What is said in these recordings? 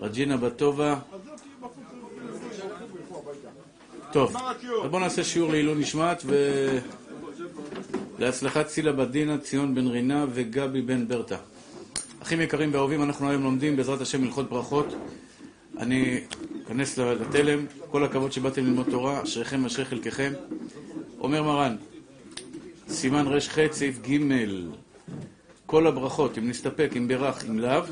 רג'ינה בטובה. טוב, אז בואו נעשה שיעור לעילוי נשמת ולהצלחת צילה בת דינה, ציון בן רינה וגבי בן ברטה. אחים יקרים ואהובים, אנחנו היום לומדים בעזרת השם הלכות ברכות. אני אכנס לתלם, כל הכבוד שבאתם ללמוד תורה, אשריכם אשרי חלקכם. אומר מרן, סימן ר"ח סעיף ג' כל הברכות, אם נסתפק, אם ברך, אם לאו,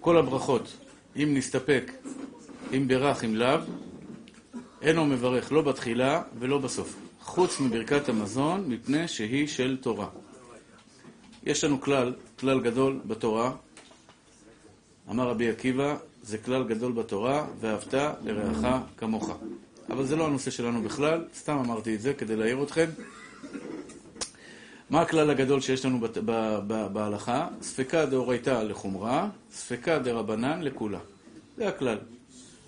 כל הברכות, אם נסתפק, אם ברך, אם לאו, אינו מברך לא בתחילה ולא בסוף, חוץ מברכת המזון, מפני שהיא של תורה. יש לנו כלל, כלל גדול בתורה, אמר רבי עקיבא, זה כלל גדול בתורה, ואהבת לרעך כמוך. אבל זה לא הנושא שלנו בכלל, סתם אמרתי את זה כדי להעיר אתכם. מה הכלל הגדול שיש לנו בהלכה? ספקה דאורייתא לחומרה, ספקה דרבנן לכולה. זה הכלל.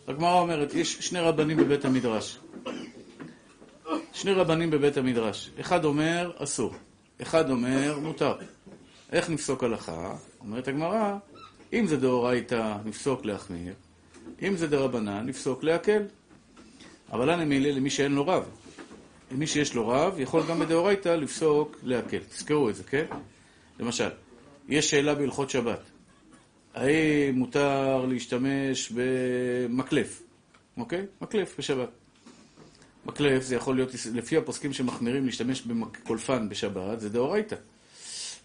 הגמרא אומרת, יש שני רבנים בבית המדרש. שני רבנים בבית המדרש. אחד אומר אסור, אחד אומר מותר. איך נפסוק הלכה? אומרת הגמרא, אם זה דאורייתא, נפסוק להחמיר, אם זה דרבנן, נפסוק להקל. אבל אנא מילא למי שאין לו רב. מי שיש לו רב, יכול גם בדאורייתא לפסוק להקל. תזכרו את זה, כן? למשל, יש שאלה בהלכות שבת. האם מותר להשתמש במקלף, אוקיי? מקלף בשבת. מקלף זה יכול להיות, לפי הפוסקים שמחמירים להשתמש בקולפן בשבת, זה דאורייתא.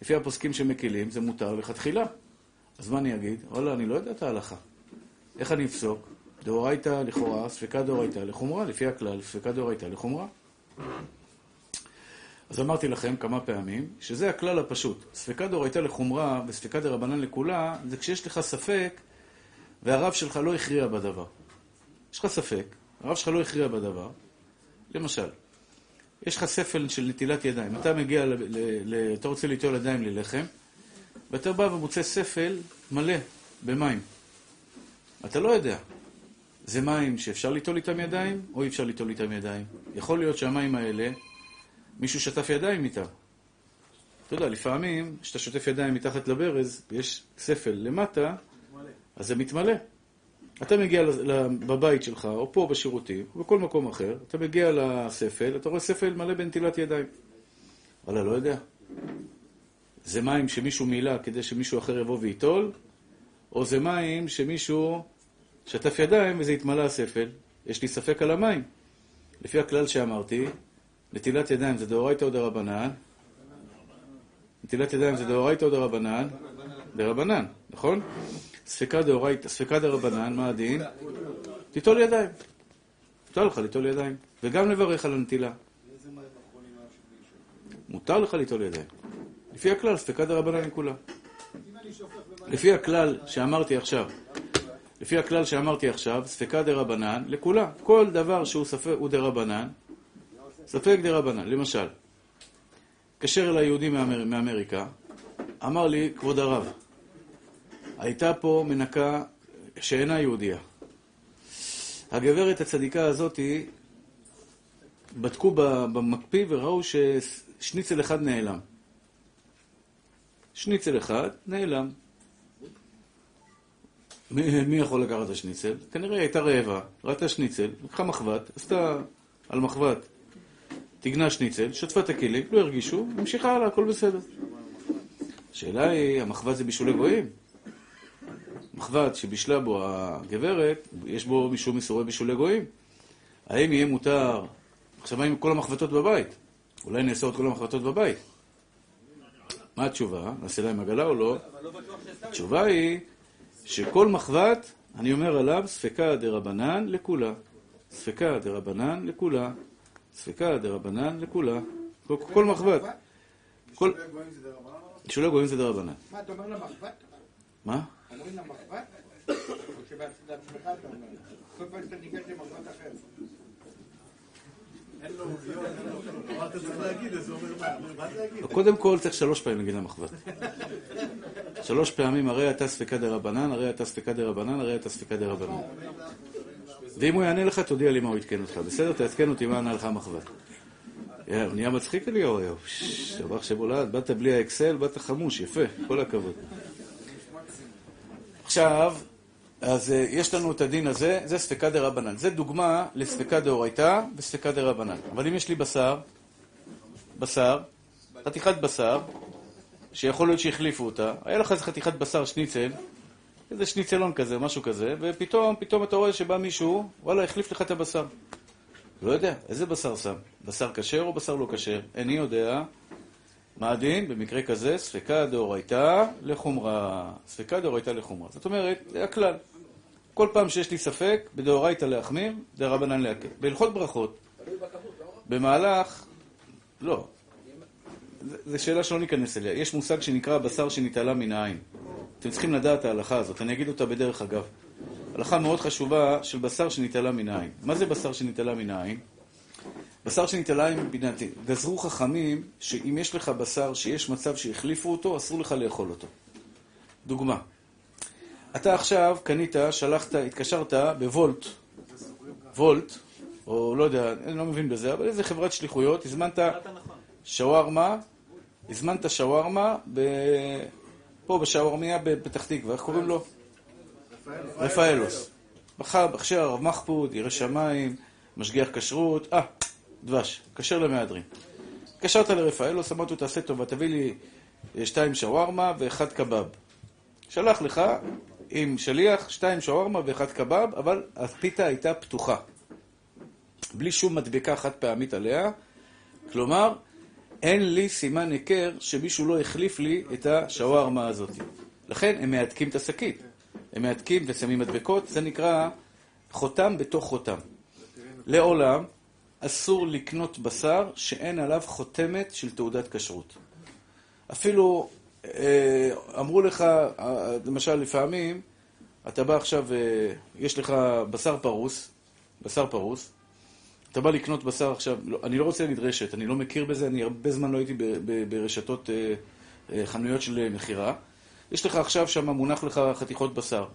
לפי הפוסקים שמקלים, זה מותר לכתחילה. אז מה אני אגיד? וואלה, אני לא יודע את ההלכה. איך אני אפסוק? דאורייתא לכאורה, ספקה דאורייתא לחומרה, לפי הכלל, ספקה דאורייתא לחומרה. אז אמרתי לכם כמה פעמים, שזה הכלל הפשוט. ספקה דאורייתא לחומרה וספקה דרבנן לכולה, זה כשיש לך ספק והרב שלך לא הכריע בדבר. יש לך ספק, הרב שלך לא הכריע בדבר. למשל, יש לך ספל של נטילת ידיים. אתה מגיע, ל, ל, ל, אתה רוצה ליטול ידיים ללחם, ואתה בא ומוצא ספל מלא במים. אתה לא יודע. זה מים שאפשר ליטול איתם ידיים, או אי אפשר ליטול איתם ידיים. יכול להיות שהמים האלה, מישהו שטף ידיים איתם. אתה יודע, לפעמים, כשאתה שוטף ידיים מתחת לברז, ויש ספל למטה, אז זה מתמלא. אתה מגיע בבית שלך, או פה בשירותים, או בכל מקום אחר, אתה מגיע לספל, אתה רואה ספל מלא בנטילת ידיים. אבל לא יודע. זה מים שמישהו מילא כדי שמישהו אחר יבוא וייטול, או זה מים שמישהו שטף ידיים וזה התמלא הספל. יש לי ספק על המים. לפי הכלל שאמרתי, נטילת ידיים זה דאורייתא או דרבנן? נטילת ידיים זה דאורייתא או דרבנן? דרבנן, נכון? ספקה דאורייתא, ספקה דרבנן, מה הדין? תיטול ידיים. מותר לך ליטול ידיים, וגם לברך על הנטילה. מותר לך ליטול ידיים. לפי הכלל, ספקה דרבנן כולה. לפי הכלל שאמרתי עכשיו, לפי הכלל שאמרתי עכשיו, ספקה דרבנן לכולה. כל דבר שהוא ספק הוא דרבנן, ספק דרבנן. למשל, התקשר אליי יהודי מאמר, מאמריקה, אמר לי, כבוד הרב, הייתה פה מנקה שאינה יהודייה. הגברת הצדיקה הזאתי, בדקו במקפיא וראו ששניצל אחד נעלם. שניצל אחד נעלם. מי, מי יכול לקחת את השניצל? כנראה הייתה רעבה, ראתה שניצל, לקחה מחבת, עשתה על מחבת, תגנה שניצל, שטפה את הכלים, לא הרגישו, המשיכה הלאה, הכל בסדר. השאלה היא, המחבת זה בישולי גויים? מחבת שבישלה בו הגברת, יש בו משום איסורי בישולי גויים? האם יהיה מותר... עכשיו, מה עם כל המחבטות בבית? אולי נאסור את כל המחבטות בבית. מה התשובה? נעשה להם עגלה או לא? התשובה היא שכל מחבת, אני אומר עליו, ספקה דרבנן לכולה. ספקה דרבנן לכולה. ספקה דרבנן לכולה. כל מחבת. כל... שולי גויים זה דרבנן. מה, אתה אומר למחבת? מה? אומרים למחבת? או שבעצמך אתה אומר? כל פעם שאתה ניגש למחבת אחר. קודם כל צריך שלוש פעמים להגיד למחבת. שלוש פעמים, הרי אתה ספקה דרבנן, הרי אתה ספקה דרבנן, הרי אתה ספקה דרבנן. ואם הוא יענה לך, תודיע לי מה הוא עדכן אותך. בסדר? תעדכן אותי מה ענה לך המחבת. הוא נהיה מצחיק אליהו היום. שבח שבולעת, באת בלי האקסל, באת חמוש, יפה, כל הכבוד. עכשיו, אז אה, יש לנו את הדין הזה, זה ספקא דה רבנן. זה דוגמה לספקא דאורייתא וספקא דה רבנן. אבל אם יש לי בשר, בשר, חתיכת בשר, שיכול להיות שהחליפו אותה, היה לך איזה חתיכת בשר שניצל, איזה שניצלון כזה, משהו כזה, ופתאום, פתאום אתה רואה שבא מישהו, וואלה, החליף לך את הבשר. לא יודע, איזה בשר שם? בשר כשר או בשר לא כשר? איני יודע. מה הדין? במקרה כזה, ספקה דאורייתא לחומרה. ספקה דאורייתא לחומרה. זאת אומרת, זה הכלל. כל פעם שיש לי ספק, בדאורייתא להחמיר, דרבנן להקל. בהלכות ברכות, במהלך... לא. זו שאלה שלא ניכנס אליה. יש מושג שנקרא בשר שנתעלה מן העין. אתם צריכים לדעת את ההלכה הזאת, אני אגיד אותה בדרך אגב. הלכה מאוד חשובה של בשר שנתעלה מן העין. מה זה בשר שנתעלה מן העין? בשר שנתעלה מן העין, גזרו חכמים שאם יש לך בשר שיש מצב שהחליפו אותו, אסור לך לאכול אותו. דוגמה, אתה עכשיו קנית, שלחת, התקשרת בוולט, וולט, או לא יודע, אני לא מבין בזה, אבל איזה חברת שליחויות, הזמנת שווארמה, הזמנת שווארמה ב... פה בשווארמיה בפתח תקווה, איך קוראים לו? רפאלוס. בחר בכשר הרב מחפוד, ירא שמיים, משגיח כשרות, אה, דבש, כשר למהדרין. התקשרת לרפאלוס, אמרתי לו, תעשה טובה, תביא לי אה, שתיים שווארמה ואחד קבב. שלח לך עם שליח שתיים שווארמה ואחד קבב, אבל הפיתה הייתה פתוחה. בלי שום מדבקה חד פעמית עליה. כלומר, אין לי סימן היכר שמישהו לא החליף לי את השווארמה הזאת. לכן הם מהדקים את השקית. הם מהדקים ושמים מדבקות, זה נקרא חותם בתוך חותם. לעולם אסור לקנות בשר שאין עליו חותמת של תעודת כשרות. אפילו אה, אמרו לך, אה, למשל לפעמים, אתה בא עכשיו, אה, יש לך בשר פרוס, בשר פרוס, אתה בא לקנות בשר עכשיו, לא, אני לא רוצה להגיד רשת, אני לא מכיר בזה, אני הרבה זמן לא הייתי ברשתות חנויות של מכירה. יש לך עכשיו שם מונח לך חתיכות בשר.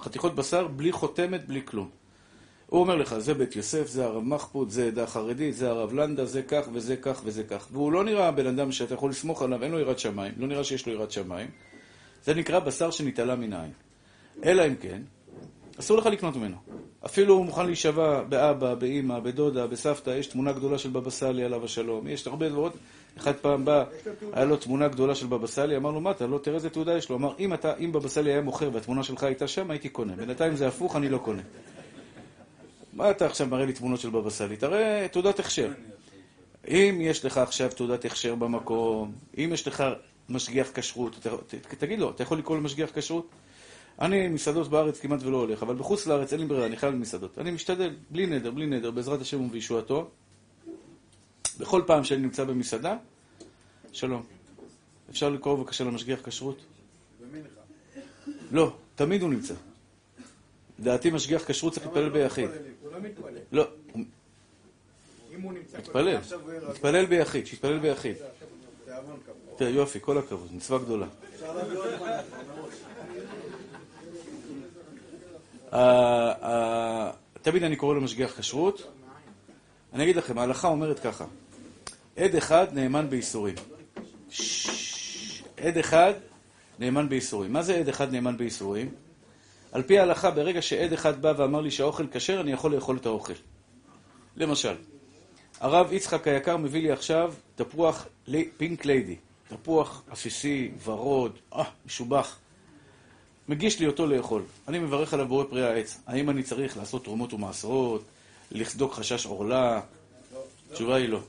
חתיכות בשר בלי חותמת, בלי כלום. הוא אומר לך, זה בית יוסף, זה הרב מחפוד, זה עדה חרדית, זה הרב לנדה, זה כך וזה כך וזה כך. והוא לא נראה בן אדם שאתה יכול לסמוך עליו, אין לו יראת שמיים, לא נראה שיש לו יראת שמיים. זה נקרא בשר שנתעלה מן העין. אלא אם כן, אסור לך לקנות ממנו. אפילו הוא מוכן להישבע באבא, באימא, בדודה, בסבתא, יש תמונה גדולה של בבא סאלי עליו השלום, יש הרבה דברות. אחד פעם בא, היה לו תמונה גדולה של בבא סאלי, אמר לו, מה אתה, לא תראה איזה תעודה יש לו. אמר, אם, אם בבא סאלי היה מוכר והתמונה שלך הייתה שם, הייתי קונה. בינתיים זה הפוך, אני לא קונה. מה אתה עכשיו מראה לי תמונות של בבא סאלי? תראה תעודת הכשר. אם יש לך עכשיו תעודת הכשר במקום, אם יש לך משגיח כשרות, תגיד לו, אתה יכול לקרוא למשגיח כשרות? אני מסעדות בארץ כמעט ולא הולך, אבל בחוץ לארץ אין לי ברירה, אני חייב למסעדות. אני משתדל, בלי נדר, בלי נדר, בעזרת השם ובישועתו. בכל פעם שאני נמצא במסעדה, שלום. אפשר לקרוא בבקשה למשגיח כשרות? לא, תמיד הוא נמצא. לדעתי משגיח כשרות צריך להתפלל ביחיד. לא. לא. אם הוא נמצא... מתפלל. מתפלל ביחיד, שיתפלל ביחיד. תראה, יופי, כל הכבוד, מצווה גדולה. תמיד אני קורא לו משגיח כשרות. אני אגיד לכם, ההלכה אומרת ככה, עד אחד נאמן בייסורים. עד אחד נאמן בייסורים. מה זה עד אחד נאמן בייסורים? על פי ההלכה, ברגע שעד אחד בא ואמר לי שהאוכל כשר, אני יכול לאכול את האוכל. למשל, הרב יצחק היקר מביא לי עכשיו תפוח פינק ליידי, תפוח עסיסי, ורוד, אה, משובח. מגיש לי אותו לאכול. אני מברך עליו בורא פרי העץ. האם אני צריך לעשות תרומות ומעשרות, לסדוק חשש עורלה? התשובה היא לא.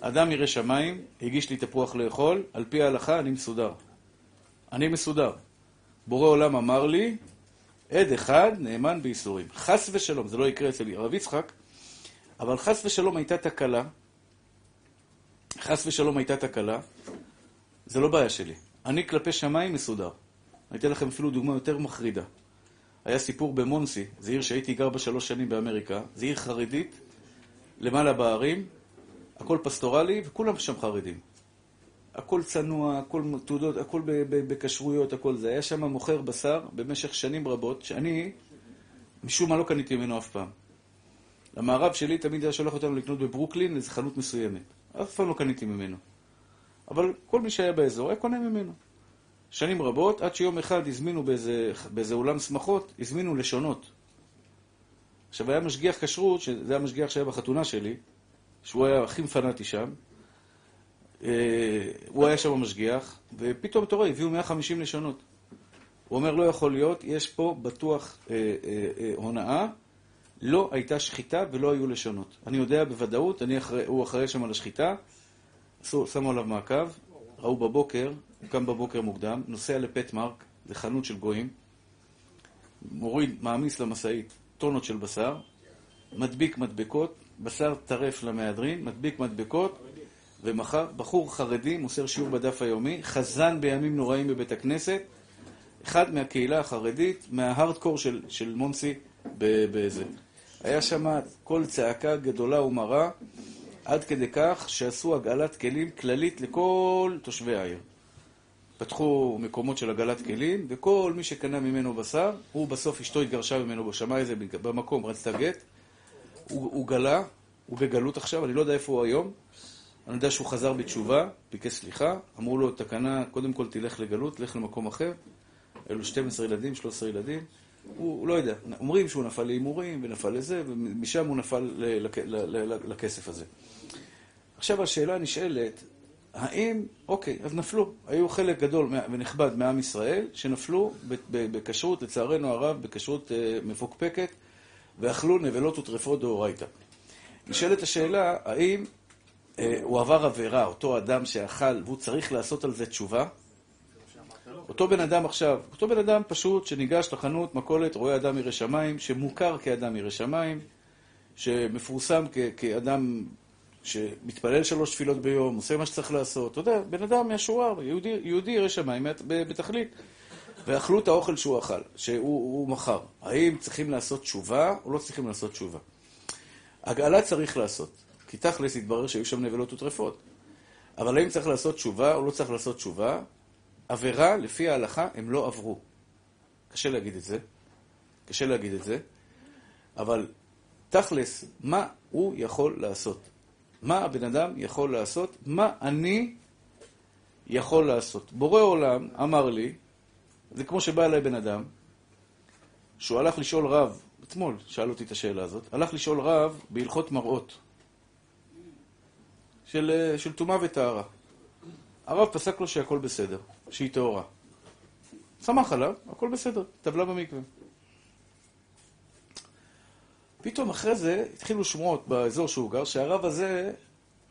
אדם ירא שמיים, הגיש לי תפוח לאכול, על פי ההלכה אני מסודר. אני מסודר. בורא עולם אמר לי, עד אחד נאמן בייסורים. חס ושלום, זה לא יקרה אצל הרב יצחק, אבל חס ושלום הייתה תקלה, חס ושלום הייתה תקלה, זה לא בעיה שלי. אני כלפי שמיים מסודר. אני אתן לכם אפילו דוגמה יותר מחרידה. היה סיפור במונסי, זו עיר שהייתי גר בה שלוש שנים באמריקה, זו עיר חרדית, למעלה בערים, הכל פסטורלי, וכולם שם חרדים. הכל צנוע, הכל תעודות, הכל בכשרויות, הכל זה. היה שם מוכר בשר במשך שנים רבות, שאני משום מה לא קניתי ממנו אף פעם. המערב שלי תמיד היה שולח אותנו לקנות בברוקלין איזו חנות מסוימת. אף פעם לא קניתי ממנו. אבל כל מי שהיה באזור היה קונה ממנו. שנים רבות, עד שיום אחד הזמינו באיזה, באיזה אולם שמחות, הזמינו לשונות. עכשיו, היה משגיח כשרות, שזה היה משגיח שהיה בחתונה שלי, שהוא היה הכי פנאטי שם. אה, הוא היה שם המשגיח, ופתאום, אתה רואה, הביאו 150 לשונות. הוא אומר, לא יכול להיות, יש פה בטוח אה, אה, אה, הונאה, לא הייתה שחיטה ולא היו לשונות. אני יודע בוודאות, אני אחרי, הוא אחראי שם על השחיטה, שמו עליו מעקב, ראו בבוקר, הוא קם בבוקר מוקדם, נוסע לפטמרק, זה חנות של גויים, מוריד, מעמיס למשאית טונות של בשר, מדביק מדבקות, בשר טרף למהדרין, מדביק מדבקות, ומחר בחור חרדי מוסר שיעור בדף היומי, חזן בימים נוראים בבית הכנסת, אחד מהקהילה החרדית, מההארדקור של, של מונסי בזה. היה שם קול צעקה גדולה ומרה, עד כדי כך שעשו הגעלת כלים כללית לכל תושבי העיר. פתחו מקומות של הגעלת כלים, וכל מי שקנה ממנו בשר, הוא בסוף אשתו התגרשה ממנו, שמע איזה במקום, רצתה גט, הוא, הוא גלה, הוא בגלות עכשיו, אני לא יודע איפה הוא היום, אני יודע שהוא חזר בתשובה, ביקש סליחה, אמרו לו, תקנה, קודם כל תלך לגלות, לך למקום אחר, אלו 12 ילדים, 13 ילדים, הוא, הוא לא יודע, אומרים שהוא נפל להימורים ונפל לזה, ומשם הוא נפל לכסף הזה. עכשיו השאלה נשאלת, האם, אוקיי, אז נפלו. היו חלק גדול ונכבד מעם ישראל שנפלו בכשרות, לצערנו הרב, בכשרות אה, מפוקפקת, ואכלו נבלות וטרפות דאורייתא. נשאלת השאלה, האם הוא עבר עבירה, אותו אדם שאכל, והוא צריך לעשות על זה תשובה? אותו בן אדם עכשיו, אותו בן אדם פשוט שניגש לחנות מכולת, רואה אדם ירא שמיים, שמוכר כאדם ירא שמיים, שמפורסם כאדם שמתפלל שלוש תפילות ביום, עושה מה שצריך לעשות. אתה יודע, בן אדם מהשורה, יהודי, יהודי ירא שמיים בתכלית. ואכלו את האוכל שהוא אכל, שהוא מכר. האם צריכים לעשות תשובה או לא צריכים לעשות תשובה? הגאלה צריך לעשות, כי תכלס התברר שהיו שם נבלות וטרפות. אבל האם צריך לעשות תשובה או לא צריך לעשות תשובה? עבירה, לפי ההלכה, הם לא עברו. קשה להגיד את זה, קשה להגיד את זה, אבל תכלס, מה הוא יכול לעשות? מה הבן אדם יכול לעשות? מה אני יכול לעשות? בורא עולם אמר לי, זה כמו שבא אליי בן אדם, שהוא הלך לשאול רב, אתמול שאל אותי את השאלה הזאת, הלך לשאול רב בהלכות מראות, של, של טומאה וטהרה. הרב פסק לו שהכל בסדר, שהיא טהורה. שמח עליו, הכל בסדר, טבלה במקווה. פתאום אחרי זה התחילו שמועות באזור שהוא גר, שהרב הזה,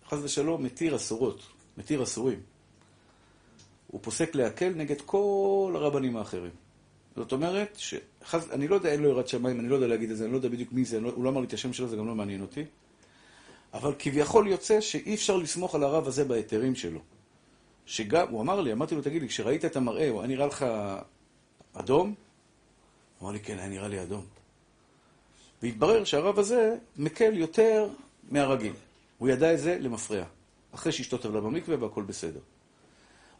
חס ושלום, מתיר אסורות, מתיר אסורים. הוא פוסק להקל נגד כל הרבנים האחרים. זאת אומרת, שחז... אני לא יודע, אין לו יראת שמיים, אני לא יודע להגיד את זה, אני לא יודע בדיוק מי זה, לא, הוא לא אמר לי את השם שלו, זה גם לא מעניין אותי. אבל כביכול יוצא שאי אפשר לסמוך על הרב הזה בהיתרים שלו. שגם, הוא אמר לי, אמרתי לו, תגיד לי, כשראית את המראה, הוא היה נראה לך אדום? הוא אמר לי, כן, היה נראה לי אדום. והתברר שהרב הזה מקל יותר מהרגיל. הוא ידע את זה למפרע. אחרי שאשתו טבלה במקווה והכל בסדר.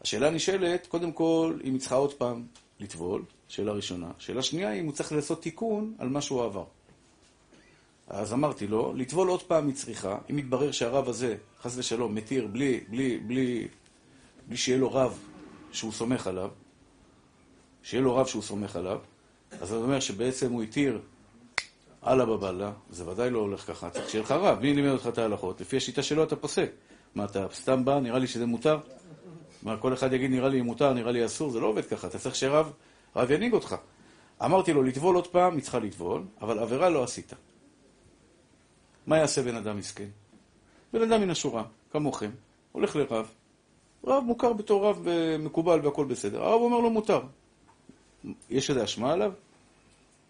השאלה נשאלת, קודם כל, אם היא צריכה עוד פעם לטבול, שאלה ראשונה. שאלה שנייה, אם הוא צריך לעשות תיקון על מה שהוא עבר. אז אמרתי לו, לטבול עוד פעם היא צריכה, אם יתברר שהרב הזה, חס ושלום, מתיר בלי, בלי, בלי, בלי שיהיה לו רב שהוא סומך עליו, שיהיה לו רב שהוא סומך עליו, אז זה אומר שבעצם הוא התיר אללה בבאללה, זה ודאי לא הולך ככה, צריך שיהיה לך רב. מי לימד אותך את ההלכות? לפי השיטה שלו אתה פוסק. מה, אתה סתם בא, נראה לי שזה מותר? מה, כל אחד יגיד, נראה לי מותר, נראה לי אסור? זה לא עובד ככה, אתה צריך שרב, רב ינהיג אותך. אמרתי לו, לטבול עוד פעם, היא צריכה לטבול, אבל עבירה לא עשית. מה יעשה בן אדם מסכן? בן אדם מן השורה, כמוכם, הולך לרב, רב מוכר בתור רב מקובל והכל בסדר. הרב אומר לו מותר. יש איזה אשמה עליו?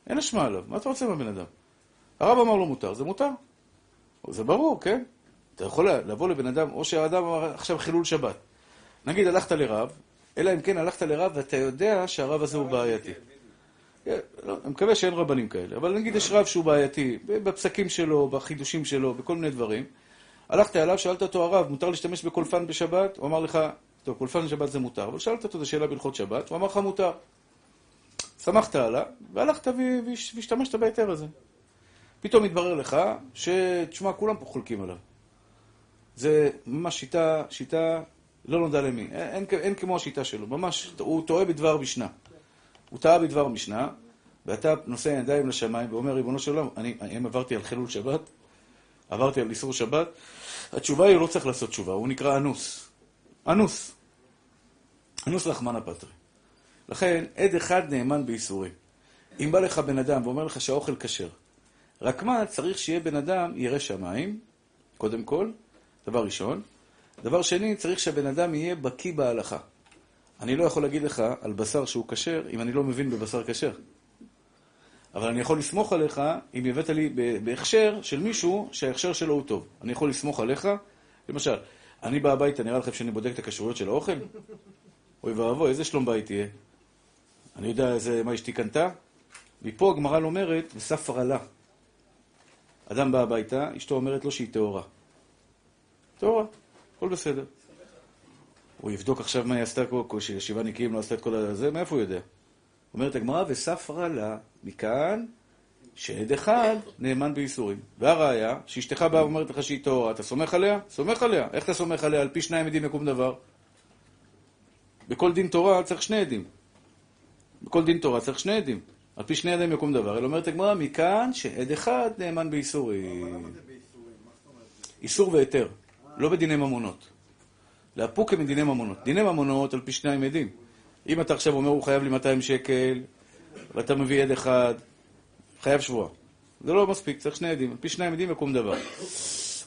אין אשמה עליו, מה אתה רוצה מהבן אדם? הרב אמר לו מותר, זה מותר. זה ברור, כן? אתה יכול לבוא לבן אדם, או שהאדם אמר עכשיו חילול שבת. נגיד הלכת לרב, אלא אם כן הלכת לרב ואתה יודע שהרב הזה הוא בעייתי. לא, אני מקווה שאין רבנים כאלה, אבל נגיד יש רב שהוא בעייתי, בפסקים שלו, בחידושים שלו, בכל מיני דברים. הלכת אליו, שאלת אותו, הרב, מותר להשתמש בקולפן בשבת? הוא אמר לך, טוב, קולפן בשבת זה מותר, אבל שאלת אותו, זו שאלה בהלכות שבת, הוא אמר לך מותר. שמחת עליו, והלכת והשתמשת בהיתר הזה. פתאום מתברר לך שתשמע, כולם פה חולקים עליו. זה ממש שיטה, שיטה לא נודע למי. אין, אין, אין כמו השיטה שלו, ממש, הוא טועה בדבר משנה. הוא טעה בדבר משנה, ואתה נושא ידיים לשמיים ואומר, ריבונו של עולם, אני, אני עברתי על חילול שבת, עברתי על איסור שבת, התשובה היא, הוא לא צריך לעשות תשובה, הוא נקרא אנוס. אנוס. אנוס רחמנא פטרי. לכן, עד אחד נאמן בייסורים. אם בא לך בן אדם ואומר לך שהאוכל כשר, רק מה, צריך שיהיה בן אדם ירא שמיים, קודם כל, דבר ראשון. דבר שני, צריך שהבן אדם יהיה בקיא בהלכה. אני לא יכול להגיד לך על בשר שהוא כשר, אם אני לא מבין בבשר כשר. אבל אני יכול לסמוך עליך אם הבאת לי בהכשר של מישהו שההכשר שלו הוא טוב. אני יכול לסמוך עליך, למשל, אני בא הביתה, נראה לכם שאני בודק את הכשרויות של האוכל? אוי ואבוי, איזה שלום בית יהיה? אני יודע איזה, מה אשתי קנתה? מפה הגמרא אומרת, וספר עלה. אדם בא הביתה, אשתו אומרת לו שהיא טהורה. טהורה, הכל בסדר. הוא יבדוק עכשיו מה היא עשתה, שישיבה נקיים לא עשתה את כל הזה, מאיפה הוא יודע? אומרת הגמרא, וספרה לה מכאן שעד אחד נאמן בייסורים. והראיה, שאשתך באה ואומרת לך שהיא טהורה, אתה סומך עליה? סומך עליה. איך אתה סומך עליה? על פי שניים עדים יקום דבר. בכל דין תורה צריך שני עדים. בכל דין תורה צריך שני עדים. על פי שני עדים יקום דבר. אלא אומרת הגמרא, מכאן שעד אחד נאמן בייסורים. איסור והיתר, לא בדיני ממונות. לאפוק הם מדיני ממונות. דיני ממונות על פי שניים עדים. אם אתה עכשיו אומר, הוא חייב לי 200 שקל, ואתה מביא עד אחד, חייב שבוע. זה לא מספיק, צריך שני עדים. על פי שניים עדים יקום דבר.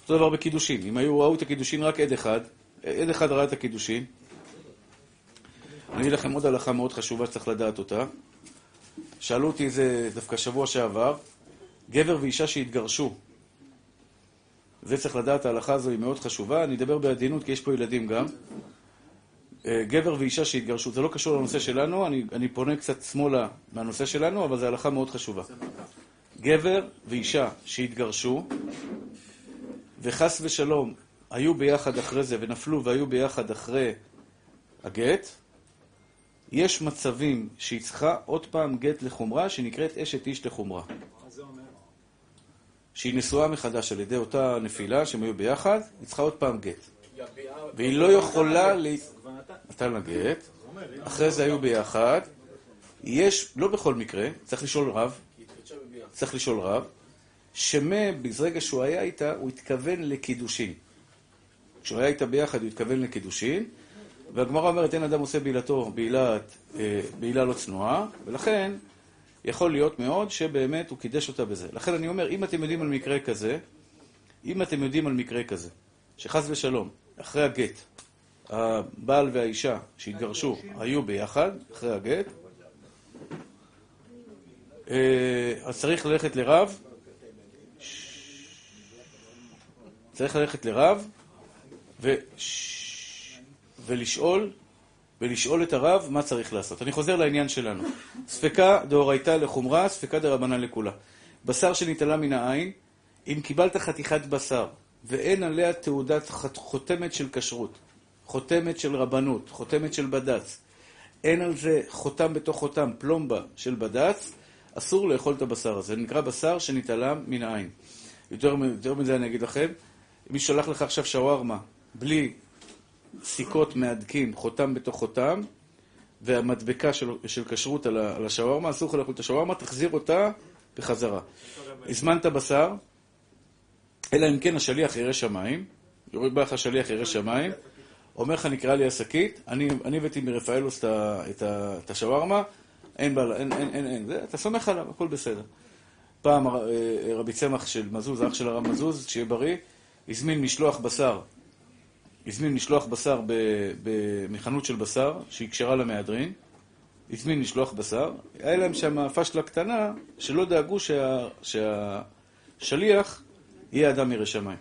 אותו דבר בקידושין. אם היו ראו את הקידושין רק עד אחד, עד אחד ראה את הקידושין. אני אגיד לכם עוד הלכה מאוד חשובה שצריך לדעת אותה. שאלו אותי איזה, דווקא שבוע שעבר, גבר ואישה שהתגרשו. זה צריך לדעת, ההלכה הזו היא מאוד חשובה. אני אדבר בעדינות כי יש פה ילדים גם. אה, גבר ואישה שהתגרשו, זה לא קשור לנושא שלנו, אני, אני פונה קצת שמאלה מהנושא שלנו, אבל זו הלכה מאוד חשובה. גבר ואישה שהתגרשו, וחס ושלום היו ביחד אחרי זה, ונפלו והיו ביחד אחרי הגט, יש מצבים שהיא צריכה עוד פעם גט לחומרה, שנקראת אשת איש לחומרה. שהיא נשואה מחדש על ידי אותה נפילה, שהם היו ביחד, היא צריכה עוד פעם גט. והיא לא יכולה ל... נתן לה גט, אחרי זה היו ביחד. יש, לא בכל מקרה, צריך לשאול רב, צריך לשאול רב, שמה, ברגע שהוא היה איתה, הוא התכוון לקידושין. כשהוא היה איתה ביחד, הוא התכוון לקידושין, והגמרא אומרת, אין אדם עושה בעילתו בעילת, אה, בעילה לא צנועה, ולכן יכול להיות מאוד שבאמת הוא קידש אותה בזה. לכן אני אומר, אם אתם יודעים על מקרה כזה, אם אתם יודעים על מקרה כזה, שחס ושלום, אחרי הגט, הבעל והאישה שהתגרשו היו ביחד, אחרי הגט, אה, אז צריך ללכת לרב, צריך ללכת לרב. ולשאול, ולשאול את הרב מה צריך לעשות. אני חוזר לעניין שלנו. ספקה דאורייתא לחומרה, ספקה דרבנן לכולה. בשר שנתעלה מן העין, אם קיבלת חתיכת בשר ואין עליה תעודת חותמת של כשרות, חותמת של רבנות, חותמת של בד"ץ, אין על זה חותם בתוך חותם, פלומבה של בד"ץ, אסור לאכול את הבשר הזה. זה נקרא בשר שנתעלם מן העין. יותר, יותר מזה אני אגיד לכם, מי שולח לך עכשיו שווארמה בלי סיכות מהדקים, חותם בתוך חותם, והמדבקה של, של כשרות על, על השווארמה, אסור לך לאכול את השווארמה, תחזיר אותה בחזרה. הזמנת בשר, אלא אם כן השליח ירא שמיים, יורד בך השליח ירא שמיים, אומר לך, נקרא לי השקית, אני הבאתי מרפאלוס את השווארמה, אין בעלה, אין, אין, אין, אין, אתה סומך עליו, הכל בסדר. פעם אה, רבי צמח של מזוז, אח של הרב מזוז, שיהיה בריא, הזמין משלוח בשר, הזמין משלוח בשר מחנות של בשר, שהיא קשרה למהדרין, הזמין משלוח בשר, היה להם שם פשלה קטנה, שלא דאגו שה, שהשליח יהיה אדם ירא שמיים.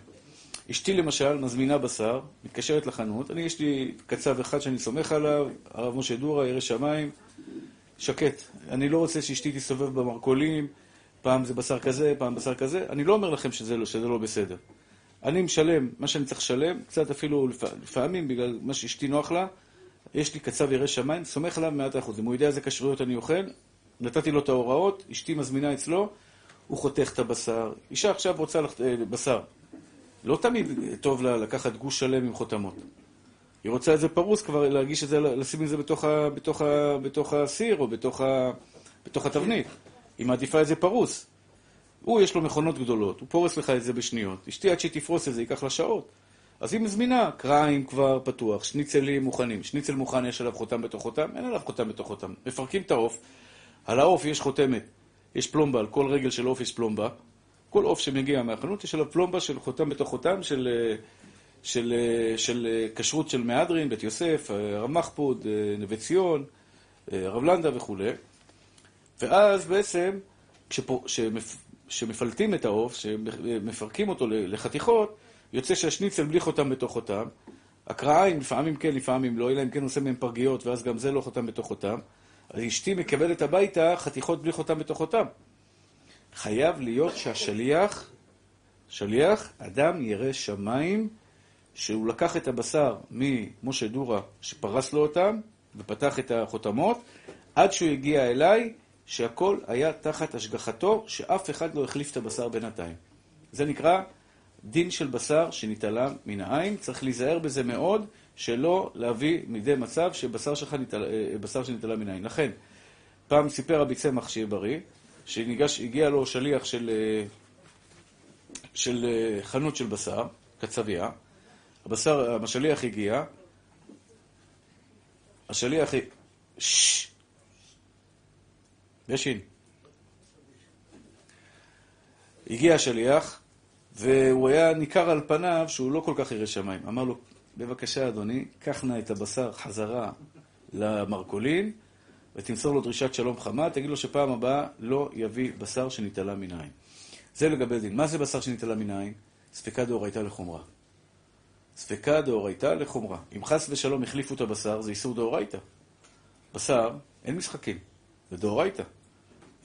אשתי למשל מזמינה בשר, מתקשרת לחנות, אני יש לי קצב אחד שאני סומך עליו, הרב משה דורה, ירא שמיים, שקט. אני לא רוצה שאשתי תסתובב במרכולים, פעם זה בשר כזה, פעם בשר כזה, אני לא אומר לכם שזה לא, שזה לא בסדר. אני משלם מה שאני צריך לשלם, קצת אפילו לפעמים, בגלל מה שאשתי נוח לה, יש לי קצב ירא שמיים, סומך עליו מעט אחוז. אם הוא יודע איזה כשרויות אני אוכל, נתתי לו את ההוראות, אשתי מזמינה אצלו, הוא חותך את הבשר. אישה עכשיו רוצה לח... אה, בשר. לא תמיד טוב לה לקחת גוש שלם עם חותמות. היא רוצה את זה פרוס כבר, להגיש את זה, לשים את זה בתוך, ה, בתוך, ה, בתוך הסיר או בתוך, ה, בתוך התבנית. היא מעדיפה את זה פרוס. הוא, יש לו מכונות גדולות, הוא פורס לך את זה בשניות. אשתי, עד שהיא תפרוס את זה, ייקח לה שעות. אז היא מזמינה, קריים כבר פתוח, שניצלים מוכנים. שניצל מוכן, יש עליו חותם בתוך חותם? אין עליו חותם בתוך חותם. מפרקים את העוף, על העוף יש חותמת, יש פלומבה, על כל רגל של עוף יש פלומבה. כל עוף שמגיע מהחנות, יש עליו פלומבה של חותם בתוך חותם של, של, של, של כשרות של מהדרין, בית יוסף, הרב מחפוד, נווה ציון, הרב לנדה וכולי. ואז בעצם, כשפו, שמפ, שמפלטים את העוף, שמפרקים אותו לחתיכות, יוצא שהשניצל בלי חותם בתוך חותם. הקרעיים, לפעמים כן, לפעמים לא, אלא אם כן עושה מהם פרגיות, ואז גם זה לא חותם בתוך חותם. אז אשתי מקבלת הביתה חתיכות בלי חותם בתוך חותם. חייב להיות שהשליח, שליח, אדם ירא שמיים, שהוא לקח את הבשר ממשה דורה, שפרס לו אותם, ופתח את החותמות, עד שהוא הגיע אליי, שהכל היה תחת השגחתו, שאף אחד לא החליף את הבשר בינתיים. זה נקרא דין של בשר שנתעלה מן העין. צריך להיזהר בזה מאוד, שלא להביא מידי מצב שבשר שלך נתעלה, אה, בשר שנתעלה מן העין. לכן, פעם סיפר רבי צמח שיהיה בריא, שהגיע לו שליח של, אה, של אה, חנות של בשר, קצבייה, הבשר, השליח הגיע, השליח... ששש! בשין. הגיע השליח, והוא היה ניכר על פניו שהוא לא כל כך ירא שמיים. אמר לו, בבקשה אדוני, קח נא את הבשר חזרה למרכולין, ותמסור לו דרישת שלום חמה, תגיד לו שפעם הבאה לא יביא בשר שנתעלה מן העין. זה לגבי דין. מה זה בשר שנתעלה מן העין? ספקה דאורייתא לחומרה. ספקה דאורייתא לחומרה. אם חס ושלום החליפו את הבשר, זה איסור דאורייתא. בשר, אין משחקים, זה דאורייתא.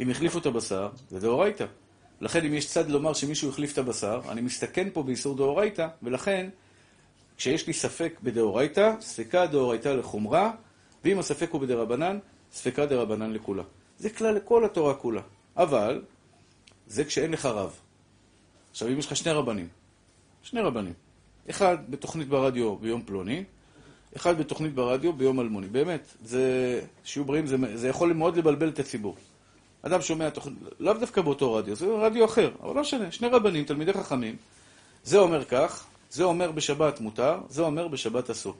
אם החליפו את הבשר, זה דאורייתא. לכן אם יש צד לומר שמישהו החליף את הבשר, אני מסתכן פה באיסור דאורייתא, ולכן כשיש לי ספק בדאורייתא, ספקה דאורייתא לחומרה, ואם הספק הוא בדרבנן, ספקה דרבנן לכולה. זה כלל לכל התורה כולה. אבל, זה כשאין לך רב. עכשיו, אם יש לך שני רבנים, שני רבנים, אחד בתוכנית ברדיו ביום פלוני, אחד בתוכנית ברדיו ביום אלמוני. באמת, זה, שיהיו בריאים, זה, זה יכול מאוד לבלבל את הציבור. אדם שומע תוכנית, לאו דווקא באותו רדיו, זה רדיו אחר, אבל לא משנה, שני רבנים, תלמידי חכמים, זה אומר כך, זה אומר בשבת מותר, זה אומר בשבת אסור.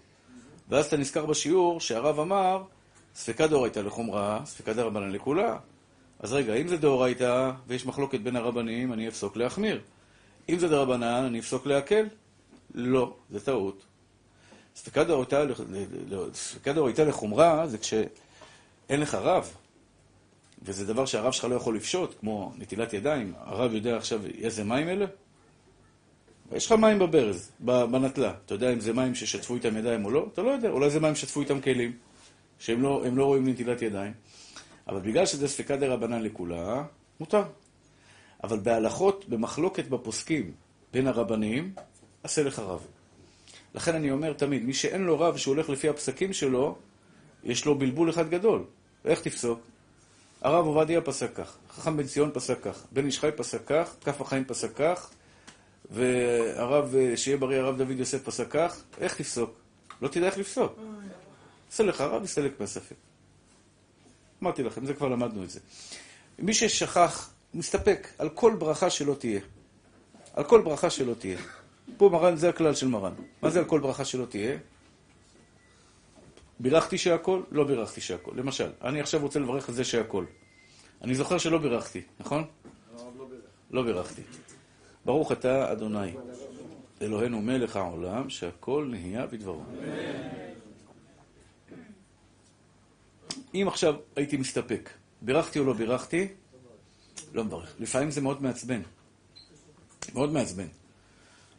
ואז אתה נזכר בשיעור שהרב אמר, ספקה דאורייתא לחומרה, ספקה דרבנן לכולה. אז רגע, אם זה דאורייתא ויש מחלוקת בין הרבנים, אני אפסוק להחמיר. אם זה דרבנן, אני אפסוק להקל. לא, זה טעות. ספקה דאורייתא לחומרה זה כשאין לך רב. וזה דבר שהרב שלך לא יכול לפשוט, כמו נטילת ידיים. הרב יודע עכשיו איזה מים אלה? יש לך מים בברז, בנטלה. אתה יודע אם זה מים ששטפו איתם ידיים או לא? אתה לא יודע. אולי זה מים ששטפו איתם כלים, שהם לא, לא רואים נטילת ידיים. אבל בגלל שזה ספקה דה רבנן לכולה, מותר. אבל בהלכות, במחלוקת בפוסקים בין הרבנים, עשה לך רב. לכן אני אומר תמיד, מי שאין לו רב שהוא הולך לפי הפסקים שלו, יש לו בלבול אחד גדול. איך תפסוק? הרב עובדיה פסק כך, חכם בן ציון פסק כך, בן איש חי פסק כך, כף החיים פסק כך, והרב, שיהיה בריא, הרב דוד יוסף פסק כך, איך תפסוק? לא תדע איך לפסוק. עשה לך רב, יסתלק מהספק. אמרתי לכם, זה כבר למדנו את זה. מי ששכח, מסתפק על כל ברכה שלא תהיה. על כל ברכה שלא תהיה. פה מרן, זה הכלל של מרן. מה זה על כל ברכה שלא תהיה? בירכתי שהכל? לא בירכתי שהכל. למשל, אני עכשיו רוצה לברך על זה שהכל. אני זוכר שלא בירכתי, נכון? לא בירכתי. ברוך אתה, אדוני, אלוהינו מלך העולם, שהכל נהיה בדברו. אם עכשיו הייתי מסתפק, בירכתי או לא בירכתי, לא מברך. לפעמים זה מאוד מעצבן. מאוד מעצבן.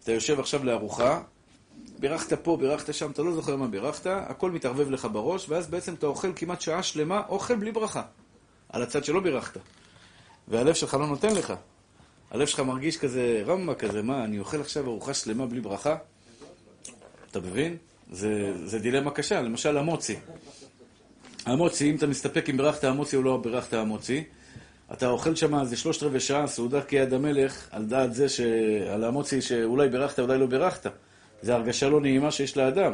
אתה יושב עכשיו לארוחה, בירכת פה, בירכת שם, אתה לא זוכר מה בירכת, הכל מתערבב לך בראש, ואז בעצם אתה אוכל כמעט שעה שלמה, אוכל בלי ברכה, על הצד שלא בירכת. והלב שלך לא נותן לך. הלב שלך מרגיש כזה רמה כזה, מה, אני אוכל עכשיו ארוחה שלמה בלי ברכה? אתה מבין? זה, זה דילמה קשה, למשל המוצי. המוצי, אם אתה מסתפק אם בירכת המוצי או לא בירכת המוצי, אתה אוכל שם איזה שלושת רבעי שעה, סעודה כיד המלך, על דעת זה, ש... על המוצי שאולי בירכת, אולי לא בירכת. זו הרגשה לא נעימה שיש לאדם.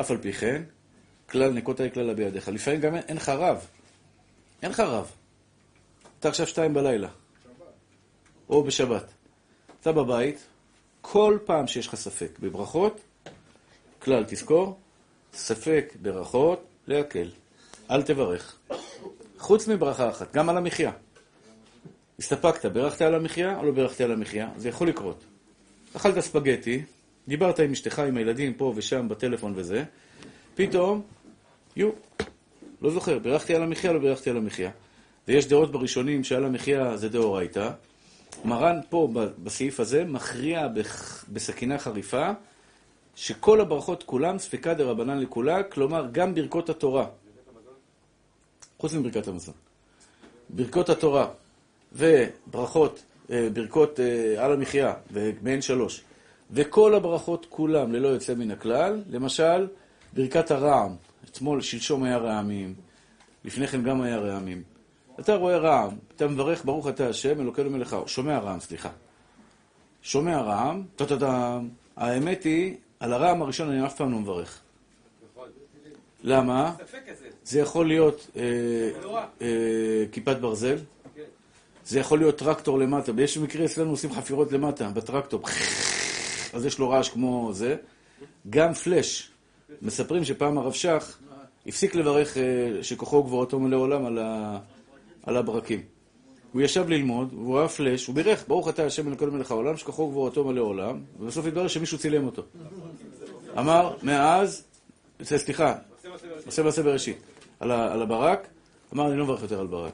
אף על פי כן, כלל נקותה היא כללה בידיך. לפעמים גם אין לך רב. אין לך רב. אתה עכשיו שתיים בלילה. או בשבת. אתה בבית, כל פעם שיש לך ספק בברכות, כלל תזכור, ספק ברכות, להקל. אל תברך. חוץ מברכה אחת, גם על המחיה. הסתפקת, ברכת על המחיה או לא ברכת על המחיה? זה יכול לקרות. אכלת ספגטי, דיברת עם אשתך, עם הילדים, פה ושם, בטלפון וזה, פתאום, יו, לא זוכר, בירכתי על המחיה, לא בירכתי על המחיה. ויש דעות בראשונים שעל המחיה זה דאורייתא. מרן פה, בסעיף הזה, מכריע בסכינה חריפה, שכל הברכות כולם ספקא דרבנן לכולה, כלומר גם ברכות התורה. חוץ מברכת המזון. ברכות התורה וברכות, אה, ברכות אה, על המחיה, ומהן שלוש, וכל הברכות כולם ללא יוצא מן הכלל, למשל, ברכת הרעם, אתמול, שלשום היה רעמים, לפני כן גם היה רעמים. אתה רואה רעם, אתה מברך ברוך אתה השם, אלוקינו מלך, שומע רעם, סליחה. שומע רעם, טה-טה-טם. האמת היא, על הרעם הראשון אני אף פעם לא מברך. למה? זה יכול להיות אה, אה, כיפת ברזל, זה יכול להיות טרקטור למטה. יש מקרה אצלנו עושים חפירות למטה, בטרקטור. אז יש לו רעש כמו זה. גם פלאש. מספרים שפעם הרב שך הפסיק לברך אה, שכוחו וגבורתו מלא עולם על, ה, על הברקים. הוא ישב ללמוד, והוא היה פלאש, הוא בירך, ברוך אתה השם אלוקינו מלך העולם, שכוחו וגבורתו מלא עולם, ובסוף התברר שמישהו צילם אותו. אמר, מאז, סליחה, עושה מעשה בראשית, על, על הברק, אמר, אני לא מברך יותר על ברק.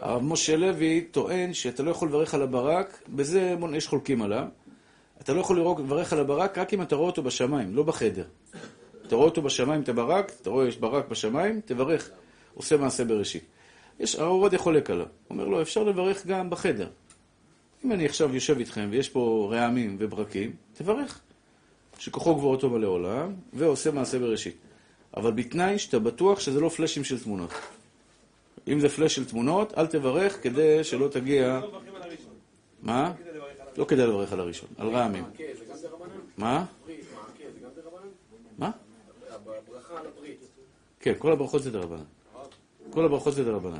הרב משה לוי טוען שאתה לא יכול לברך על הברק, בזה יש חולקים עליו. אתה לא יכול לברך על הברק רק אם אתה רואה אותו בשמיים, לא בחדר. אתה רואה אותו בשמיים, את הברק, אתה רואה יש ברק בשמיים, תברך, עושה מעשה בראשית. יש, הרב עובדיה חולק עליו. הוא אומר לו, אפשר לברך גם בחדר. אם אני עכשיו יושב איתכם ויש פה רעמים וברקים, תברך. שכוחו גבורתו מלא עולם, ועושה מעשה בראשית. אבל בתנאי שאתה בטוח שזה לא פלאשים של תמונות. אם זה פלאש של תמונות, אל תברך כדי שלא תגיע... מה? לא כדאי לברך על הראשון, על רעמים. מה? מה? כן, כל הברכות זה דרבנן. כל הברכות זה דרבנן.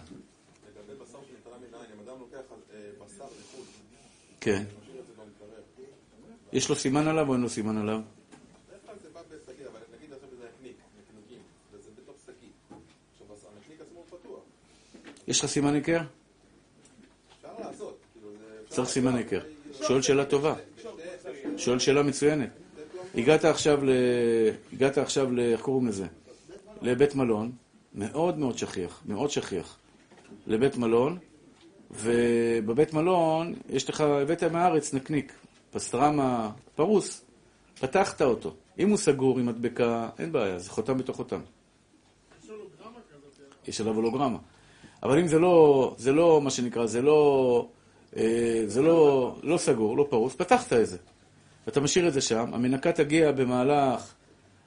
כן. יש לו סימן עליו או אין לו סימן עליו? יש לך סימן היכר? צריך סימן היכר. שואל שאלה טובה. שואל שאלה מצוינת. הגעת עכשיו ל... הגעת עכשיו ל... איך קוראים לזה? לבית מלון, מאוד מאוד שכיח, מאוד שכיח. לבית מלון, ובבית מלון יש לך, הבאת מהארץ נקניק, פסטרמה, פרוס, פתחת אותו. אם הוא סגור עם מדבקה, אין בעיה, זה חותם בתוך חותם. יש עליו הולוגרמה. אבל אם זה לא, זה לא, מה שנקרא, זה לא, זה לא, לא סגור, לא פרוס, פתחת את זה. ואתה משאיר את זה שם, המנקה תגיע במהלך,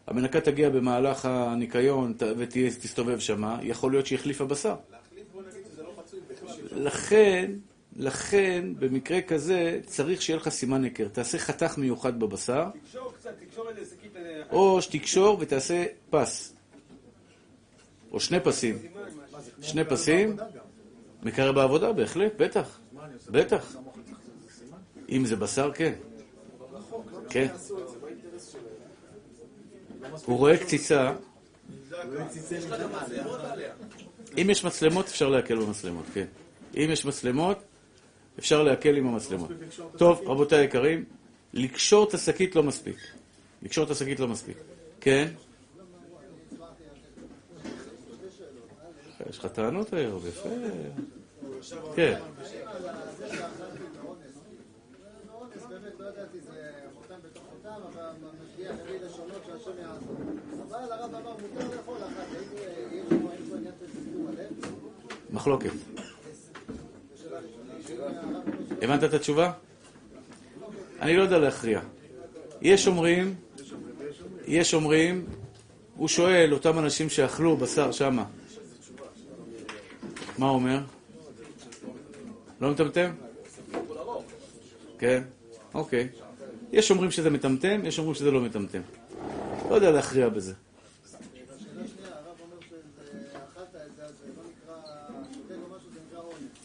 המנקה תגיע במהלך הניקיון ותסתובב שמה, יכול להיות שהיא החליפה בשר. לכן, לכן, במקרה כזה, צריך שיהיה לך סימן היכר. תעשה חתך מיוחד בבשר, או שתקשור ותעשה פס. או שני פסים. שני פסים, מקרר בעבודה, בהחלט, בטח. בטח. אם זה בשר, כן. כן. הוא רואה קציצה. אם יש מצלמות, אפשר להקל במצלמות, כן. אם יש מצלמות, אפשר להקל עם המצלמות. טוב, רבותיי היקרים, לקשור את השקית לא מספיק. לקשור את השקית לא מספיק. כן? יש לך טענות היום, יפה. כן. מחלוקת. הבנת את התשובה? אני לא יודע להכריע. יש אומרים, יש אומרים, הוא שואל, אותם אנשים שאכלו בשר שמה, מה הוא אומר? לא מטמטם? כן, אוקיי. יש אומרים שזה מטמטם, יש אומרים שזה לא מטמטם. לא יודע להכריע בזה.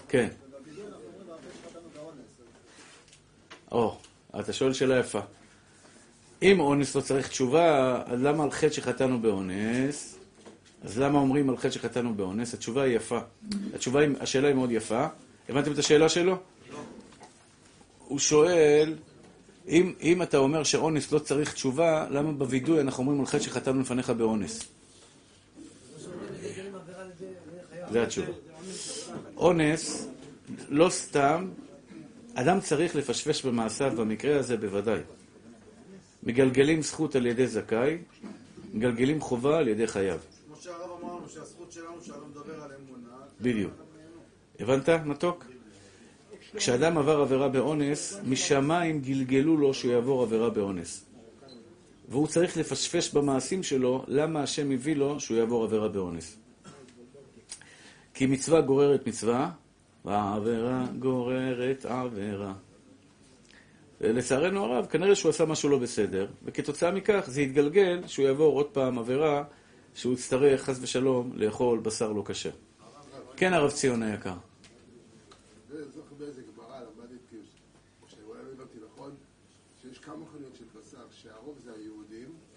כן. או, אתה שואל שאלה יפה. אם אונס לא צריך תשובה, אז למה על חטא שחטאנו באונס? אז למה אומרים על חטא שחטאנו באונס? התשובה היא יפה. התשובה, היא, השאלה היא מאוד יפה. הבנתם את השאלה שלו? לא. הוא שואל, אם, אם אתה אומר שאונס לא צריך תשובה, למה בווידוי אנחנו אומרים על חטא שחטאנו לפניך באונס? זה התשובה. אונס, לא סתם, אדם צריך לפשפש במעשיו, במקרה הזה בוודאי. מגלגלים זכות על ידי זכאי, מגלגלים חובה על ידי חייב. כמו שהרב אמר לנו, שהזכות שלנו שהרב מדבר על אמונה. בדיוק. הבנת, מתוק? כשאדם עבר עבירה באונס, משמיים גלגלו לו שהוא יעבור עבירה באונס. והוא צריך לפשפש במעשים שלו למה השם הביא לו שהוא יעבור עבירה באונס. כי מצווה גוררת מצווה, ועבירה גוררת עבירה. ולצערנו הרב, כנראה שהוא עשה משהו לא בסדר, וכתוצאה מכך זה יתגלגל שהוא יעבור עוד פעם עבירה, שהוא יצטרך, חס ושלום, לאכול בשר לא כשר. כן, הרב ציון היקר. כן. זה בשר שניטל המנין, נכון. מותר לקחת, בגלל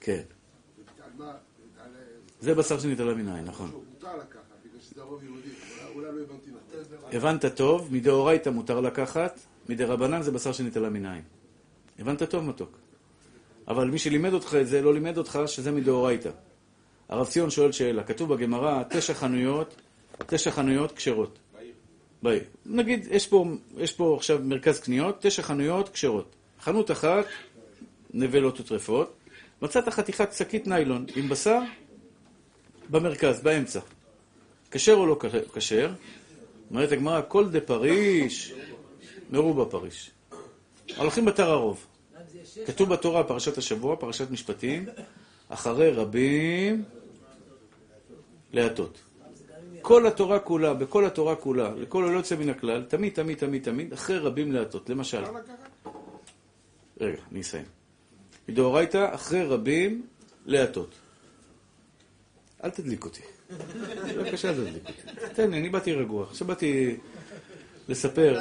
שזה הרוב יהודי. אולי לא הבנתי נכון. הבנת טוב, מדאורייתא מותר לקחת, מדרבנן זה בשר שניטלה מנין. הבנת טוב, מתוק. אבל מי שלימד אותך את זה, לא לימד אותך שזה מדאורייתא. הרב ציון שואל שאלה, כתוב בגמרא, תשע חנויות, תשע חנויות כשרות. בעיר. נגיד, יש פה, יש פה עכשיו מרכז קניות, תשע חנויות כשרות. חנות אחת, נבלות וטרפות, מצאת חתיכת שקית ניילון עם בשר במרכז, באמצע. כשר או לא כשר? אומרת הגמרא, כל דה פריש, מרובה פריש. הולכים בתר הרוב. כתוב בתורה, פרשת השבוע, פרשת משפטים, אחרי רבים להטות. כל התורה כולה, בכל התורה כולה, לכל הלא יוצא מן הכלל, תמיד, תמיד, תמיד, תמיד, אחרי רבים להטות. למשל... רגע, אני אסיים. מדאורייתא, אחרי רבים להטות. אל תדליק אותי. בבקשה, אל תדליק אותי. תן לי, אני באתי רגוע. עכשיו באתי לספר.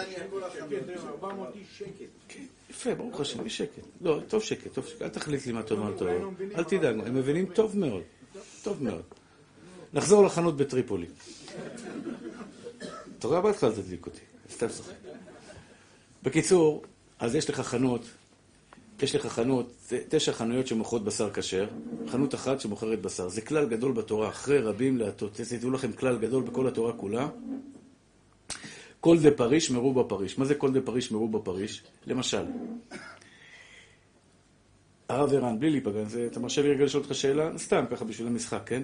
כן, יפה, ברוך השם, יש שקט. לא, טוב שקט, טוב שקט. אל תחליט לי מה טוב, מה טוב. אל תדאג, הם מבינים טוב מאוד. טוב מאוד. נחזור לחנות בטריפולי. אתה רואה בהתחלה תדליק אותי. סתם שחק. בקיצור, אז יש לך חנות יש לך חנות, תשע חנויות שמוכרות בשר כשר, חנות אחת שמוכרת בשר. זה כלל גדול בתורה, אחרי רבים להטות. תדעו לכם כלל גדול בכל התורה כולה. כל דה פריש מרובה פריש. מה זה כל דה פריש מרובה פריש? למשל, הרב ערן, בלי להיפגע, אתה מרשה לי רגע לשאול אותך שאלה? סתם, ככה בשביל המשחק, כן?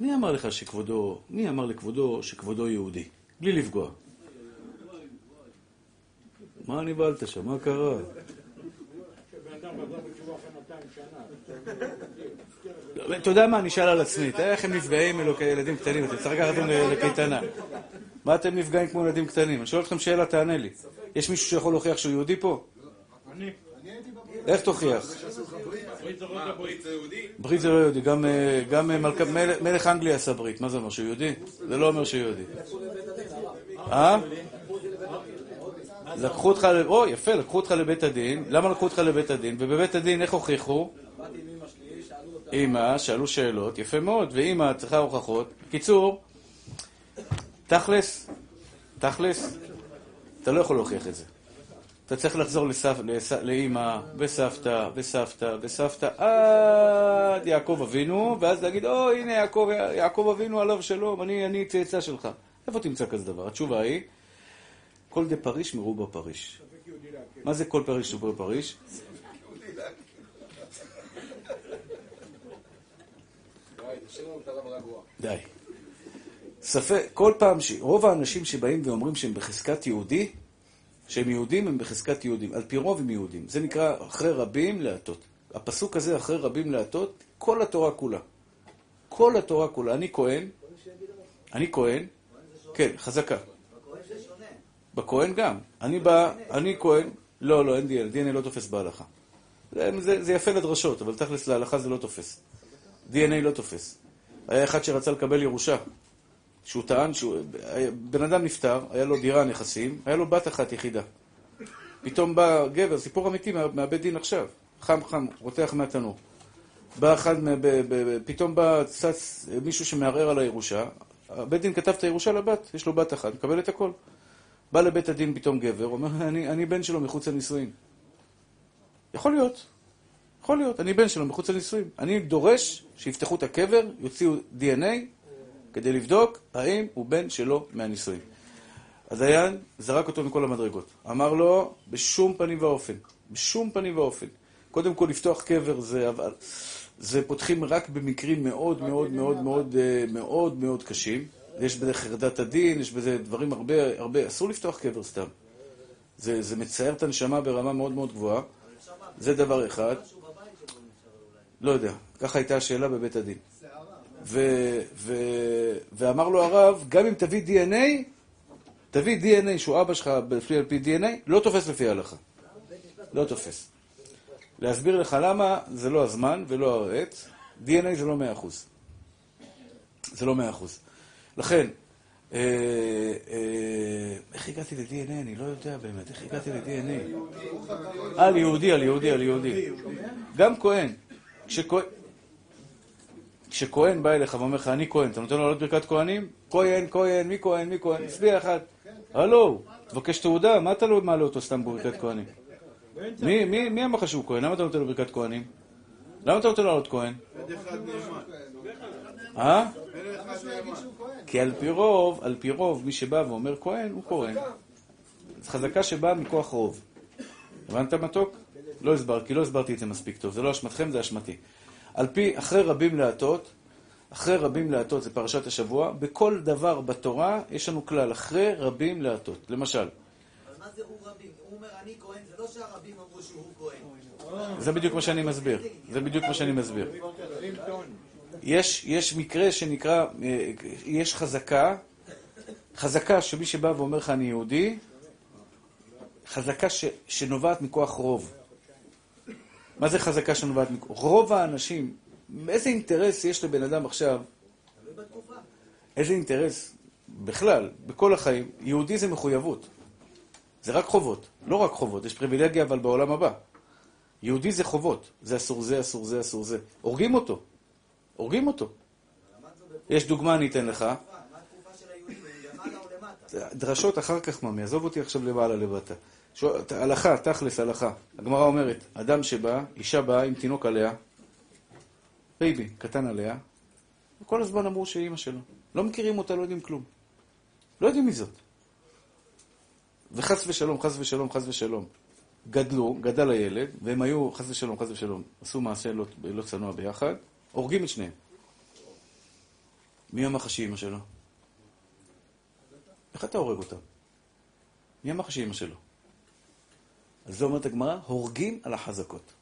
מי אמר לך שכבודו, מי אמר לכבודו שכבודו יהודי? בלי לפגוע. מה נבהלת שם? מה קרה? אתה יודע מה, אני אשאל על עצמי, תראה איך הם נפגעים אלו כילדים קטנים, אתם צריכים לקחת אותם לקייטנה. מה אתם נפגעים כמו ילדים קטנים? אני שואל אתכם שאלה, תענה לי. יש מישהו שיכול להוכיח שהוא יהודי פה? אני. איך תוכיח? ברית זה לא יהודי, גם אה, מלך אנגליה עשה ברית, מה זה אומר, שהוא יהודי? זה לא אומר שהוא יהודי. אה? לקחו אותך, או יפה, לקחו אותך לבית הדין, למה לקחו אותך לבית הדין? ובבית הדין איך הוכיחו? אמא, שאלו שאלות, יפה מאוד, ואמא צריכה הוכחות. בקיצור, תכלס, תכלס, אתה לא יכול להוכיח את זה. אתה צריך לחזור לאמא, וסבתא, וסבתא, וסבתא, עד יעקב אבינו, ואז להגיד, או, הנה יעקב, יעקב אבינו עליו שלום, אני, אני צאצא שלך. איפה תמצא כזה דבר? התשובה היא, כל דה פריש מרובה פריש. מה זה כל פריש מרובה פריש? די. ספק, כל פעם, רוב האנשים שבאים ואומרים שהם בחזקת יהודי, שהם יהודים הם בחזקת יהודים. על פי רוב הם יהודים. זה נקרא אחרי רבים להטות. הפסוק הזה, אחרי רבים להטות, כל התורה כולה. כל התורה כולה. אני כהן, אני כהן, כן, חזקה. בכהן גם. אני בא, אני כהן, לא, לא, אין דנ"א, דנ"א לא תופס בהלכה. זה, יפה לדרשות, אבל תכלס להלכה זה לא תופס. דנ"א לא תופס. היה אחד שרצה לקבל ירושה. שהוא טען, שהוא, בן אדם נפטר, היה לו דירה נכסים, היה לו בת אחת יחידה. פתאום בא גבר, סיפור אמיתי מה- מהבית דין עכשיו, חם חם, רותח מהתנור. בא אחד, פתאום בא צץ מישהו שמערער על הירושה, הבית דין כתב את הירושה לבת, יש לו בת אחת, מקבל את הכל. בא לבית הדין פתאום גבר, אומר, אני, אני בן שלו מחוץ לנישואין. יכול להיות, יכול להיות, אני בן שלו מחוץ לנישואין. אני דורש שיפתחו את הקבר, יוציאו DNA, כדי לבדוק האם הוא בן שלו מהנישואין. הדיין זרק אותו מכל המדרגות. אמר לו, בשום פנים ואופן, בשום פנים ואופן. קודם כל, לפתוח קבר זה, זה פותחים רק במקרים מאוד מאוד מאוד מאוד אה, מאוד מאוד קשים. יש בזה חרדת הדין, יש בזה דברים הרבה, הרבה, אסור לפתוח קבר סתם. זה, זה מצייר את הנשמה ברמה מאוד מאוד גבוהה. זה דבר אחד. לא יודע, ככה הייתה השאלה בבית הדין. ו, ו, ואמר לו הרב, גם אם תביא DNA, תביא DNA שהוא אבא שלך לפי על פי DNA, לא תופס לפי ההלכה. לא תופס. להסביר לך למה, זה לא הזמן ולא העת, DNA זה לא מאה אחוז. זה לא מאה אחוז. לכן, אה, אה, איך הגעתי ל-DNA? אני לא יודע באמת, איך הגעתי ל-DNA? על יהודי, על יהודי, על יהודי. גם כהן. כשכהן... בא אליך ואומר לך, אני כהן, אתה נותן לו לעלות ברכת כהנים? כהן, כהן, מי כהן, מי כהן? הצביע אחד. הלו, תבקש תעודה, מה אתה לא מעלה אותו סתם בברכת כהנים? מי אמר לך שהוא כהן? למה אתה נותן לו ברכת כהנים? למה אתה נותן לו לעלות כהן? אה? כי על פי רוב, על פי רוב, מי שבא ואומר כהן, הוא כהן. זו חזקה שבאה מכוח רוב. הבנת מתוק? לא הסבר, כי לא הסברתי את זה מספיק טוב. זה לא אשמתכם, זה אשמתי. על פי, אחרי רבים להטות, אחרי רבים להטות, זה פרשת השבוע, בכל דבר בתורה יש לנו כלל, אחרי רבים להטות. למשל, אבל מה זה הוא רבים? הוא אומר אני כהן, זה לא שהרבים אמרו שהוא כהן. זה בדיוק מה שאני מסביר. זה בדיוק מה שאני מסביר. יש, יש מקרה שנקרא, אה, יש חזקה, חזקה שמי שבא ואומר לך אני יהודי, חזקה ש, שנובעת מכוח רוב. מה זה חזקה שנובעת מכוח? רוב האנשים, איזה אינטרס יש לבן אדם עכשיו. איזה אינטרס, בכלל, בכל החיים, יהודי זה מחויבות. זה רק חובות, לא רק חובות, יש פריבילגיה אבל בעולם הבא. יהודי זה חובות, זה אסור זה, אסור זה, אסור זה. הורגים אותו, הורגים אותו. יש דוגמה אני אתן לך. דרשות אחר כך, ממי, עזוב אותי עכשיו למעלה לבטה. הלכה, תכלס, הלכה. הגמרא אומרת, אדם שבא, אישה באה עם תינוק עליה, בייבי, קטן עליה, וכל הזמן אמרו שהיא אימא שלו. לא מכירים אותה, לא יודעים כלום. לא יודעים מי זאת. וחס ושלום, חס ושלום, חס ושלום. גדלו, גדל הילד, והם היו, חס ושלום, חס ושלום, עשו מעשה לא, לא צנוע ביחד, הורגים את שניהם. מי אמר שהיא אימא שלו? איך אתה הורג אותם? מי אמר שהיא אמא שלו? אז זה אומרת הגמרא, הורגים על החזקות.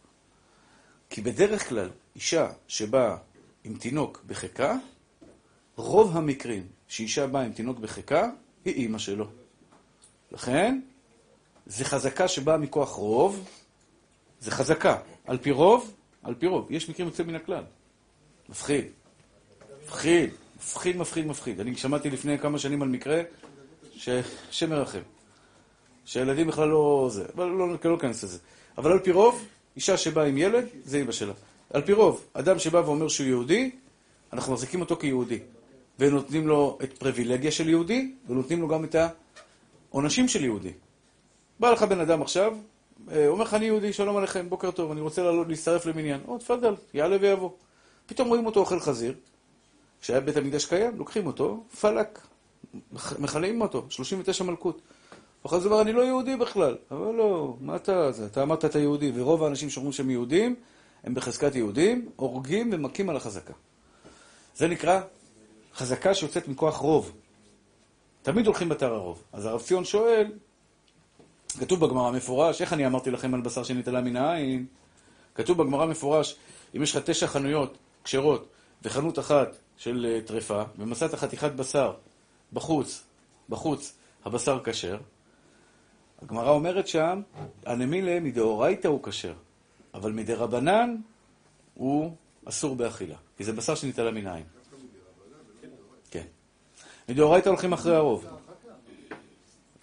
כי בדרך כלל, אישה שבאה עם תינוק בחיקה, רוב המקרים שאישה באה עם תינוק בחיקה, היא אימא שלו. לכן, זה חזקה שבאה מכוח רוב, זה חזקה. על פי רוב, על פי רוב. יש מקרים יוצאים מן הכלל. מפחיד. מפחיד. מפחיד, מפחיד, מפחיד. אני שמעתי לפני כמה שנים על מקרה שהשם מרחם. שהילדים בכלל לא זה, אבל לא, לא ניכנס לזה. אבל על פי רוב, אישה שבאה עם ילד, זה אמא שלה. על פי רוב, אדם שבא ואומר שהוא יהודי, אנחנו מחזיקים אותו כיהודי. ונותנים לו את פריבילגיה של יהודי, ונותנים לו גם את העונשים של יהודי. בא לך בן אדם עכשיו, אה, אומר לך, אני יהודי, שלום עליכם, בוקר טוב, אני רוצה להצטרף למניין. או, תפדל, יעלה ויבוא. פתאום רואים אותו אוכל חזיר, כשהיה בית המקדש קיים, לוקחים אותו, פלק, מכלים אותו, 39 מלכות. ואחרי זה אומר, אני לא יהודי בכלל. אבל לא, מה אתה, זה, אתה אמרת אתה יהודי, ורוב האנשים שאומרים שהם יהודים, הם בחזקת יהודים, הורגים ומכים על החזקה. זה נקרא חזקה שיוצאת מכוח רוב. תמיד הולכים בתר הרוב. אז הרב ציון שואל, כתוב בגמרא מפורש, איך אני אמרתי לכם על בשר שנתעלה מן העין? כתוב בגמרא מפורש, אם יש לך תשע חנויות כשרות וחנות אחת של אה, טרפה, ומצאת חתיכת בשר בחוץ, בחוץ, הבשר כשר, הגמרא אומרת שם, הנמילה מדאורייתא הוא כשר, אבל מדרבנן הוא אסור באכילה, כי זה בשר שנתעלה מן העין. כן. מדאורייתא הולכים אחרי הרוב.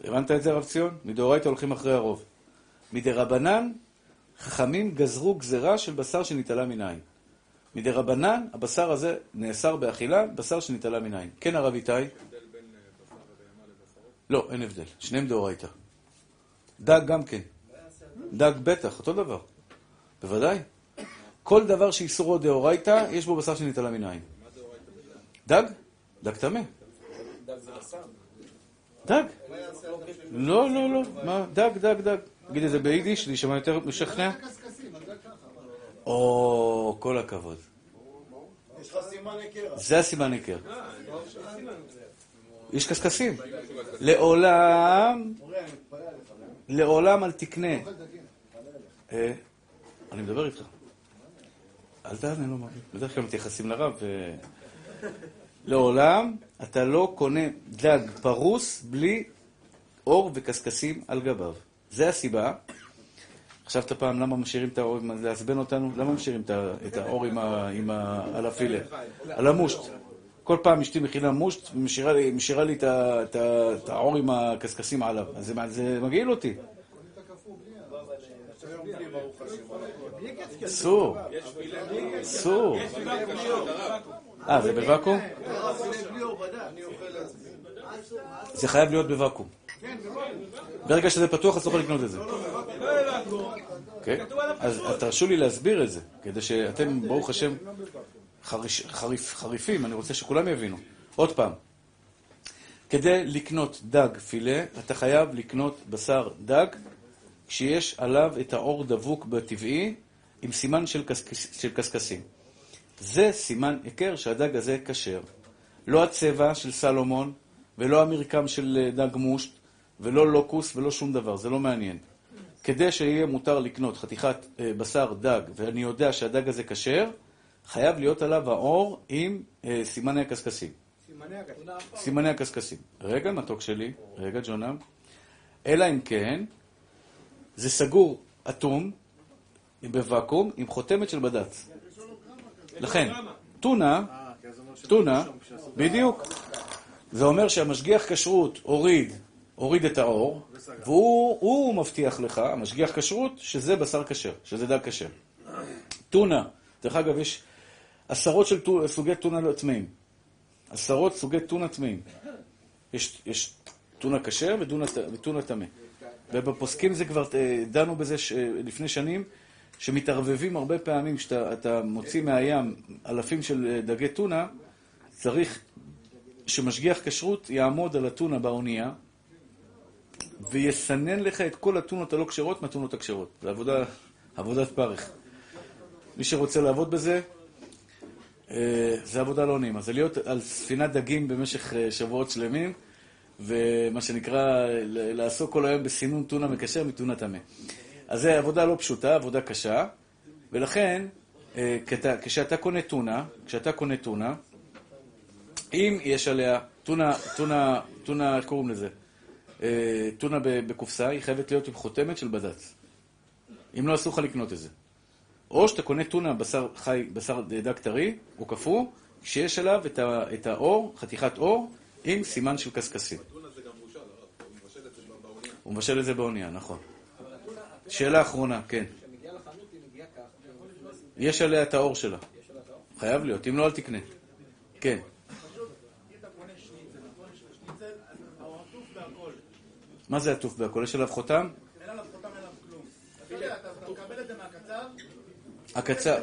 הבנת את זה, הרב ציון? מדאורייתא הולכים אחרי הרוב. מדרבנן, חכמים גזרו גזרה של בשר שנתעלה מן העין. מדרבנן, הבשר הזה נאסר באכילה, בשר שנתעלה מן העין. כן, הרב איתי? לא, אין הבדל. שניהם דאורייתא. דג גם כן. דג בטח, אותו דבר. בוודאי. כל דבר שאיסורו דאורייתא, יש בו בשר שנתעלה מן העין. דג? דג טמא. דג. לא, לא, לא. מה? דג, דג, דג. תגיד את זה ביידיש, להישמע יותר משכנע. או, כל הכבוד. יש לך סימן היכר. זה הסימן היכר. יש קשקשים. לעולם, אני. לעולם אל תקנה. אה, אני מדבר איתך. אל תענה לו, מרי. בדרך כלל מתייחסים לרב. אה, לעולם אתה לא קונה דג פרוס בלי אור וקשקשים על גביו. זה הסיבה. חשבת פעם למה משאירים את האור, לעצבן אותנו? למה משאירים את האור עם ה- על? על המושט. כל פעם אשתי מכינה מושט ומשאירה לי- את האור עם הקשקשים עליו. אז זה מגעיל אותי. אסור. אסור. אה, זה בוואקום? זה חייב להיות בוואקום. ברגע שזה פתוח, אז לא יכול לקנות את זה. כן? אז תרשו לי להסביר את זה, כדי שאתם, ברוך השם, חריפים, אני רוצה שכולם יבינו. עוד פעם, כדי לקנות דג פילה, אתה חייב לקנות בשר דג שיש עליו את האור דבוק בטבעי, עם סימן של קשקשים. זה סימן היכר שהדג הזה כשר. לא הצבע של סלומון, ולא המרקם של אה, דג מושט, ולא לוקוס, ולא שום דבר, זה לא מעניין. כדי שיהיה מותר לקנות חתיכת אה, בשר דג, ואני יודע שהדג הזה כשר, חייב להיות עליו האור עם אה, סימני הקשקשים. סימני הקשקשים. רגע, מתוק שלי, רגע, ג'ונם. אלא אם כן, זה סגור, אטום, בוואקום, עם חותמת של בד"ץ. לכן, טונה, טונה, בדיוק. זה אומר שהמשגיח כשרות הוריד, הוריד את האור, והוא הוא מבטיח לך, המשגיח כשרות, שזה בשר כשר, שזה דג כשר. טונה, דרך אגב, יש עשרות של סוגי טונה טמאים. עשרות סוגי טונה טמאים. יש, יש טונה כשר וטונה- טמא. ובפוסקים זה כבר, אה, דנו בזה ש, לפני שנים, שמתערבבים הרבה פעמים, כשאתה אתה מוציא מהים אלפים של אה, דגי טונה, צריך שמשגיח כשרות יעמוד על הטונה באונייה, ויסנן לך את כל הטונות הלא כשרות מהטונות הכשרות. זה עבודה, עבודת פרך. מי שרוצה לעבוד בזה, אה, זה עבודה לא נעימה. זה להיות על ספינת דגים במשך אה, שבועות שלמים, ומה שנקרא, לעסוק כל היום בסינון טונה מקשר מטונה טמא. אז זו עבודה לא פשוטה, עבודה קשה, ולכן, אה, כשאתה קונה טונה, כשאתה קונה טונה, אם יש עליה טונה, טונה, טונה, איך קוראים לזה? אה, טונה ב- בקופסה, היא חייבת להיות עם חותמת של בד"ץ. אם לא, אסור לך לקנות את זה. או שאתה קונה טונה, בשר חי, בשר דג טרי, או קפוא, שיש עליו את, ה, את האור, חתיכת אור, עם סימן של קשקשים. הוא מבשל את זה באונייה, נכון. שאלה אחרונה, כן. יש עליה את האור שלה. חייב להיות, אם לא, אל תקנה. כן. מה זה עטוף בהכל? יש עליו חותם? אין עליו חותם, אין עליו כלום. אתה יודע, אתה מקבל את זה מהקצב, הקצר.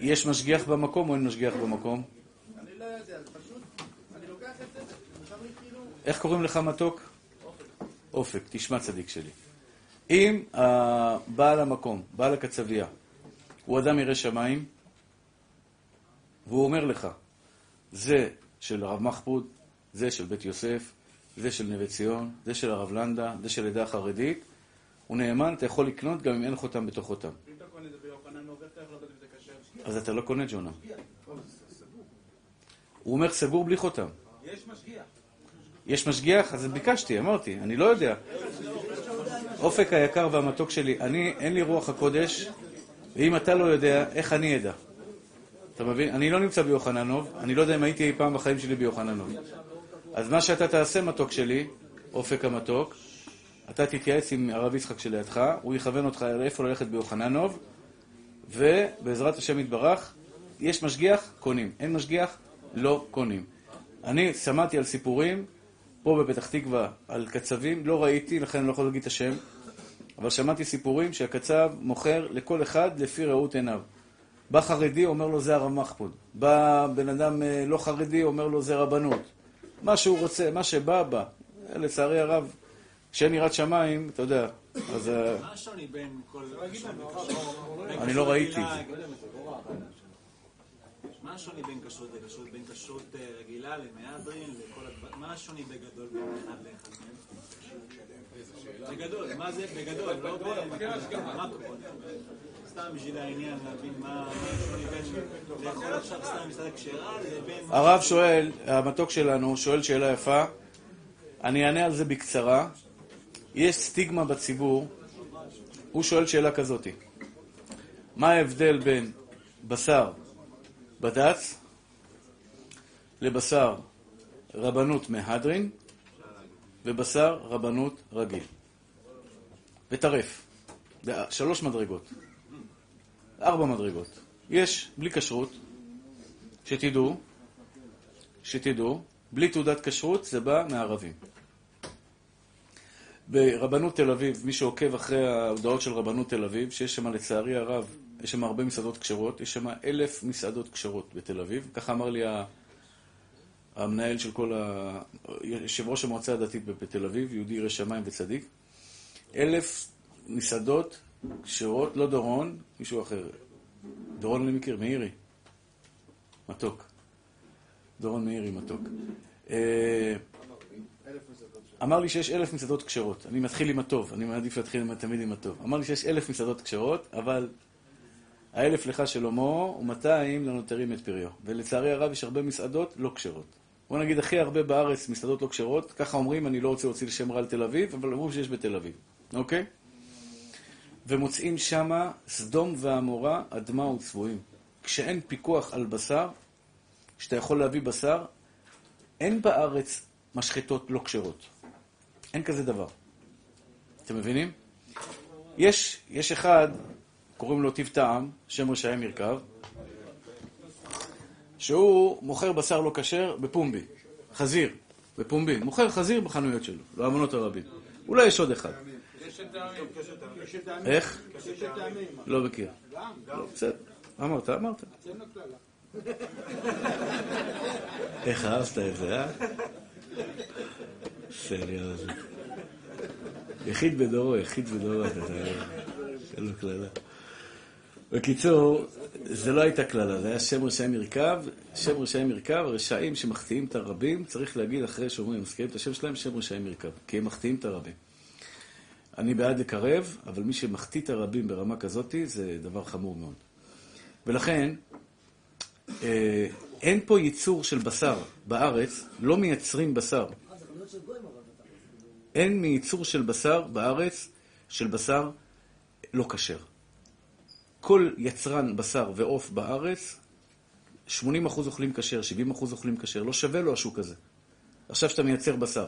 יש משגיח במקום או אין משגיח במקום? אני לא יודע, פשוט, אני לוקח את זה, כאילו... איך קוראים לך מתוק? אופק, תשמע צדיק שלי. אם הבעל המקום, בעל הקצבייה, הוא אדם ירא שמיים, והוא אומר לך, זה של הרב מחפוד, זה של בית יוסף, זה של נווה ציון, זה של הרב לנדה, זה של עדה החרדית, הוא נאמן, אתה יכול לקנות גם אם אין חותם בתוך חותם. אם אתה קונה את זה ביוחנן עובר, אתה יכול לדעת אם זה כשר. אז אתה לא קונה ג'ונה. הוא אומר סגור בלי חותם. יש משגיח. יש משגיח? אז ביקשתי, אמרתי, אני לא יודע. אופק היקר והמתוק שלי, אני, אין לי רוח הקודש, ואם אתה לא יודע, איך אני אדע? אתה מבין? אני לא נמצא ביוחננוב, אני לא יודע אם הייתי אי פעם בחיים שלי ביוחננוב. אז מה שאתה תעשה, מתוק שלי, אופק המתוק, אתה תתייעץ עם הרב יצחק שלידך, הוא יכוון אותך לאיפה ללכת ביוחננוב, ובעזרת השם יתברך, יש משגיח, קונים. אין משגיח, לא קונים. אני שמעתי על סיפורים, פה בפתח תקווה, על קצבים, לא ראיתי, לכן אני לא יכול להגיד את השם, אבל שמעתי סיפורים שהקצב מוכר לכל אחד לפי ראות עיניו. בא חרדי, אומר לו זה הרב מחפוד. בא בן אדם אה, לא חרדי, אומר לו זה רבנות. מה שהוא רוצה, מה שבא, בא. לצערי הרב, כשאין יראת שמיים, אתה יודע, אז... אה, מה השוני בין כל... אני לא ראיתי את זה. מה השוני בין כשרות לכשרות, בין כשרות אה, רגילה למהדרין, לכל הדברים? מה השוני בגדול בין אחד לאחד מהם? בגדול, מה זה בגדול, לא במקרו. הרב שואל, המתוק שלנו, שואל שאלה יפה, אני אענה על זה בקצרה. יש סטיגמה בציבור, הוא שואל שאלה כזאתי, מה ההבדל בין בשר בד"ץ לבשר רבנות מהדרין ובשר רבנות רגיל. וטרף. שלוש מדרגות. ארבע מדרגות. יש בלי כשרות, שתדעו, שתדעו, בלי תעודת כשרות זה בא מערבים. ברבנות תל אביב, מי שעוקב אחרי ההודעות של רבנות תל אביב, שיש שם לצערי הרב, יש שם הרבה מסעדות כשרות, יש שם אלף מסעדות כשרות בתל אביב, ככה אמר לי המנהל של כל ה... יושב ראש המועצה הדתית בתל אביב, יהודי ירא שמיים וצדיק, אלף מסעדות כשרות, לא דורון, מישהו אחר. דורון אני מכיר, מאירי. מתוק. דורון מאירי מתוק. אה, אמר לי שיש אלף מסעדות כשרות. אני מתחיל עם הטוב, אני מעדיף להתחיל תמיד עם הטוב. אמר לי שיש אלף מסעדות כשרות, אבל האלף לך שלמה ומאתיים לנותרים את פריו. ולצערי הרב יש הרבה מסעדות לא כשרות. בוא נגיד הכי הרבה בארץ מסעדות לא כשרות, ככה אומרים, אני לא רוצה להוציא לשם רע לתל אביב, אבל אומרים שיש בתל אביב, אוקיי? ומוצאים שמה סדום ועמורה, אדמה וצבועים. כשאין פיקוח על בשר, כשאתה יכול להביא בשר, אין בארץ משחטות לא כשרות. אין כזה דבר. אתם מבינים? יש, יש אחד, קוראים לו טיב טעם, שם רשעי מרכב, שהוא מוכר בשר לא כשר בפומבי, חזיר, בפומבי. מוכר חזיר בחנויות שלו, לאמנות הרבים. אולי יש עוד אחד. איך? לא מכיר. לא, בסדר. אמרת, אמרת. איך אהבת את זה, אה? בסדר, זה. יחיד בדורו, יחיד בדורו, אתה אין לו קללה. בקיצור, זה לא הייתה קללה, זה היה שם רשעים מרכב, שם רשעים מרכב, רשעים שמחטיאים את הרבים, צריך להגיד אחרי שאומרים, מזכירים את השם שלהם, שם רשעים מרכב, כי הם מחטיאים את הרבים. אני בעד לקרב, אבל מי שמחטיא את הרבים ברמה כזאת, זה דבר חמור מאוד. ולכן, אה, אין פה ייצור של בשר בארץ, לא מייצרים בשר. אין מייצור של בשר בארץ, של בשר לא כשר. כל יצרן בשר ועוף בארץ, 80% אוכלים כשר, 70% אוכלים כשר, לא שווה לו השוק הזה. עכשיו שאתה מייצר בשר.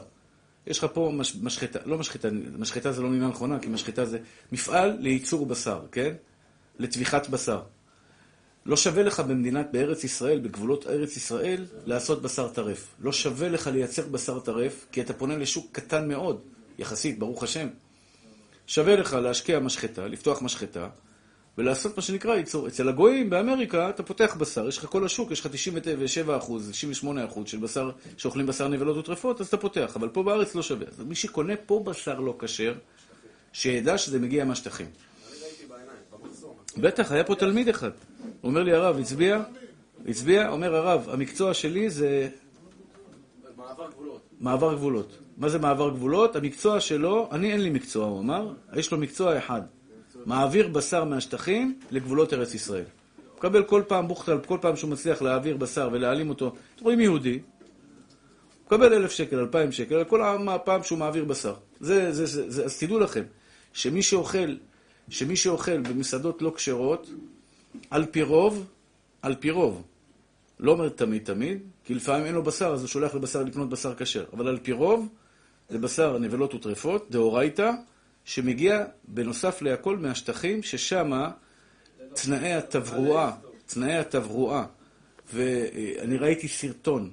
יש לך פה מש, משחטה, לא משחטה, משחטה זה לא מילה נכונה, כי משחטה זה מפעל לייצור בשר, כן? לטביחת בשר. לא שווה לך במדינת, בארץ ישראל, בגבולות ארץ ישראל, לעשות בשר טרף. לא שווה לך לייצר בשר טרף, כי אתה פונה לשוק קטן מאוד, יחסית, ברוך השם. שווה לך להשקיע משחטה, לפתוח משחטה, ולעשות מה שנקרא ייצור. אצל הגויים באמריקה אתה פותח בשר, יש לך כל השוק, יש לך 97 אחוז, 98 אחוז של בשר שאוכלים בשר נבלות וטרפות, אז אתה פותח, אבל פה בארץ לא שווה. אז מי שקונה פה בשר לא כשר, שידע שזה מגיע מהשטחים. בטח, היה פה תלמיד אחד. הוא אומר לי, הרב, הצביע? הצביע? אומר הרב, המקצוע שלי זה... מעבר גבולות. מעבר גבולות. מה זה מעבר גבולות? המקצוע שלו, אני אין לי מקצוע, הוא אמר, יש לו מקצוע אחד. מעביר בשר מהשטחים לגבולות ארץ ישראל. הוא מקבל כל פעם בוכטל, כל פעם שהוא מצליח להעביר בשר ולהעלים אותו, אתם רואים יהודי, הוא מקבל אלף שקל, אלפיים שקל, כל פעם שהוא מעביר בשר. זה, זה, זה, זה, אז תדעו לכם, שמי שאוכל, שמי שאוכל במסעדות לא כשרות, על פי רוב, על פי רוב. לא אומר תמיד תמיד, כי לפעמים אין לו בשר, אז הוא שולח לבשר לקנות בשר כשר. אבל על פי רוב, זה בשר נבלות וטרפות, דאורייתא, שמגיע בנוסף להכל מהשטחים, ששמה תנאי התברואה, תנאי התברואה, ואני ראיתי סרטון,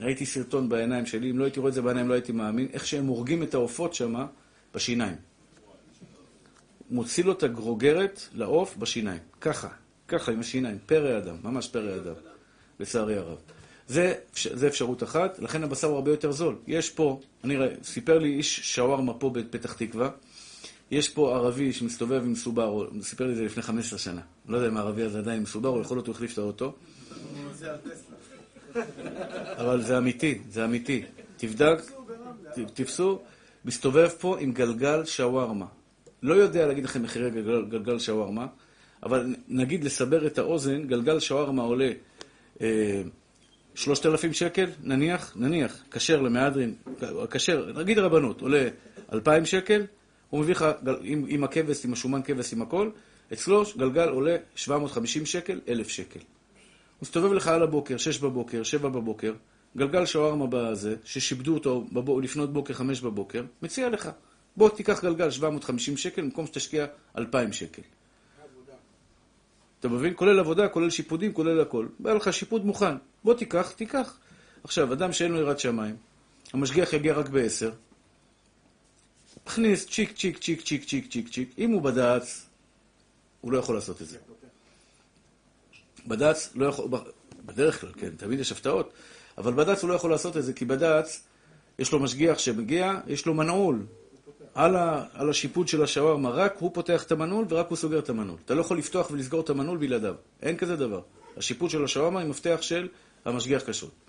ראיתי סרטון בעיניים שלי, אם לא הייתי רואה את זה בעיניים לא הייתי מאמין, איך שהם הורגים את העופות שמה בשיניים. מוציא לו את הגרוגרת לעוף בשיניים. ככה, ככה עם השיניים, פרא אדם, ממש פרא אדם, לצערי הרב. זה, זה אפשרות אחת, לכן הבשר הוא הרבה יותר זול. יש פה, אני ראה, סיפר לי איש שווארמה פה בפתח תקווה, יש פה ערבי שמסתובב עם סובר, הוא סיפר לי את זה לפני 15 שנה. לא יודע אם הערבי הזה עדיין עם סובר, הוא יכול להיות הוא החליף את האוטו. אבל זה אמיתי, זה אמיתי. תבדק, תפסו, מסתובב פה עם גלגל שווארמה. לא יודע להגיד לכם מחירי גלגל, גלגל שווארמה, אבל נגיד לסבר את האוזן, גלגל שווארמה עולה אה, 3,000 שקל, נניח, נניח, כשר למהדרין, כשר, נגיד רבנות, עולה 2,000 שקל, הוא מביא לך עם, עם הכבש, עם השומן כבש, עם הכל, אצלו גלגל עולה 750 שקל, 1,000 שקל. הוא מסתובב לך על הבוקר, 6 בבוקר, 7 בבוקר, גלגל שווארמה בזה, ששיבדו אותו בבוא, לפנות בוקר, 5 בבוקר, מציע לך, בוא תיקח גלגל 750 שקל במקום שתשקיע 2,000 שקל. אתה מבין? כולל עבודה, כולל שיפודים, כולל הכל. בא לך שיפוד מוכן. בוא תיקח, תיקח. עכשיו, אדם שאין לו יראת שמיים, המשגיח יגיע רק בעשר, מכניס צ'יק, צ'יק, צ'יק, צ'יק, צ'יק, צ'יק, צ'יק. אם הוא בד"ץ, הוא לא יכול לעשות את זה. בד"ץ לא יכול, בדרך כלל, כן, תמיד יש הפתעות, אבל בד"ץ הוא לא יכול לעשות את זה, כי בד"ץ יש לו משגיח שמגיע, יש לו מנעול על, ה, על השיפוט של השווארמה, רק הוא פותח את המנעול ורק הוא סוגר את המנעול. אתה לא יכול לפתוח ולסגור את המנעול בלעדיו, אין כזה דבר. השיפוט של השווארמה היא מפתח של המשגיח כשרות.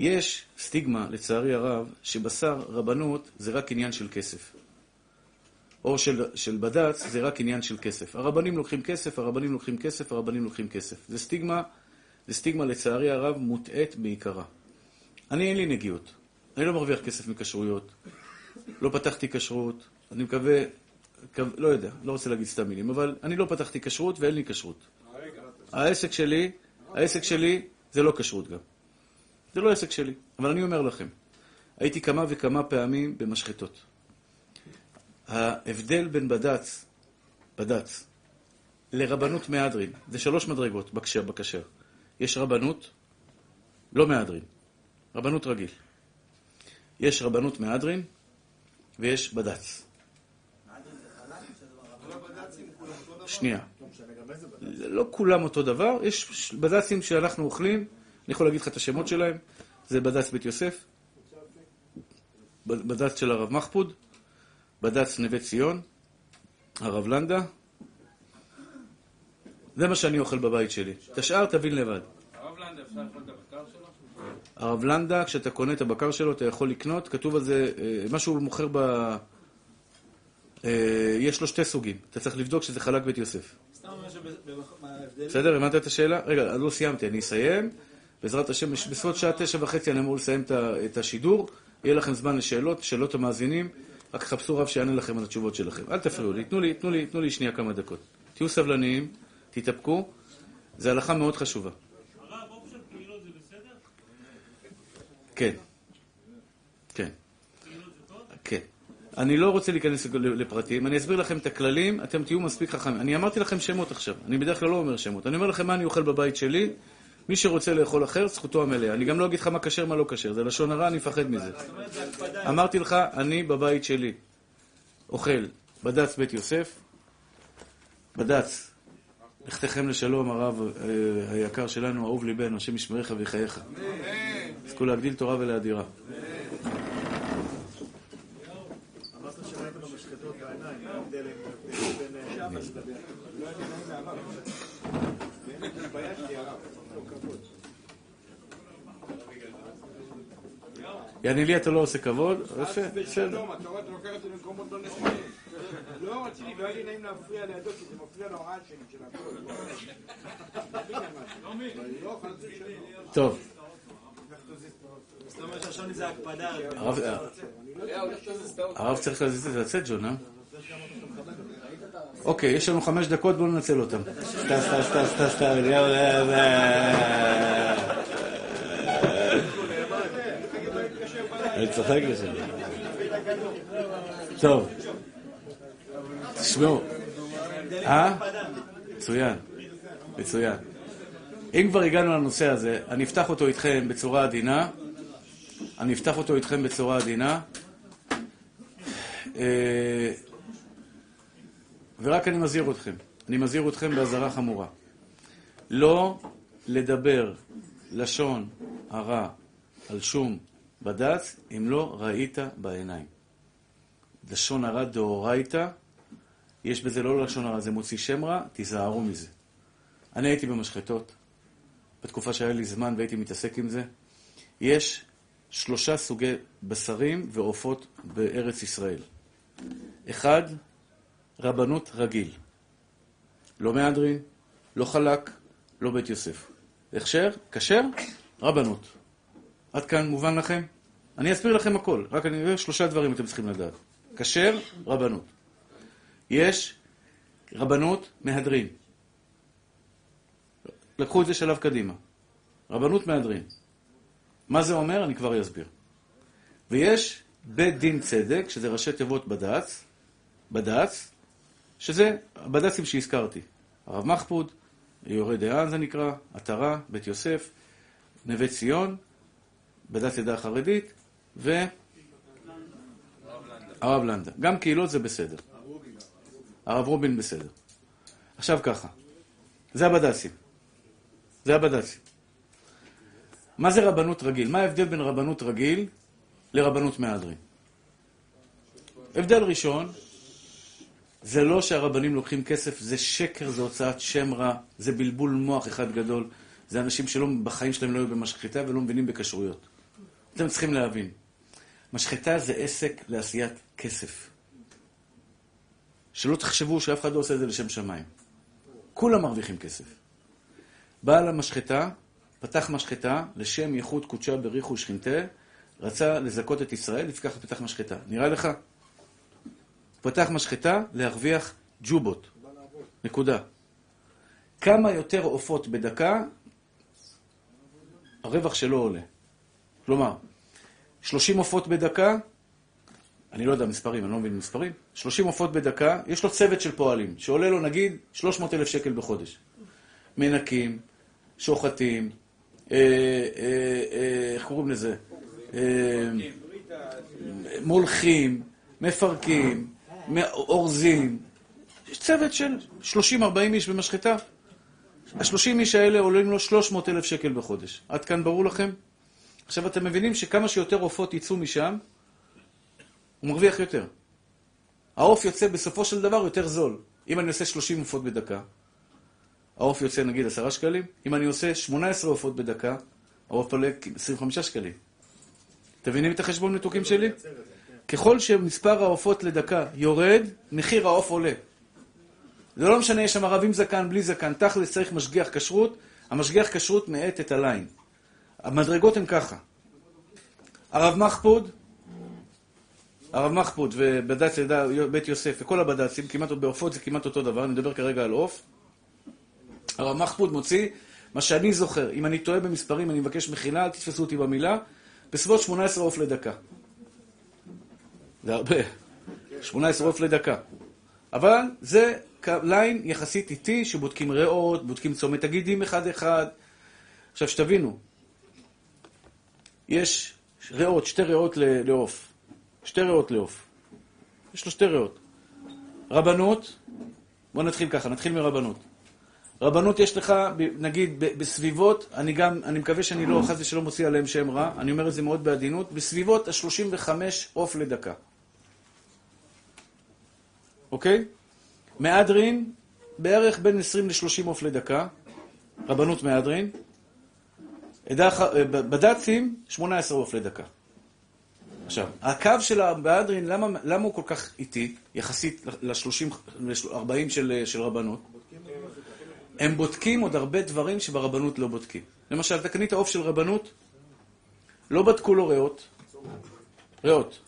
יש סטיגמה, לצערי הרב, שבשר רבנות זה רק עניין של כסף. או של, של בד"ץ זה רק עניין של כסף. הרבנים לוקחים כסף, הרבנים לוקחים כסף, הרבנים לוקחים כסף. זה סטיגמה, זה סטיגמה לצערי הרב מוטעית בעיקרה. אני אין לי נגיעות. אני לא מרוויח כסף מכשרויות. לא פתחתי כשרות. אני מקווה, מקווה- לא יודע, לא רוצה להגיד סתם מילים, אבל אני לא פתחתי כשרות ואין לי כשרות. העסק שלי, העסק שלי זה לא כשרות גם. זה לא עסק שלי. אבל אני אומר לכם, הייתי כמה וכמה פעמים במשחטות. ההבדל בין בד"ץ, בד"ץ, לרבנות מהדרין, זה שלוש מדרגות בכשר, בכשר. יש רבנות, לא מהדרין, רבנות רגיל. יש רבנות מהדרין ויש בד"ץ. שנייה. לא כולם אותו דבר, יש בד"צים שאנחנו אוכלים, אני יכול להגיד לך את השמות שלהם, זה בד"ץ בית יוסף, בד"ץ של הרב מחפוד, בד"ץ נווה ציון, הרב לנדה. זה מה שאני אוכל בבית שלי. את השאר תבין לבד. הרב לנדה, אפשר לאכול את הבקר שלו? הרב לנדה, כשאתה קונה את הבקר שלו, אתה יכול לקנות, כתוב על זה, אה, מה שהוא מוכר ב... אה, יש לו שתי סוגים. אתה צריך לבדוק שזה חלק בית יוסף. סתם אומר שההבדל... בסדר? הבנת את השאלה? רגע, לא סיימתי, אני אסיים. בעזרת השם, בסביבות שעה תשע וחצי אני אמור לסיים את השידור. יהיה לכם זמן לשאלות, שאלות המאזינים. רק חפשו רב שיענה לכם על התשובות שלכם. אל תפריעו לי, תנו לי, תנו לי, תנו לי שנייה כמה דקות. תהיו סבלניים, תתאפקו. זו הלכה מאוד חשובה. כן. כן. כן. אני לא רוצה להיכנס לפרטים, אני אסביר לכם את הכללים, אתם תהיו מספיק חכמים. אני אמרתי לכם שמות עכשיו, אני בדרך כלל לא אומר שמות. אני אומר לכם מה אני אוכל בבית שלי, מי שרוצה לאכול אחר, זכותו המלאה. אני גם לא אגיד לך מה כשר, מה לא כשר, זה לשון הרע, אני מפחד מזה. אמרתי לך, אני בבית שלי אוכל בד"ץ בית יוסף, בד"ץ, לכתכם לשלום, הרב אה, היקר שלנו, אהוב ליבנו, השם ישמריך ויחייך. זכו להגדיל תורה ולהדירה. אמרת שראית במשחטות בעיניים, מה ההבדל בין... באמת התביישתי, הרב. לא כבוד. יעני לי אתה לא עושה כבוד, יפה, חס בסדר. ושלום, אתה רואה, אתה לוקח אותי למקומות לא נכונים. לא רציתי, לא היה לי נעים להפריע לידו, כי זה מפריע להוראה שלי של הכל. לא, ושלום. טוב, הקפדה. הרב- צריך לצאת, ג'ון, אה? אוקיי, יש לנו חמש דקות, בואו ננצל אותם. סטה, סטה, סטה, סטה, סטה, אני צוחק לזה. טוב, תשמעו. אה? מצוין, מצוין. אם כבר הגענו לנושא הזה, אני אפתח אותו איתכם בצורה עדינה. אני אפתח אותו איתכם בצורה עדינה. אה, ורק אני מזהיר אתכם, אני מזהיר אתכם באזהרה חמורה. לא לדבר לשון הרע על שום בד"ץ אם לא ראית בעיניים. לשון הרע דאורייתא, יש בזה לא לשון הרע, זה מוציא שם רע, תיזהרו מזה. אני הייתי במשחטות, בתקופה שהיה לי זמן והייתי מתעסק עם זה. יש שלושה סוגי בשרים ועופות בארץ ישראל. אחד, רבנות רגיל. לא מהדרין, לא חלק, לא בית יוסף. הכשר, כשר, רבנות. עד כאן מובן לכם? אני אסביר לכם הכל, רק אני אומר שלושה דברים אתם צריכים לדעת. כשר, רבנות. יש רבנות מהדרין. לקחו את זה שלב קדימה. רבנות מהדרין. מה זה אומר? אני כבר אסביר. ויש בית דין צדק, שזה ראשי תיבות בד"ץ, בד"ץ, שזה הבד"צים שהזכרתי. הרב מחפוד, יורה דהן זה נקרא, עטרה, בית יוסף, נווה ציון, בד"ץ עדה החרדית, ו... הרב לנדה. גם קהילות זה בסדר. הרב רובין בסדר. עכשיו ככה, זה הבד"צים. זה הבד"צים. מה זה רבנות רגיל? מה ההבדל בין רבנות רגיל לרבנות מהדרין? הבדל ראשון, זה לא שהרבנים לוקחים כסף, זה שקר, זה הוצאת שם רע, זה בלבול מוח אחד גדול. זה אנשים שלא, בחיים שלהם לא היו במשחטה ולא מבינים בכשרויות. אתם צריכים להבין, משחטה זה עסק לעשיית כסף. שלא תחשבו שאף אחד לא עושה את זה לשם שמיים. כולם מרוויחים כסף. בעל המשחטה פתח משחטה לשם ייחוד קודשה בריחו שכינתה, רצה לזכות את ישראל, לפקח ופתח משחטה. נראה לך? פתח משחטה להרוויח ג'ובות. נקודה. כמה יותר עופות בדקה, הרווח שלו עולה. כלומר, 30 עופות בדקה, אני לא יודע מספרים, אני לא מבין מספרים, 30 עופות בדקה, יש לו צוות של פועלים, שעולה לו נגיד 300 אלף שקל בחודש. מנקים, שוחטים, אה, אה, אה, איך קוראים לזה? מולכים, מפרקים, אורזים. יש צוות של 30-40 איש במשחטה. ה-30 איש האלה עולים לו 300 אלף שקל בחודש. עד כאן ברור לכם? עכשיו אתם מבינים שכמה שיותר עופות יצאו משם, הוא מרוויח יותר. העוף יוצא בסופו של דבר יותר זול. אם אני עושה 30 עופות בדקה, העוף יוצא נגיד 10 שקלים, אם אני עושה 18 עופות בדקה, העוף עולה 25 שקלים. אתם מבינים את החשבון מתוקים שלי? ככל שמספר העופות לדקה יורד, מחיר העוף עולה. זה לא משנה, יש שם ערבים זקן, בלי זקן, תכלס צריך משגיח כשרות, המשגיח כשרות מאט את הליין. המדרגות הן ככה. הרב מחפוד, הרב מחפוד ובד"ץ בית יוסף וכל הבד"צים, כמעט בעופות זה כמעט אותו דבר, אני מדבר כרגע על עוף. הרב מחפוד מוציא, מה שאני זוכר, אם אני טועה במספרים, אני מבקש מחילה, אל תתפסו אותי במילה, בסביבות 18 עוף לדקה. זה הרבה. 18 עוף לדקה. אבל זה ליין יחסית איטי, שבודקים ריאות, בודקים צומת הגידים אחד-אחד. עכשיו, שתבינו, יש ריאות, שתי ריאות לעוף. שתי ריאות לעוף. יש לו שתי ריאות. רבנות, בואו נתחיל ככה, נתחיל מרבנות. רבנות יש לך, נגיד, בסביבות, אני גם, אני מקווה שאני לא, חס ושלום, מוציא עליהם שם רע, אני אומר את זה מאוד בעדינות, בסביבות ה-35 עוף לדקה. אוקיי? מהדרין, בערך בין 20 ל-30 עוף לדקה, רבנות מהדרין. בד"צים, 18 עוף לדקה. עכשיו, הקו של המהדרין, למה, למה הוא כל כך איטי, יחסית ל-30, ל-40 של, של רבנות? הם בודקים עוד הרבה דברים שברבנות לא בודקים. למשל, אתה קנית עוף של רבנות, לא בדקו לו ריאות. ריאות.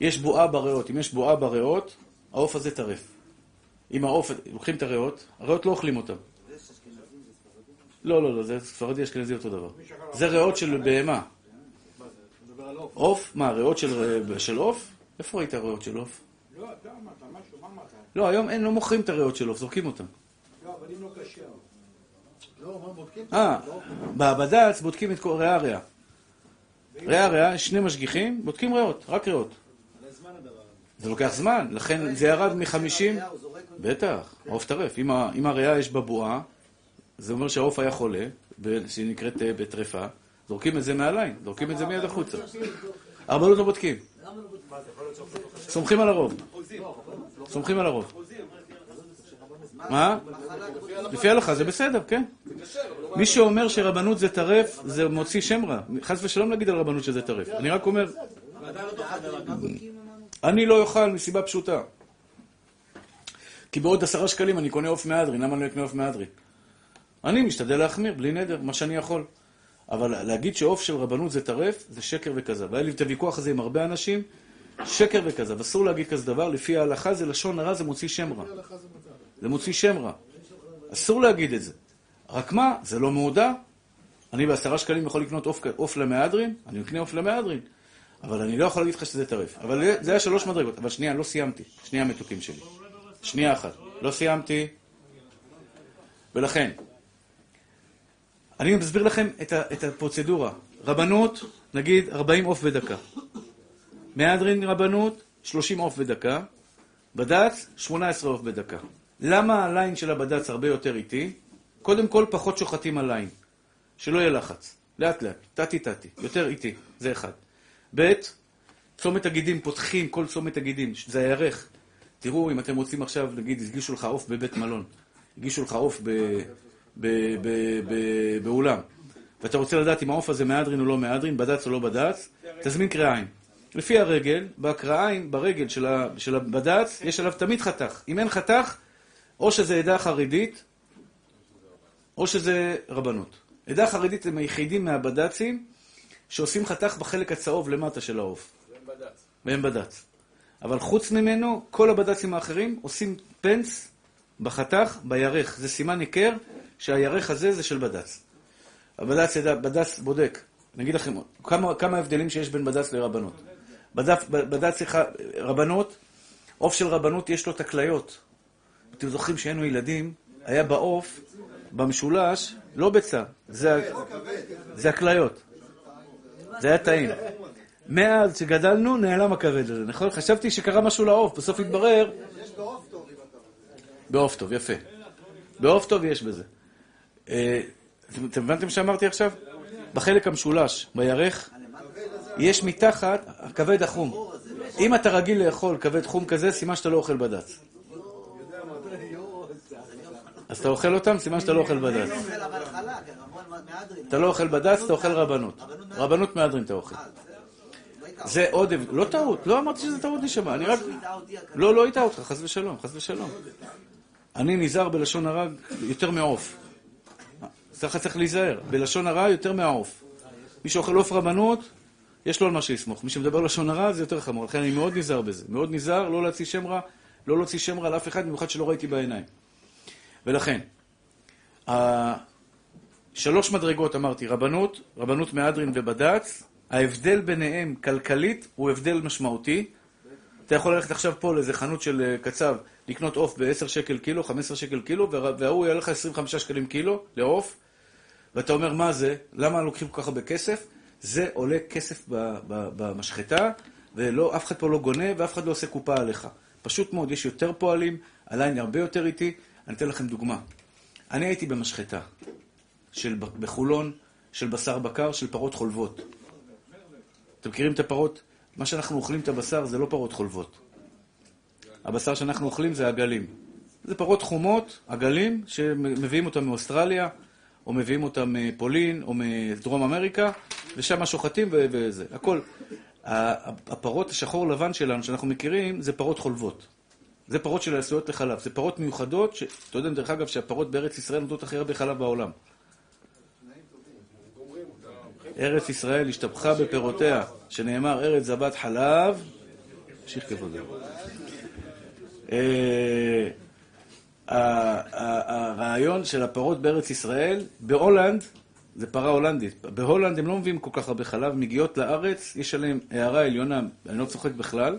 יש בועה בריאות. אם יש בועה בריאות, העוף הזה טרף. אם העוף, לוקחים את הריאות, הריאות לא אוכלים אותם. לא, לא, לא, זה ספרדי אשכנזי אותו דבר. זה ריאות של בהמה. עוף? מה, ריאות של עוף? איפה ראית ריאות של עוף? לא, אתה אמרת, משהו, מה אמרת? לא, היום אין, לא מוכרים את הריאות של עוף, זורקים אותם. לא, אבל אם לא כשר. לא, מה בודקים? אה, בבד"ץ בודקים את כל ריאה ריאה. ריאה ריאה, שני משגיחים, בודקים ריאות, רק ריאות. זה לוקח זמן, לכן זה ירד מחמישים... בטח, העוף טרף. אם הריאה יש בה בועה, זה אומר שהעוף היה חולה, שהיא נקראת אה, בטרפה, זורקים את זה מהליין, זורקים את זה מיד החוצה. הרבנות לא בודקים. סומכים על הרוב. סומכים על הרוב. מה? לפי ההלכה זה בסדר, כן. מי שאומר שרבנות זה טרף, זה מוציא שם רע. חס ושלום להגיד על רבנות שזה טרף. אני רק אומר, אני לא אוכל מסיבה פשוטה. כי בעוד עשרה שקלים אני קונה עוף מהדרין, למה אני לא אקנה עוף מהדרין? אני משתדל להחמיר, בלי נדר, מה שאני יכול. אבל להגיד שעוף של רבנות זה טרף, זה שקר וכזב. והיה לי את הוויכוח הזה עם הרבה אנשים, שקר וכזב. אסור להגיד כזה דבר, לפי ההלכה זה לשון הרע, זה מוציא שם רע. זה מוציא שם רע. אסור להגיד את זה. רק מה, זה לא מעודה. אני בעשרה שקלים יכול לקנות עוף, למהדרין, אני אקנה עוף למהדרין. אבל אני לא יכול להגיד לך שזה טרף. אבל זה היה שלוש מדרגות. אבל שנייה, לא סיימתי. שנייה מתוקים שלי. שנייה אחת. לא סיימתי. ולכן, אני מסביר לכם את, ה, את הפרוצדורה. רבנות, נגיד 40 עוף בדקה. מהדרין רבנות, 30 עוף בדקה. בד"ץ, 18 עוף בדקה. למה הליין של הבד"ץ הרבה יותר איטי? קודם כל, פחות שוחטים על ליין. שלא יהיה לחץ. לאט לאט, טטי טטי, יותר איטי, זה אחד. ב', צומת הגידים, פותחים כל צומת הגידים, זה הירך. תראו, אם אתם רוצים עכשיו, נגיד, הגישו לך עוף בבית מלון, הגישו לך עוף ב- באולם, ואתה רוצה לדעת אם העוף הזה מהדרין או לא מהדרין, בד"ץ או לא בד"ץ, תזמין קרעיים. לפי הרגל, בקרעיים, ברגל של הבד"ץ, יש עליו תמיד חתך. אם אין חתך, או שזה עדה חרדית, או שזה רבנות. עדה חרדית הם היחידים מהבד"צים שעושים חתך בחלק הצהוב למטה של העוף. והם בד"ץ. אבל חוץ ממנו, כל הבד"צים האחרים עושים פנס בחתך, בירך. זה סימן היכר שהירך הזה זה של בד"ץ. הבד"ץ ידע, בד"ץ בודק. אני אגיד לכם כמה, כמה הבדלים שיש בין בד"ץ לרבנות. בד"ץ, בד"ץ אחד- רבנות, עוף של רבנות יש לו את הכליות. אתם זוכרים שהיינו ילדים, היה בעוף, במשולש, לא ביצה, זה, הכליות. זה היה טעים. מאז שגדלנו, נעלם הכבד הזה, נכון? חשבתי שקרה משהו לעוף, בסוף התברר... בעוף טוב, יפה. בעוף טוב יש בזה. אה, אתם הבנתם שאמרתי עכשיו? בחלק המשולש, בירך, יש מתחת הכבד החום. אם אתה רגיל לאכול כבד חום כזה, סימן שאתה לא אוכל בד"ץ. אז אתה אוכל אותם, סימן שאתה לא אוכל בד"ץ. אתה לא אוכל בד"ץ, אתה אוכל רבנות. רבנות מהדרין אתה אוכל. זה עוד... לא טעות, לא אמרתי שזה טעות נשמה, אני רק... לא, לא הטעה אותך, חס ושלום, חס ושלום. אני נזהר בלשון הרע יותר מעוף. ככה צריך להיזהר, בלשון הרע יותר מהעוף. מי שאוכל עוף רבנות, יש לו על מה שיסמוך. מי שמדבר לשון הרע זה יותר חמור, לכן אני מאוד נזהר בזה. מאוד נזהר לא להוציא שם רע, לא להוציא שם רע לאף אחד, במיוחד שלא ראיתי בעיניים. ולכן, שלוש מדרגות אמרתי, רבנות, רבנות מהדרין ובד"ץ, ההבדל ביניהם כלכלית הוא הבדל משמעותי. אתה יכול ללכת עכשיו פה לאיזה חנות של אה, קצב, לקנות עוף ב-10 שקל קילו, 15 שקל קילו, וה- וההוא יעלה לך 25 שקלים קילו לעוף, ואתה אומר, מה זה? למה לוקחים כל כך הרבה כסף? זה עולה כסף במשחטה, ואף אחד פה לא גונה, ואף אחד לא עושה קופה עליך. פשוט מאוד, יש יותר פועלים, הליין הרבה יותר איטי. אני אתן לכם דוגמה. אני הייתי במשחטה של, בחולון, של בשר בקר, של פרות חולבות. אתם מכירים את הפרות? מה שאנחנו אוכלים את הבשר זה לא פרות חולבות. הבשר שאנחנו אוכלים זה עגלים. זה פרות חומות, עגלים, שמביאים אותם מאוסטרליה, או מביאים אותם מפולין, או מדרום אמריקה, ושם שוחטים וזה. הכל. הפרות השחור לבן שלנו, שאנחנו מכירים, זה פרות חולבות. זה פרות של עשויות לחלב. זה פרות מיוחדות, ש... אתה יודע, דרך אגב, שהפרות בארץ ישראל נותנות הכי הרבה חלב בעולם. ארץ ישראל השתבחה בפירותיה, שנאמר ארץ זבת חלב, ימשיך כבודו. הרעיון של הפרות בארץ ישראל, בהולנד, זה פרה הולנדית. בהולנד הם לא מביאים כל כך הרבה חלב, מגיעות לארץ, יש עליהן הארה עליונה, אני לא צוחק בכלל,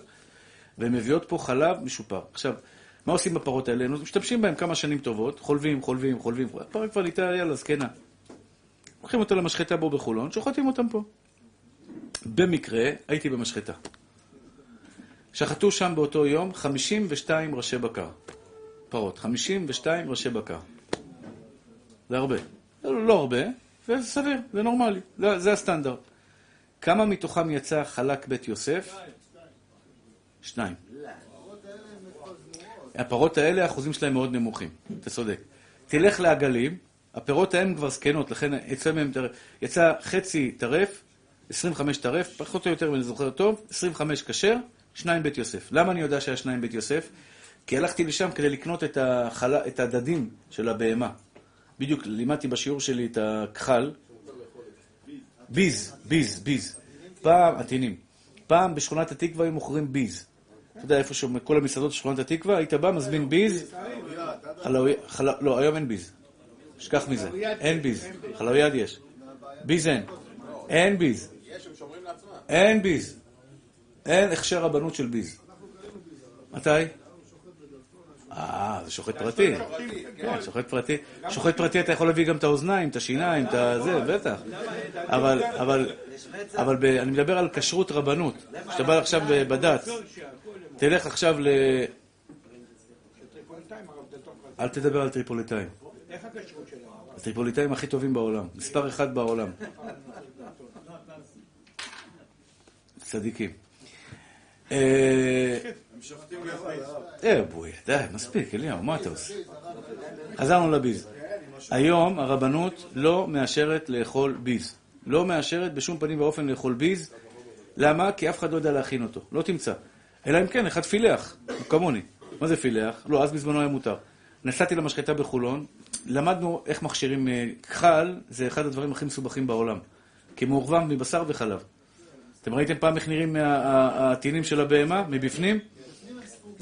והן מביאות פה חלב משופר. עכשיו, מה עושים בפרות האלה? משתמשים בהן כמה שנים טובות, חולבים, חולבים, חולבים. הפרה כבר נהייתה, יאללה, זקנה. לוקחים אותה למשחטה בו בחולון, שוחטים אותם פה. במקרה, הייתי במשחטה. שחטו שם באותו יום 52 ראשי בקר. פרות, 52 ראשי בקר. זה הרבה. לא, לא הרבה, וזה סביר, זה נורמלי, זה, זה הסטנדרט. כמה מתוכם יצא חלק בית יוסף? שניים. הפרות האלה, האחוזים שלהם מאוד נמוכים, אתה צודק. תלך לעגלים, הפירות ההם כבר זקנות, לכן יצא מהם. יצא חצי טרף, 25 טרף, פחות או יותר, אם אני זוכר טוב, 25 כשר, שניים בית יוסף. למה אני יודע שהיה שניים בית יוסף? כי הלכתי לשם כדי לקנות את, החל... את הדדים של הבהמה. בדיוק לימדתי בשיעור שלי את הכחל. ביז, ביז, ביז. פעם, עטינים. פעם בשכונת התקווה היו מוכרים ביז. אתה יודע איפה שכל המסעדות של שכונת התקווה, היית בא, מזמין ביז. לא, היום אין ביז. שכח מזה. אין ביז. חלאויד יש. ביז אין. אין ביז. אין ביז. אין הכשר רבנות של ביז. מתי? אה, זה שוחט פרטי. כן, שוחט פרטי. שוחט פרטי אתה יכול להביא גם את האוזניים, את השיניים, את הזה, בטח. אבל, אבל, אבל אני מדבר על כשרות רבנות. כשאתה בא עכשיו בדת, תלך עכשיו ל... אל תדבר על טריפוליטאים. הטריפוליטאים הכי טובים בעולם. מספר אחד בעולם. צדיקים. אה, אה, בואי, די, מספיק, אליהו, מה אתה עושה? חזרנו לביז. היום הרבנות לא מאשרת לאכול ביז. לא מאשרת בשום פנים ואופן לאכול ביז. למה? כי אף אחד לא יודע להכין אותו. לא תמצא. אלא אם כן, אחד פילח, כמוני. מה זה פילח? לא, אז בזמנו היה מותר. נסעתי למשחטה בחולון, למדנו איך מכשירים אה, כחל, זה אחד הדברים הכי מסובכים בעולם. כי מעורבב מבשר וחלב. אתם ראיתם פעם איך נראים הטינים של הבהמה מבפנים?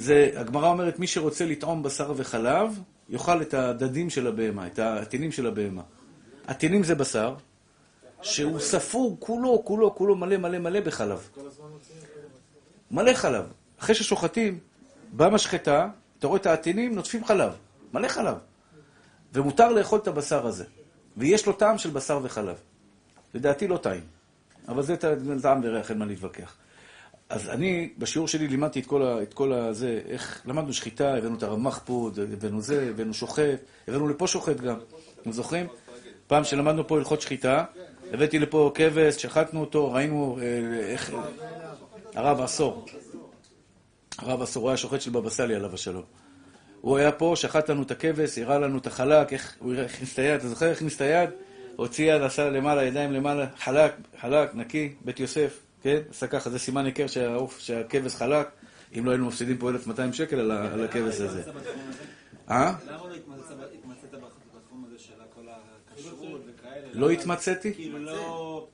זה, הגמרא אומרת, מי שרוצה לטעום בשר וחלב, יאכל את הדדים של הבהמה, את הטינים של הבהמה. הטינים זה בשר, שהוא ספוג כולו, כולו, כולו מלא מלא מלא בחלב. מלא חלב. אחרי ששוחטים, במשחטה, אתה רואה את הטינים, נוטפים חלב. מלא חלב. ומותר לאכול את הבשר הזה. ויש לו טעם של בשר וחלב. לדעתי לא טעים. אבל זה טעם וריח, אין מה להתווכח. אז אני, בשיעור שלי לימדתי את כל, ה, את כל הזה, איך למדנו שחיטה, הבאנו את הרמ"ח פה, הבאנו זה, הבאנו שוחט, הבאנו לפה שוחט גם. אתם זוכרים? פעם שלמדנו פה הלכות שחיטה, הבאתי לפה כבש, שחטנו אותו, ראינו אה, איך... הרב עשור. הרב עשור, הוא היה שוחט של בבא סאלי עליו השלום. הוא היה פה, שחט לנו את הכבש, הראה לנו את החלק, איך הוא הכניס את היד, אתה זוכר איך הכניס את היד? הוציא יד, עשה למעלה, ידיים למעלה, חלק, חלק, נקי, בית יוסף, כן? עשה ככה, זה סימן היכר שהעוף, שהכבש חלק, אם לא היינו מפסידים פה 1,200 שקל על הכבש הזה. אה? למה לא התמצאת בתחום הזה של כל הכשרות וכאלה? לא התמצאתי? כאילו לא... לא-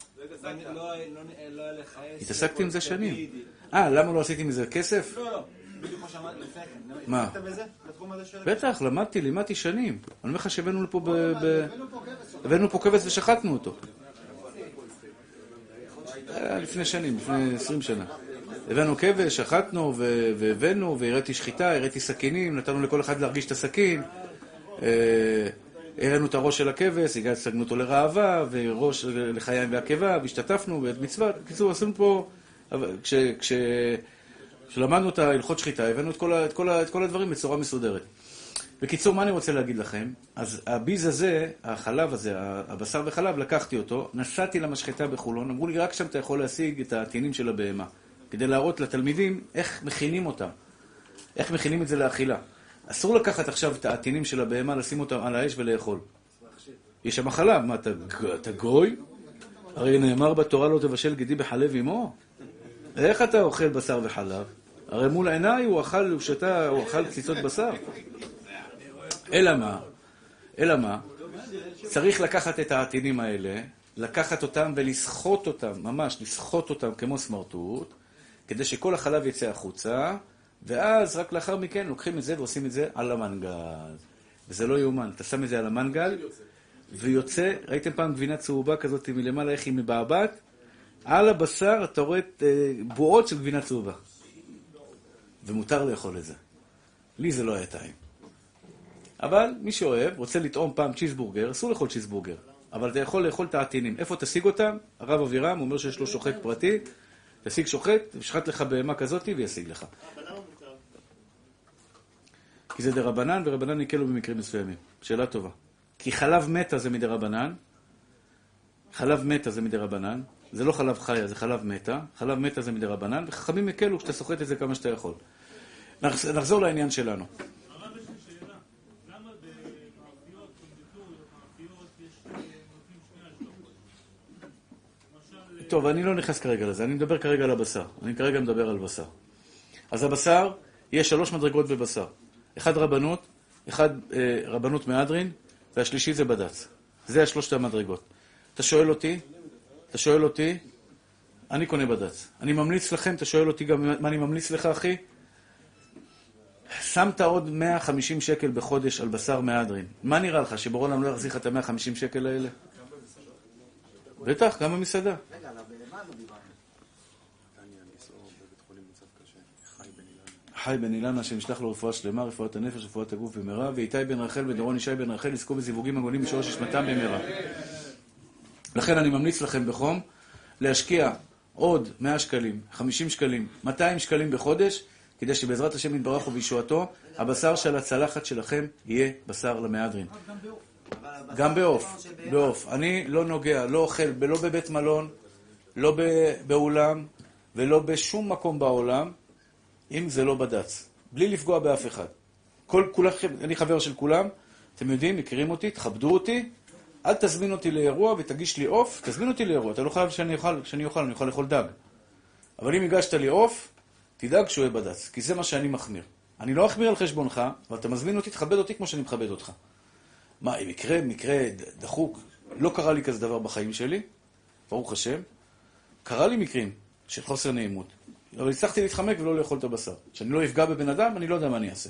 לא- לא- לא היה לך עסק. התעסקתי עם זה שנים. אה, למה לא עשיתי מזה כסף? לא, לא. בדיוק כמו שאמרת לפני כן. מה? התעסקת בזה? בתחום הזה של... בטח, למדתי, לימדתי שנים. אני אומר לך שהבאנו לפה הבאנו פה כבש ושחטנו אותו. לפני שנים, לפני עשרים שנה. הבאנו כבש, שחטנו והבאנו, והראיתי שחיטה, הראיתי סכינים, נתנו לכל אחד להרגיש את הסכין. אה, הראינו את הראש של הכבש, הגענו אותו לראווה, וראש לחיים ועקבה, והשתתפנו בעת מצווה. בקיצור, עשינו פה... כש... כש... כשלמדנו את ההלכות שחיטה, הבאנו את כל, את, כל את כל הדברים בצורה מסודרת. בקיצור, מה אני רוצה להגיד לכם? אז הביז הזה, החלב הזה, הבשר וחלב, לקחתי אותו, נסעתי למשחטה בחולון, אמרו לי, רק שם אתה יכול להשיג את הטינים של הבהמה, כדי להראות לתלמידים איך מכינים אותם, איך מכינים את זה לאכילה. אסור לקחת עכשיו את הטינים של הבהמה, לשים אותם על האש ולאכול. יש שם חלב, מה, אתה, אתה גוי? הרי נאמר בתורה לא תבשל גדי בחלב אמו. איך אתה אוכל בשר וחלב? הרי מול עיניי הוא אכל, הוא שתה, הוא אכל קציצות בשר. אלא מה? אלא מה? צריך לקחת את העטינים האלה, לקחת אותם ולסחוט אותם, ממש לסחוט אותם כמו סמרטוט, כדי שכל החלב יצא החוצה, ואז רק לאחר מכן לוקחים את זה ועושים את זה על המנגל. וזה לא יאומן, אתה שם את זה על המנגל, ויוצא, ראיתם פעם גבינה צהובה כזאת מלמעלה, איך היא מבעבעת? על הבשר אתה רואה את, אה, בועות של גבינה צהובה. ומותר לאכול את זה. לי זה לא היה טעים. אבל מי שאוהב, רוצה לטעום פעם צ'יזבורגר, אסור לאכול צ'יזבורגר. אבל אתה יכול לאכול את העטינים. איפה תשיג אותם? הרב אבירם אומר שיש לו שוחט פרטי, תשיג שוחט, ישחט לך בהמה כזאת וישיג לך. כי זה דרבנן, ורבנן יקלו במקרים מסוימים. שאלה טובה. כי חלב מתה זה מדרבנן, חלב מתה זה מדרבנן, זה לא חלב חיה, זה חלב מתה, חלב מתה זה מדרבנן, וחכמים יקלו כשאתה סוחט את זה כמה שאתה יכול. נחז- נחזור לעניין שלנו. הרב יש לי שאלה, למה במאפיות, קונדיטוריות, מאפיות, יש אה, נותנים שני השלכות? למשל, אה, טוב, אני לא נכנס כרגע לזה, אני מדבר כרגע על הבשר. אני כרגע מדבר על בשר. אז הבשר, יש שלוש מדרגות בבשר. אחד רבנות, אחד אה, רבנות מהדרין, והשלישי זה בד"ץ. זה השלושת המדרגות. אתה שואל אותי, אתה שואל אותי, אני קונה בד"ץ. אני ממליץ לכם, אתה שואל אותי גם מה אני ממליץ לך, אחי? שמת עוד 150 שקל בחודש על בשר מהדרין. מה נראה לך, שבורא לא יחזיר לך את ה-150 שקל האלה? בטח, גם במסעדה. רגע, חי בן אילנה, שנשלח לו רפואה שלמה, רפואת הנפש, רפואת הגוף במהרה, ואיתי בן רחל ודורון ישי בן רחל יזכו בזיווגים הגונים משורש נשמתם במהרה. לכן אני ממליץ לכם בחום להשקיע עוד 100 שקלים, 50 שקלים, 200 שקלים בחודש, כדי שבעזרת השם יתברך ובישועתו, הבשר של הצלחת שלכם יהיה בשר למהדרין. גם בעוף, בעוף. אני לא נוגע, לא אוכל, לא בבית מלון, לא באולם, ולא בשום מקום בעולם, אם זה לא בד"ץ. בלי לפגוע באף אחד. כל, כולכם, אני חבר של כולם, אתם יודעים, מכירים אותי, תכבדו אותי, אל תזמין אותי לאירוע ותגיש לי עוף, תזמין אותי לאירוע, אתה לא חייב שאני אוכל, שאני אוכל, אני יכול לאכול דג. אבל אם הגשת לי עוף, תדאג שהוא יהיה בד"ץ, כי זה מה שאני מחמיר. אני לא אחמיר על חשבונך, אבל אתה מזמין אותי, תכבד אותי כמו שאני מכבד אותך. מה, אם יקרה מקרה דחוק, לא קרה לי כזה דבר בחיים שלי, ברוך השם. קרה לי מקרים של חוסר נעימות, אבל הצלחתי להתחמק ולא לאכול את הבשר. שאני לא אפגע בבן אדם, אני לא יודע מה אני אעשה.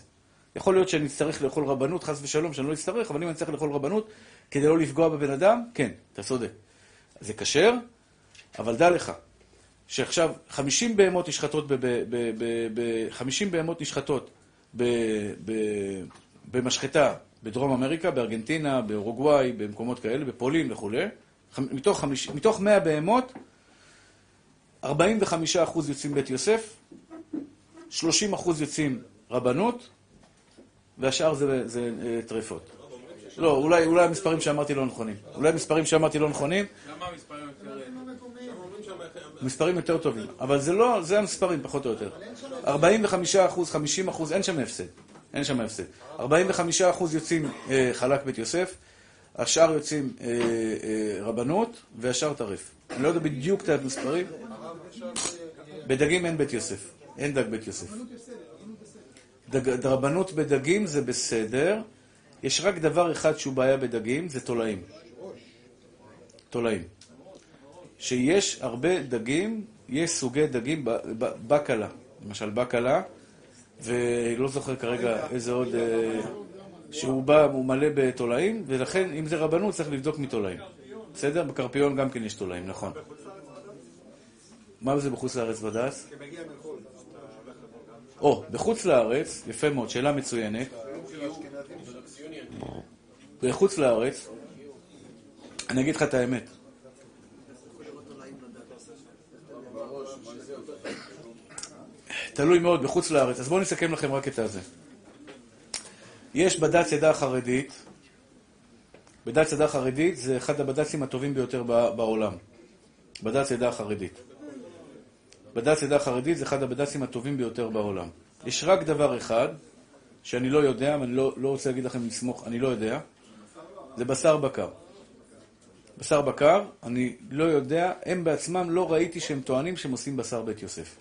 יכול להיות שאני אצטרך לאכול רבנות, חס ושלום, שאני לא אצטרך, אבל אם אני צריך לאכול רבנות כדי לא לפגוע בבן אדם, כן, אתה צודק. זה כשר, אבל דע לך, שעכשיו 50 בהמות נשחטות, ב- ב- ב- ב- ב- 50 בהמות נשחטות ב- ב- במשחטה בדרום אמריקה, בארגנטינה, באורוגוואי, במקומות כאלה, בפולין וכולי. מתוך, מתוך 100 בהמות, 45% יוצאים בית יוסף, 30% יוצאים רבנות, והשאר זה, זה אה, טרפות. לא, אולי, אולי המספרים שאמרתי לא נכונים. אולי המספרים שאמרתי לא נכונים, למה המספרים יותר... מספרים יותר טובים. אבל זה לא, זה המספרים פחות או יותר. 45 אחוז, 50 אחוז, אין שם הפסד. אין שם הפסד. 45 אחוז יוצאים אה, חלק בית יוסף, השאר יוצאים אה, אה, רבנות, והשאר טרף. אני לא יודע בדיוק את המספרים. בדגים אין בית יוסף. אין דג בית יוסף. רבנות בדגים זה בסדר. יש רק דבר אחד שהוא בעיה בדגים, זה תולעים. תולעים. שיש הרבה דגים, יש סוגי דגים, בקלה, למשל בקלה, ולא זוכר כרגע איזה עוד, אה, שהוא בא, הוא מלא בתולעים, ולכן אם זה רבנות צריך לבדוק מתולעים. בסדר? בקרפיון גם כן יש תולעים, נכון. מה זה בחוץ לארץ בד"ץ? או, בחוץ לארץ, יפה מאוד, שאלה מצוינת. בחוץ לארץ, אני אגיד לך את האמת. תלוי מאוד בחוץ לארץ. אז בואו נסכם לכם רק את הזה. יש בד"ץ עדה חרדית, בד"ץ עדה חרדית זה אחד הבד"צים הטובים ביותר בעולם. בד"ץ עדה חרדית. בד"ץ עדה חרדית זה אחד הבד"צים הטובים ביותר בעולם. יש רק דבר אחד, שאני לא יודע, ואני לא, לא רוצה להגיד לכם לסמוך, אני לא יודע, זה בשר בקר. בשר בקר, אני לא יודע, הם בעצמם לא ראיתי שהם טוענים שהם עושים בשר בית יוסף.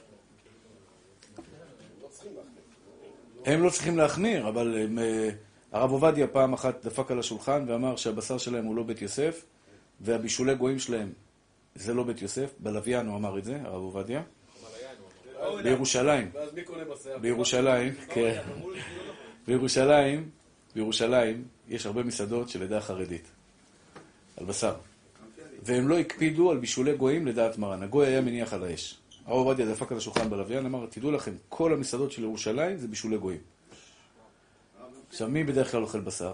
הם לא צריכים להחמיר, אבל הם, אה, הרב עובדיה פעם אחת דפק על השולחן ואמר שהבשר שלהם הוא לא בית יוסף, והבישולי גויים שלהם זה לא בית יוסף, בלוויין הוא אמר את זה, הרב עובדיה. בירושלים? בירושלים, כן, בירושלים, בירושלים יש הרבה מסעדות של עדה חרדית, על בשר. והם לא הקפידו על בישולי גויים לדעת מרן. הגוי היה מניח על האש. הרב עובדיה דפק על השולחן בלוויין, אמר, תדעו לכם, כל המסעדות של ירושלים זה בישולי גויים. עכשיו, מי בדרך כלל אוכל בשר?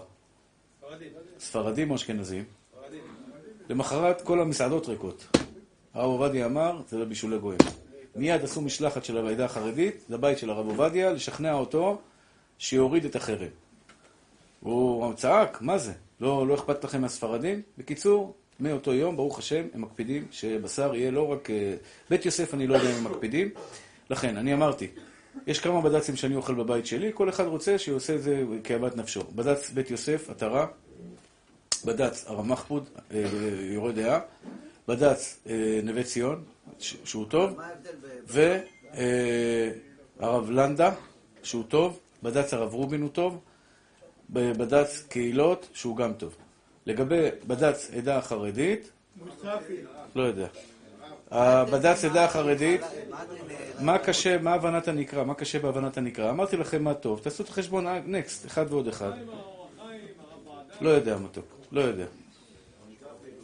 ספרדים או אשכנזים? למחרת כל המסעדות ריקות. הרב עובדיה אמר, זה לא בישולי גויים. מיד עשו משלחת של העדה החרדית לבית של הרב עובדיה, לשכנע אותו שיוריד את החרם. הוא צעק, מה זה? לא, לא אכפת לכם מהספרדים? בקיצור, מאותו יום, ברוך השם, הם מקפידים שבשר יהיה לא רק... אה, בית יוסף, אני לא יודע אם הם מקפידים. לכן, אני אמרתי, יש כמה בד"צים שאני אוכל בבית שלי, כל אחד רוצה שיעשה את זה כאוות נפשו. בד"ץ בית יוסף, עטרה, בד"ץ הרב מחפוד, אה, יורה דעה, בד"ץ אה, נווה ציון, שהוא טוב. והרב לנדה, שהוא טוב, בד"ץ הרב רובין הוא טוב, בד"ץ קהילות, שהוא גם טוב. לגבי בד"ץ עדה החרדית, לא יודע. הבד"ץ עדה החרדית, מה קשה, מה הבנת הנקרא, מה קשה בהבנת הנקרא? אמרתי לכם מה טוב, תעשו את החשבון, נקסט, אחד ועוד אחד. לא יודע מתוק, לא יודע.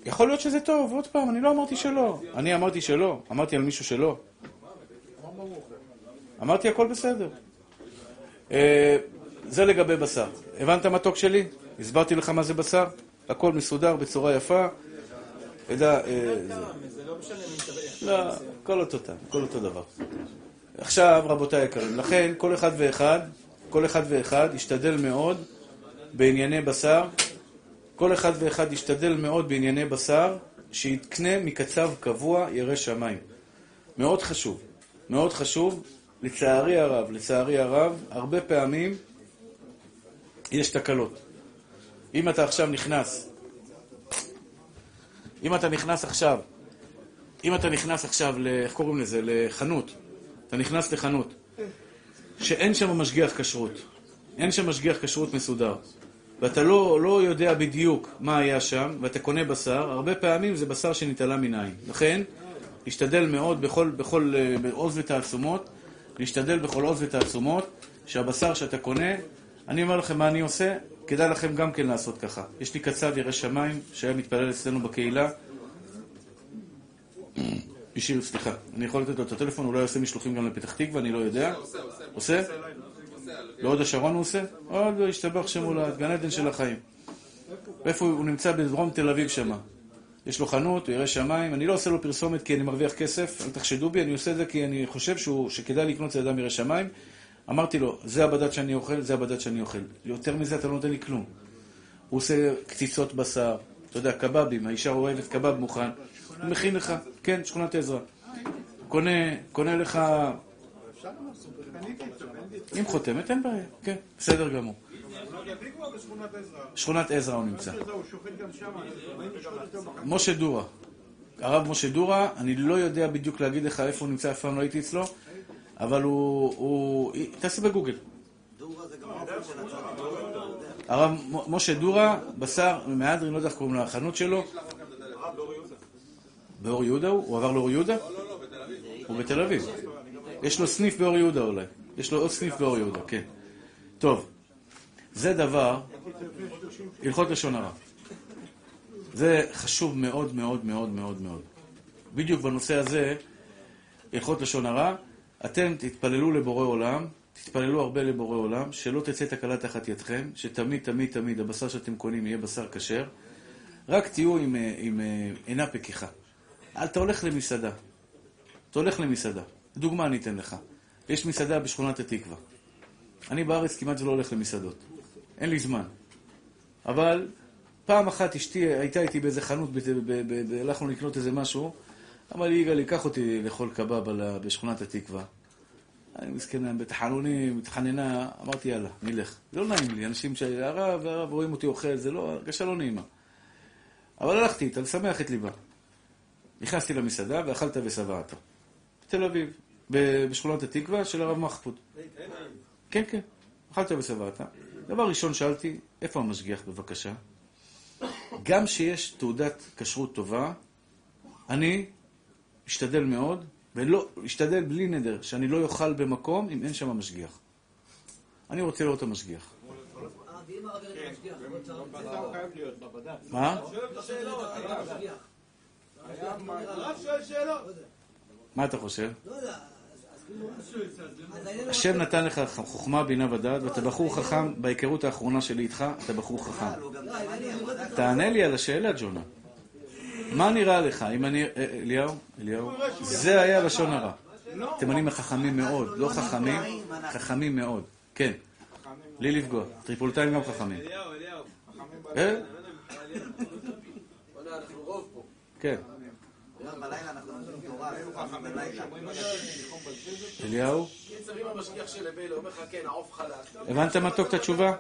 יכול להיות שזה טוב, עוד פעם, אני לא אמרתי שלא. אני אמרתי שלא, אמרתי על מישהו שלא. אמרתי הכל בסדר. אה, זה לגבי בשר. הבנת מתוק שלי? הסברתי לך מה זה בשר? הכל מסודר בצורה יפה. עדה, אה, זה. זה לא משנה. לא, הכל אותו טעם, הכל אותו דבר. עכשיו, רבותיי היקרים, לכן כל אחד ואחד, כל אחד ואחד ישתדל מאוד בענייני בשר, כל אחד ואחד ישתדל מאוד בענייני בשר, שיתקנה מקצב קבוע ירא שמיים. מאוד חשוב, מאוד חשוב. לצערי הרב, לצערי הרב, הרבה פעמים יש תקלות. אם אתה עכשיו נכנס, אם אתה נכנס עכשיו אם אתה נכנס עכשיו, ל- איך קוראים לזה? לחנות. אתה נכנס לחנות שאין שם משגיח כשרות. אין שם משגיח כשרות מסודר. ואתה לא, לא יודע בדיוק מה היה שם, ואתה קונה בשר, הרבה פעמים זה בשר שנתעלה מן העין. לכן, להשתדל מאוד בכל, בכל אה, עוז ותעצומות, להשתדל בכל עוז ותעצומות, שהבשר שאתה קונה, אני אומר לכם מה אני עושה, כדאי לכם גם כן לעשות ככה. יש לי קצב ירא שמיים, שהיה מתפלל אצלנו בקהילה, השאיר, סליחה, אני יכול לתת לו את הטלפון, אולי עושה משלוחים גם לפתח תקווה, אני לא יודע. עושה? בהוד השרון הוא עושה? עוד לא, השתבח שם הולד, גן עדן של החיים. איפה הוא? נמצא בדרום תל אביב שמה. יש לו חנות, הוא ירא שמיים, אני לא עושה לו פרסומת כי אני מרוויח כסף, אל תחשדו בי, אני עושה את זה כי אני חושב שהוא, שכדאי לקנות אצל אדם ירא שמיים. אמרתי לו, זה הבד"ץ שאני אוכל, זה הבד"ץ שאני אוכל. יותר מזה אתה לא נותן לי כלום. הוא עושה קציצות בשר, אתה יודע, קבבים, האישה אוהבת קבב מוכן. הוא מכין לך, כן, שכונת עזרא. קונה, קונה לך... עם חותמת, אין בעיה, כן, בסדר גמור. שכונת עזרא הוא נמצא. משה דורה, הרב משה דורה, אני לא יודע בדיוק להגיד לך איפה הוא נמצא, אף פעם לא הייתי אצלו, אבל הוא... תעשה בגוגל. הרב משה דורה, בשר מהדרין, לא יודע איך קוראים לו, החנות שלו. באור יהודה הוא? הוא עבר לאור יהודה? הוא בתל אביב. יש לו סניף באור יהודה אולי. יש לו עוד סניף באור יהודה, כן. טוב, זה דבר, הלכות לשון הרע. זה חשוב מאוד מאוד מאוד מאוד מאוד. בדיוק בנושא הזה, הלכות לשון הרע, אתם תתפללו לבורא עולם, תתפללו הרבה לבורא עולם, שלא תצא תקלה תחת ידכם, שתמיד תמיד תמיד הבשר שאתם קונים יהיה בשר כשר, רק תהיו עם, אה, עם אה, עינה פקיחה. אתה הולך למסעדה, אתה הולך למסעדה, דוגמה אני אתן לך. יש מסעדה בשכונת התקווה. אני בארץ כמעט ולא הולך למסעדות. אין לי זמן. אבל פעם אחת אשתי הייתה איתי באיזה חנות, הלכנו לקנות איזה משהו, אמר לי, יגאל, ייקח אותי לאכול קבב בשכונת התקווה. אני מסכן, בתחנונים, מתחננה, אמרתי, יאללה, נלך. לא נעים לי, אנשים שהרב, הרב רואים אותי אוכל, זה לא, הרגשה לא נעימה. אבל הלכתי איתה, לשמח את ליבה. נכנסתי למסעדה ואכלת ושבעת. בתל אביב, בשכונת התקווה של הרב מחפוד. כן, כן, אכלת ושבעת. דבר ראשון שאלתי, איפה המשגיח בבקשה? גם שיש תעודת כשרות טובה, אני משתדל מאוד ולא, להשתדל בלי נדר, שאני לא אוכל במקום אם אין שם משגיח. אני רוצה לראות את המשגיח. אה. מה? שואל שאלות. מה אתה חושב? לא יודע, השם נתן לך חוכמה, בינה ודעת, ואתה בחור חכם, בהיכרות האחרונה שלי איתך, אתה בחור חכם. תענה לי על השאלה, ג'ונה. מה נראה לך, אם אני... אה, אליהו? אליהו? זה היה לשון הרע. תימנים החכמים מאוד, לא חכמים, חכמים מאוד. כן, בלי לפגוע. טריפוליטאים גם חכמים. אליהו, אליהו. אה? רוב פה. כן. אליהו? כן. הבנת מתוק את התשובה?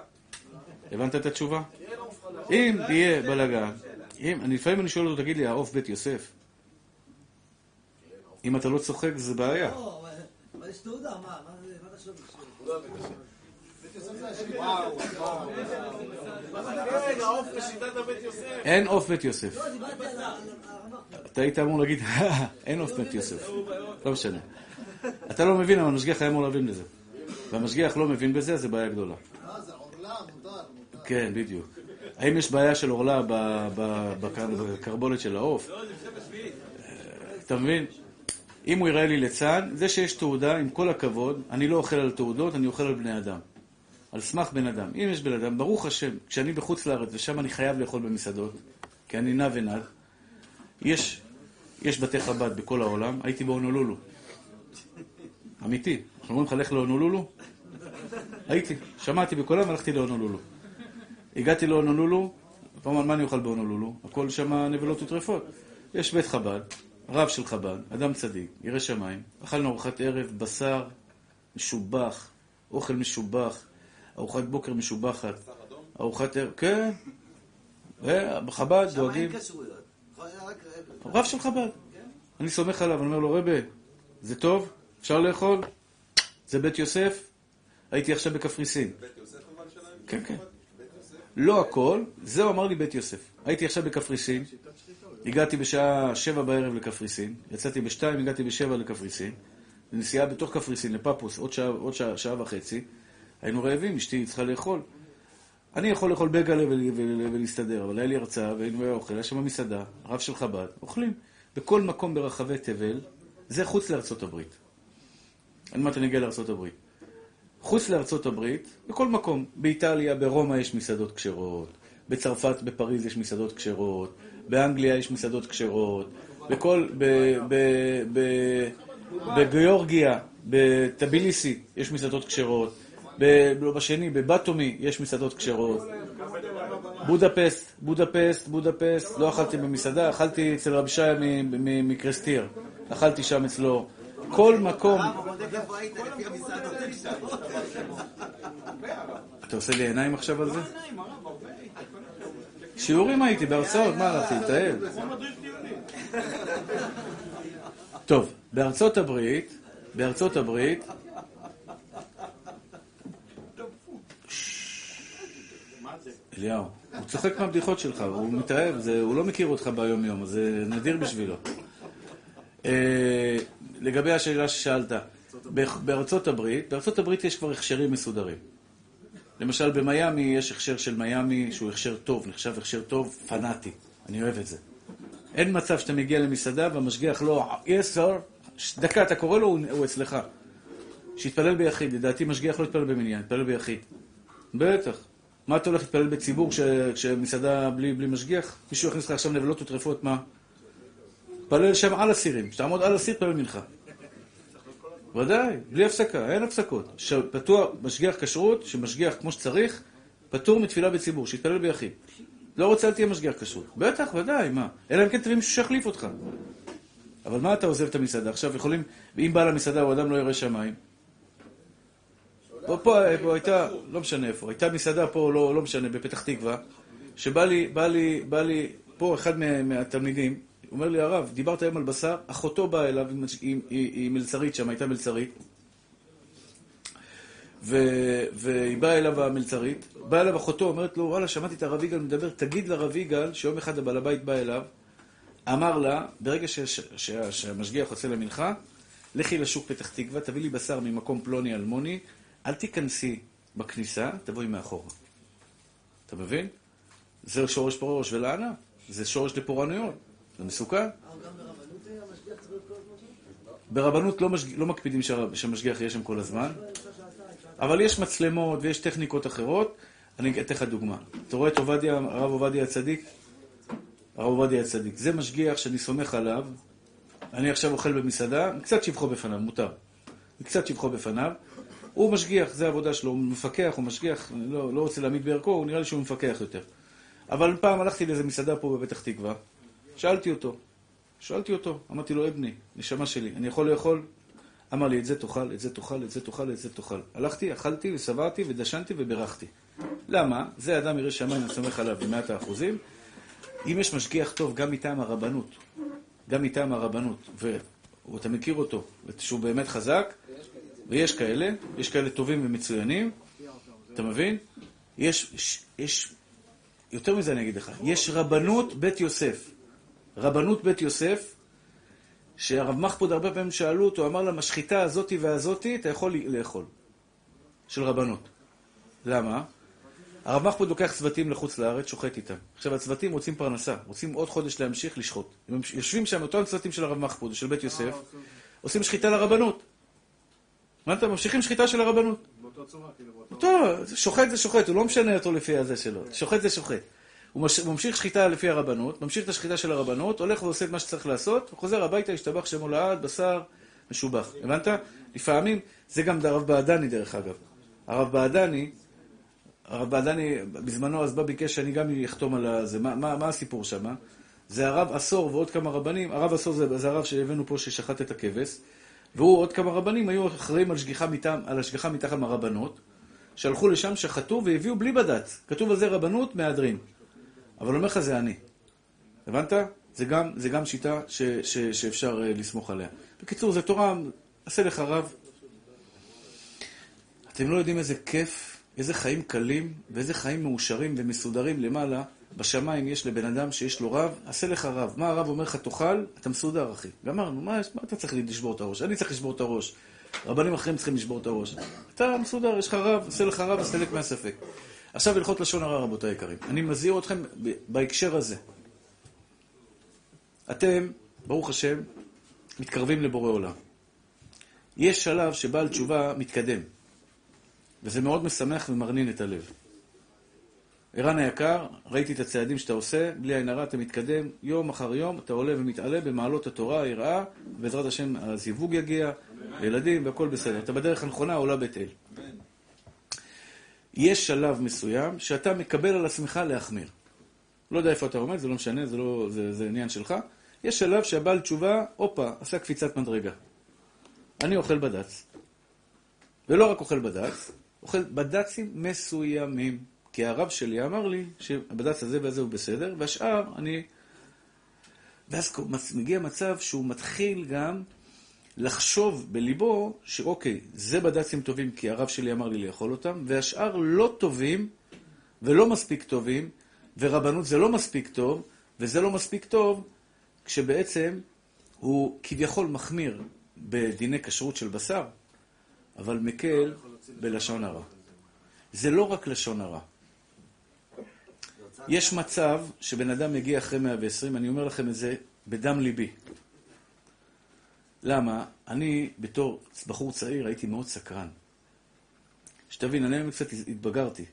הבנת את התשובה? אם תהיה בלאגן, אם, אני לפעמים אני שואל אותו, תגיד לי, העוף בית יוסף? אם אתה לא צוחק זה בעיה. לא, אבל- אבל יש תעודה, מה? מה זה- מה אתה שואל? אין עוף בית יוסף. לא, דיברתי על ה- על הרמ"ח. אתה היית אמור להגיד, אין עוף בית יוסף. לא משנה. אתה לא מבין, אבל המשגיח היה אמור להבין בזה. והמשגיח לא מבין בזה, זה בעיה גדולה. אה, זה עורלה, מותר, מותר. כן, בדיוק. האם יש בעיה של עורלה בקרבולת של העוף? אה, אתה מבין? אם הוא יראה לי ליצן, זה שיש תעודה, עם כל הכבוד, אני לא אוכל על תעודות, אני אוכל על בני אדם. על סמך בן אדם. אם יש בן אדם, ברוך השם, כשאני בחוץ לארץ ושם אני חייב לאכול במסעדות, כי אני נע ונד, יש, יש בתי חב"ד בכל העולם, הייתי בהונולולו. אמיתי. אנחנו אומרים לך, לך להונולולו? הייתי. שמעתי בקולם, הלכתי להונולולו. הגעתי להונולולו, כמובן, מה אני אוכל בהונולולו? הכל שם נבלות וטרפות. יש בית חב"ד, רב של חב"ד, אדם צדיק, ירא שמיים, אכלנו ארוחת ערב, בשר משובח, אוכל משובח, ארוחת בוקר משובחת, ארוחת ערב, כן, ובחב"ד שם דואגים, אין כשרויות. רק- רב של חב"ד. אני סומך עליו, אני אומר לו, רבה, זה טוב? אפשר לאכול? זה בית יוסף? הייתי עכשיו בקפריסין. כן, כן. לא הכל, זה הוא אמר לי בית יוסף. הייתי עכשיו בקפריסין, הגעתי בשעה שבע בערב לקפריסין, יצאתי בשתיים, הגעתי בשבע לקפריסין, נסיעה בתוך קפריסין לפפוס, עוד שעה, עוד שעה, שעה וחצי, היינו רעבים, אשתי צריכה לאכול. אני יכול לאכול בגלה ול- ול- ולהסתדר, אבל היה לי הרצאה והיינו אוכל, היה שם מסעדה, רב של חב"ד, אוכלים. בכל מקום ברחבי תבל, זה חוץ לארצות הברית. עוד מעט אני אגיע לארצות הברית. חוץ לארצות הברית, בכל מקום. באיטליה, ברומא יש מסעדות כשרות, בצרפת, בפריז יש מסעדות כשרות, באנגליה יש מסעדות כשרות, בכל, בגיאורגיה, בטביליסי יש מסעדות כשרות, לא בשני, בבטומי יש מסעדות כשרות. בודפסט, בודפסט, בודפסט, לא אכלתי במסעדה, אכלתי אצל רב שי מ- מ- מקרסטיר, אכלתי שם אצלו. כל מקום, הקשרות. אתה עושה לי עיניים עכשיו על זה? שיעורים הייתי, בהרצאות, מה הלכתי, לטייל? טוב, בארצות הברית, בארצות הברית, אליהו, הוא צוחק מהבדיחות שלך, הוא מתאהב, הוא לא מכיר אותך ביום-יום, אז זה נדיר בשבילו. אה, לגבי השאלה ששאלת, בארצות הברית, בארצות הברית יש כבר הכשרים מסודרים. למשל במיאמי יש הכשר של מיאמי שהוא הכשר טוב, נחשב הכשר טוב, פנאטי. אני אוהב את זה. אין מצב שאתה מגיע למסעדה והמשגיח לא, yes sir, דקה, אתה קורא לו, הוא אצלך. שיתפלל ביחיד, לדעתי משגיח לא יתפלל במניין, יתפלל ביחיד. בטח. מה אתה הולך להתפלל בציבור כש- כשמסעדה בלי, בלי משגיח? מישהו יכניס לך עכשיו נבלות וטרפות, מה? תפלל שם על הסירים, שתעמוד על הסיר, תפלל מנחה. ודאי, בלי הפסקה, אין הפסקות. ש- פתוח, משגיח כשרות, שמשגיח כמו שצריך, פטור מתפילה בציבור, שיתפלל ביחיד. לא רוצה, אל תהיה משגיח כשרות. בטח, ודאי, מה? אלא אם כן תביא מישהו שיחליף אותך. אבל מה אתה עוזב את המסעדה? עכשיו יכולים, אם בעל המסעדה הוא אדם לא ירא שמיים, פה, פה, פה הייתה, לא משנה איפה, הייתה מסעדה פה, לא, לא משנה, בפתח תקווה, שבא לי, בא לי, בא לי, פה אחד מה, מהתלמידים, אומר לי, הרב, דיברת היום על בשר, אחותו באה אליו עם, עם, עם, עם מלצרית שם, הייתה מלצרית, ו, והיא באה אליו המלצרית, באה אליו אחותו, אומרת לו, וואלה, שמעתי את הרב יגאל מדבר, תגיד לרב יגאל שיום אחד הבעל הבית בא אליו, אמר לה, ברגע שהמשגיח יוצא למנחה, לכי לשוק פתח תקווה, תביא לי בשר ממקום פלוני אלמוני, אל תיכנסי בכניסה, תבואי מאחורה. אתה מבין? זה שורש פורש ולענה, זה שורש לפורענויות, זה מסוכן. ברבנות לא, משג... לא מקפידים שהמשגיח יהיה שם כל הזמן, אבל יש מצלמות ויש טכניקות אחרות. אני אתן לך דוגמה. אתה רואה את עובדיה, הרב עובדיה הצדיק? הרב עובדיה הצדיק. זה משגיח שאני סומך עליו. אני עכשיו אוכל במסעדה, קצת שבחו בפניו, מותר. קצת שבחו בפניו. הוא משגיח, זה העבודה שלו, הוא מפקח, הוא משגיח, אני לא, לא רוצה להעמיד בערכו, הוא נראה לי שהוא מפקח יותר. אבל פעם הלכתי לאיזה מסעדה פה בפתח תקווה, שאלתי אותו, שאלתי אותו, אמרתי לו, אבני, נשמה שלי, אני יכול לאכול? אמר לי, את זה תאכל, את זה תאכל, את זה תאכל, את זה תאכל. הלכתי, אכלתי ושבעתי ודשנתי ובירכתי. למה? זה אדם ירא שמיים, אני סומך עליו במאת האחוזים. אם יש משגיח טוב גם מטעם הרבנות, גם מטעם הרבנות, ואתה מכיר אותו, שהוא באמת חזק, ויש כאלה, יש כאלה טובים ומצוינים, אתה מבין? יש, יש, יש, יותר מזה אני אגיד לך, יש רבנות בית יוסף. רבנות בית יוסף, שהרב מחפוד הרבה פעמים שאלו אותו, אמר לה, משחיטה הזאתי והזאתי, אתה יכול לאכול. של רבנות. למה? הרב מחפוד לוקח צוותים לחוץ לארץ, שוחט איתם. עכשיו, הצוותים רוצים פרנסה, רוצים עוד חודש להמשיך לשחוט. הם יושבים שם, אותם צוותים של הרב מחפוד, של בית יוסף, עושים שחיטה לרבנות. מה אתה, ממשיכים שחיטה של הרבנות. באותו צורה, כאילו, באותו... שוחט זה שוחט, הוא לא משנה אותו לפי הזה שלו. שוחט זה שוחט. הוא מש- ממשיך שחיטה לפי הרבנות, ממשיך את השחיטה של הרבנות, הולך ועושה את מה שצריך לעשות, וחוזר הביתה, השתבח שמו לעד, בשר, משובח. הבנת? לפעמים, זה גם הרב בעדני דרך אגב. הרב בעדני, הרב בעדני בזמנו אז בא ביקש שאני גם אחתום על זה. מה, מה, מה הסיפור שם? זה הרב עשור ועוד כמה רבנים, הרב עשור זה, זה הרב שהבאנו פה ששחט את הכבש, והוא עוד כמה רבנים היו אחראים על, שגיחה מטעם, על השגיחה מטעם הרבנות, שהלכו לשם, שחטו והביאו בלי בד"ץ. כתוב על זה רבנות, מהדרין. אבל אומר לך זה אני. הבנת? זה גם, זה גם שיטה ש, ש, שאפשר אה, לסמוך עליה. בקיצור, זה תורה, עשה לך רב. אתם לא יודעים איזה כיף, איזה חיים קלים ואיזה חיים מאושרים ומסודרים למעלה בשמיים יש לבן אדם שיש לו רב, עשה לך רב. מה הרב אומר לך תאכל? אתה מסודר, אחי. גמרנו, מה, מה אתה צריך לשבור את הראש? אני צריך לשבור את הראש. רבנים אחרים צריכים לשבור את הראש. אתה מסודר, יש לך רב, עשה לך רב, הסתלק מהספק. עכשיו הלכות לשון הרע, רבותיי היקרים. אני מזהיר אתכם בהקשר הזה. אתם, ברוך השם, מתקרבים לבורא עולם. יש שלב שבעל תשובה מתקדם, וזה מאוד משמח ומרנין את הלב. ערן היקר, ראיתי את הצעדים שאתה עושה, בלי עין הרע אתה מתקדם, יום אחר יום אתה עולה ומתעלה במעלות התורה, היראה, בעזרת השם הזיווג יגיע, ילדים והכל בסדר. אתה בדרך הנכונה, עולה בית אל. יש שלב מסוים שאתה מקבל על עצמך להחמיר. לא יודע איפה אתה עומד, זה לא משנה, זה, לא, זה, זה עניין שלך. יש שלב שהבעל תשובה, הופה, עשה קפיצת מדרגה. אני אוכל בד"ץ. ולא רק אוכל בד"ץ, אוכל בד"צים מסוימים. כי הרב שלי אמר לי שהבד"ץ הזה והזה הוא בסדר, והשאר אני... ואז מגיע מצב שהוא מתחיל גם לחשוב בליבו שאוקיי, זה בד"צים טובים כי הרב שלי אמר לי לאכול אותם, והשאר לא טובים ולא מספיק טובים, ורבנות זה לא מספיק טוב, וזה לא מספיק טוב, כשבעצם הוא כביכול מחמיר בדיני כשרות של בשר, אבל מקל בלשון הרע. זה לא רק לשון הרע. יש מצב שבן אדם מגיע אחרי 120, אני אומר לכם את זה בדם ליבי. למה? אני בתור בחור צעיר הייתי מאוד סקרן. שתבין, אני היום קצת התבגרתי.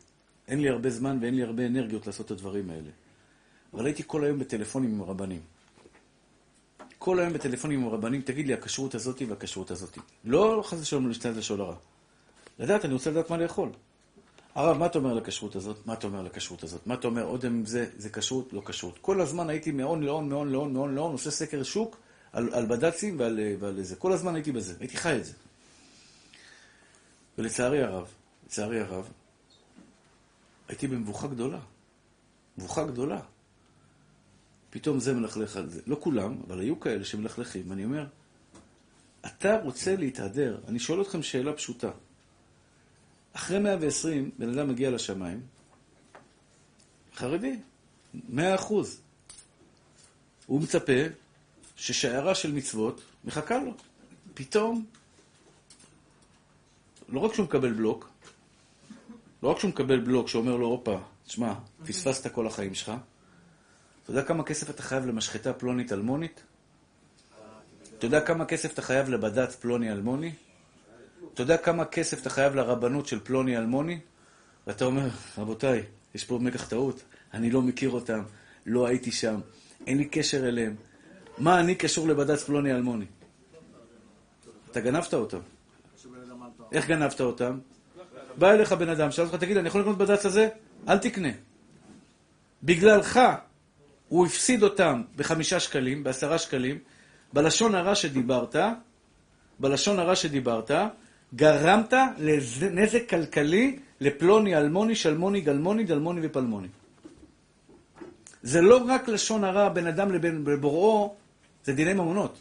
אין לי הרבה זמן ואין לי הרבה אנרגיות לעשות את הדברים האלה. אבל הייתי כל היום בטלפונים עם רבנים. כל היום בטלפונים עם רבנים, תגיד לי, הכשרות הזאתי והכשרות הזאתי. לא חס ושלום להשתלט לשאול הרע. לדעת, אני רוצה לדעת מה לאכול. הרב, מה אתה אומר על הכשרות הזאת? מה אתה אומר על הכשרות הזאת? מה אתה אומר, עוד אם זה, זה כשרות, לא כשרות. כל הזמן הייתי מהון להון, מהון להון, מהון להון, עושה סקר שוק על, על בד"צים ועל, ועל זה. כל הזמן הייתי בזה, הייתי חי את זה. ולצערי הרב, לצערי הרב, הייתי במבוכה גדולה. מבוכה גדולה. פתאום זה מלכלך על זה. לא כולם, אבל היו כאלה שמלכלכים. אני אומר, אתה רוצה להתהדר. אני שואל אתכם שאלה פשוטה. אחרי 120, בן אדם מגיע לשמיים, חרדי, 100 אחוז. הוא מצפה ששיירה של מצוות מחכה לו. פתאום, לא רק שהוא מקבל בלוק, לא רק שהוא מקבל בלוק שאומר לו, הופה, תשמע, פספסת כל החיים שלך, אתה יודע כמה כסף אתה חייב למשחטה פלונית אלמונית? אתה יודע כמה כסף אתה חייב לבד"ץ פלוני אלמוני? אתה יודע כמה כסף אתה חייב לרבנות של פלוני אלמוני? ואתה אומר, רבותיי, יש פה מקח טעות, אני לא מכיר אותם, לא הייתי שם, אין לי קשר אליהם. מה אני קשור לבד"ץ פלוני אלמוני? אתה גנבת אותם. איך גנבת אותם? בא אליך בן אדם, שאל אותך, תגיד, אני יכול לקנות בד"ץ הזה? אל תקנה. בגללך הוא הפסיד אותם בחמישה שקלים, בעשרה שקלים, בלשון הרע שדיברת, בלשון הרע שדיברת, גרמת לנזק כלכלי לפלוני, אלמוני, שלמוני, גלמוני, דלמוני ופלמוני. זה לא רק לשון הרע בין אדם לבין בוראו, זה דיני ממונות.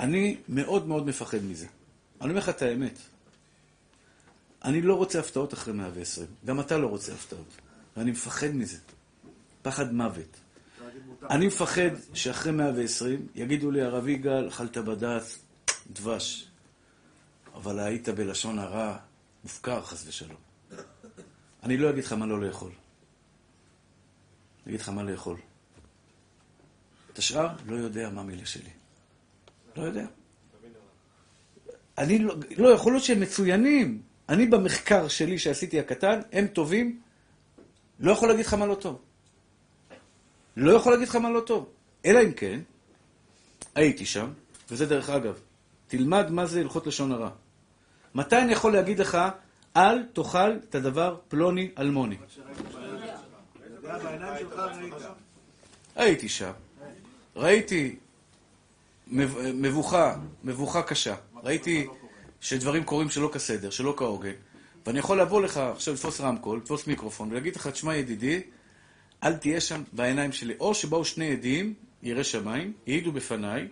אני מאוד מאוד מפחד מזה. אני אומר לך את האמת. אני לא רוצה הפתעות אחרי 120. גם אתה לא רוצה הפתעות. ואני מפחד מזה. פחד מוות. אני מפחד שאחרי 120 יגידו לי, הרב יגאל, אכלת בד"ץ דבש, אבל היית בלשון הרע מופקר, חס ושלום. אני לא אגיד לך מה לא לאכול. אני אגיד לך מה לאכול. את השאר לא יודע מה מילה שלי. לא יודע. אני לא, לא, יכול להיות שהם מצוינים. אני במחקר שלי שעשיתי הקטן, הם טובים, לא יכול להגיד לך מה לא טוב. לא יכול להגיד לך מה לא טוב. אלא אם כן, הייתי שם, וזה דרך אגב, תלמד מה זה הלכות לשון הרע. מתי אני יכול להגיד לך, אל תאכל את הדבר פלוני אלמוני? הייתי שם, ראיתי מבוכה, מבוכה קשה. ראיתי שדברים קורים שלא כסדר, שלא כהוגן. ואני יכול לבוא לך עכשיו לתפוס רמקול, לתפוס מיקרופון, ולהגיד לך, תשמע ידידי, אל תהיה שם בעיניים שלי. או שבאו שני עדים, יראי שמיים, העידו בפניי,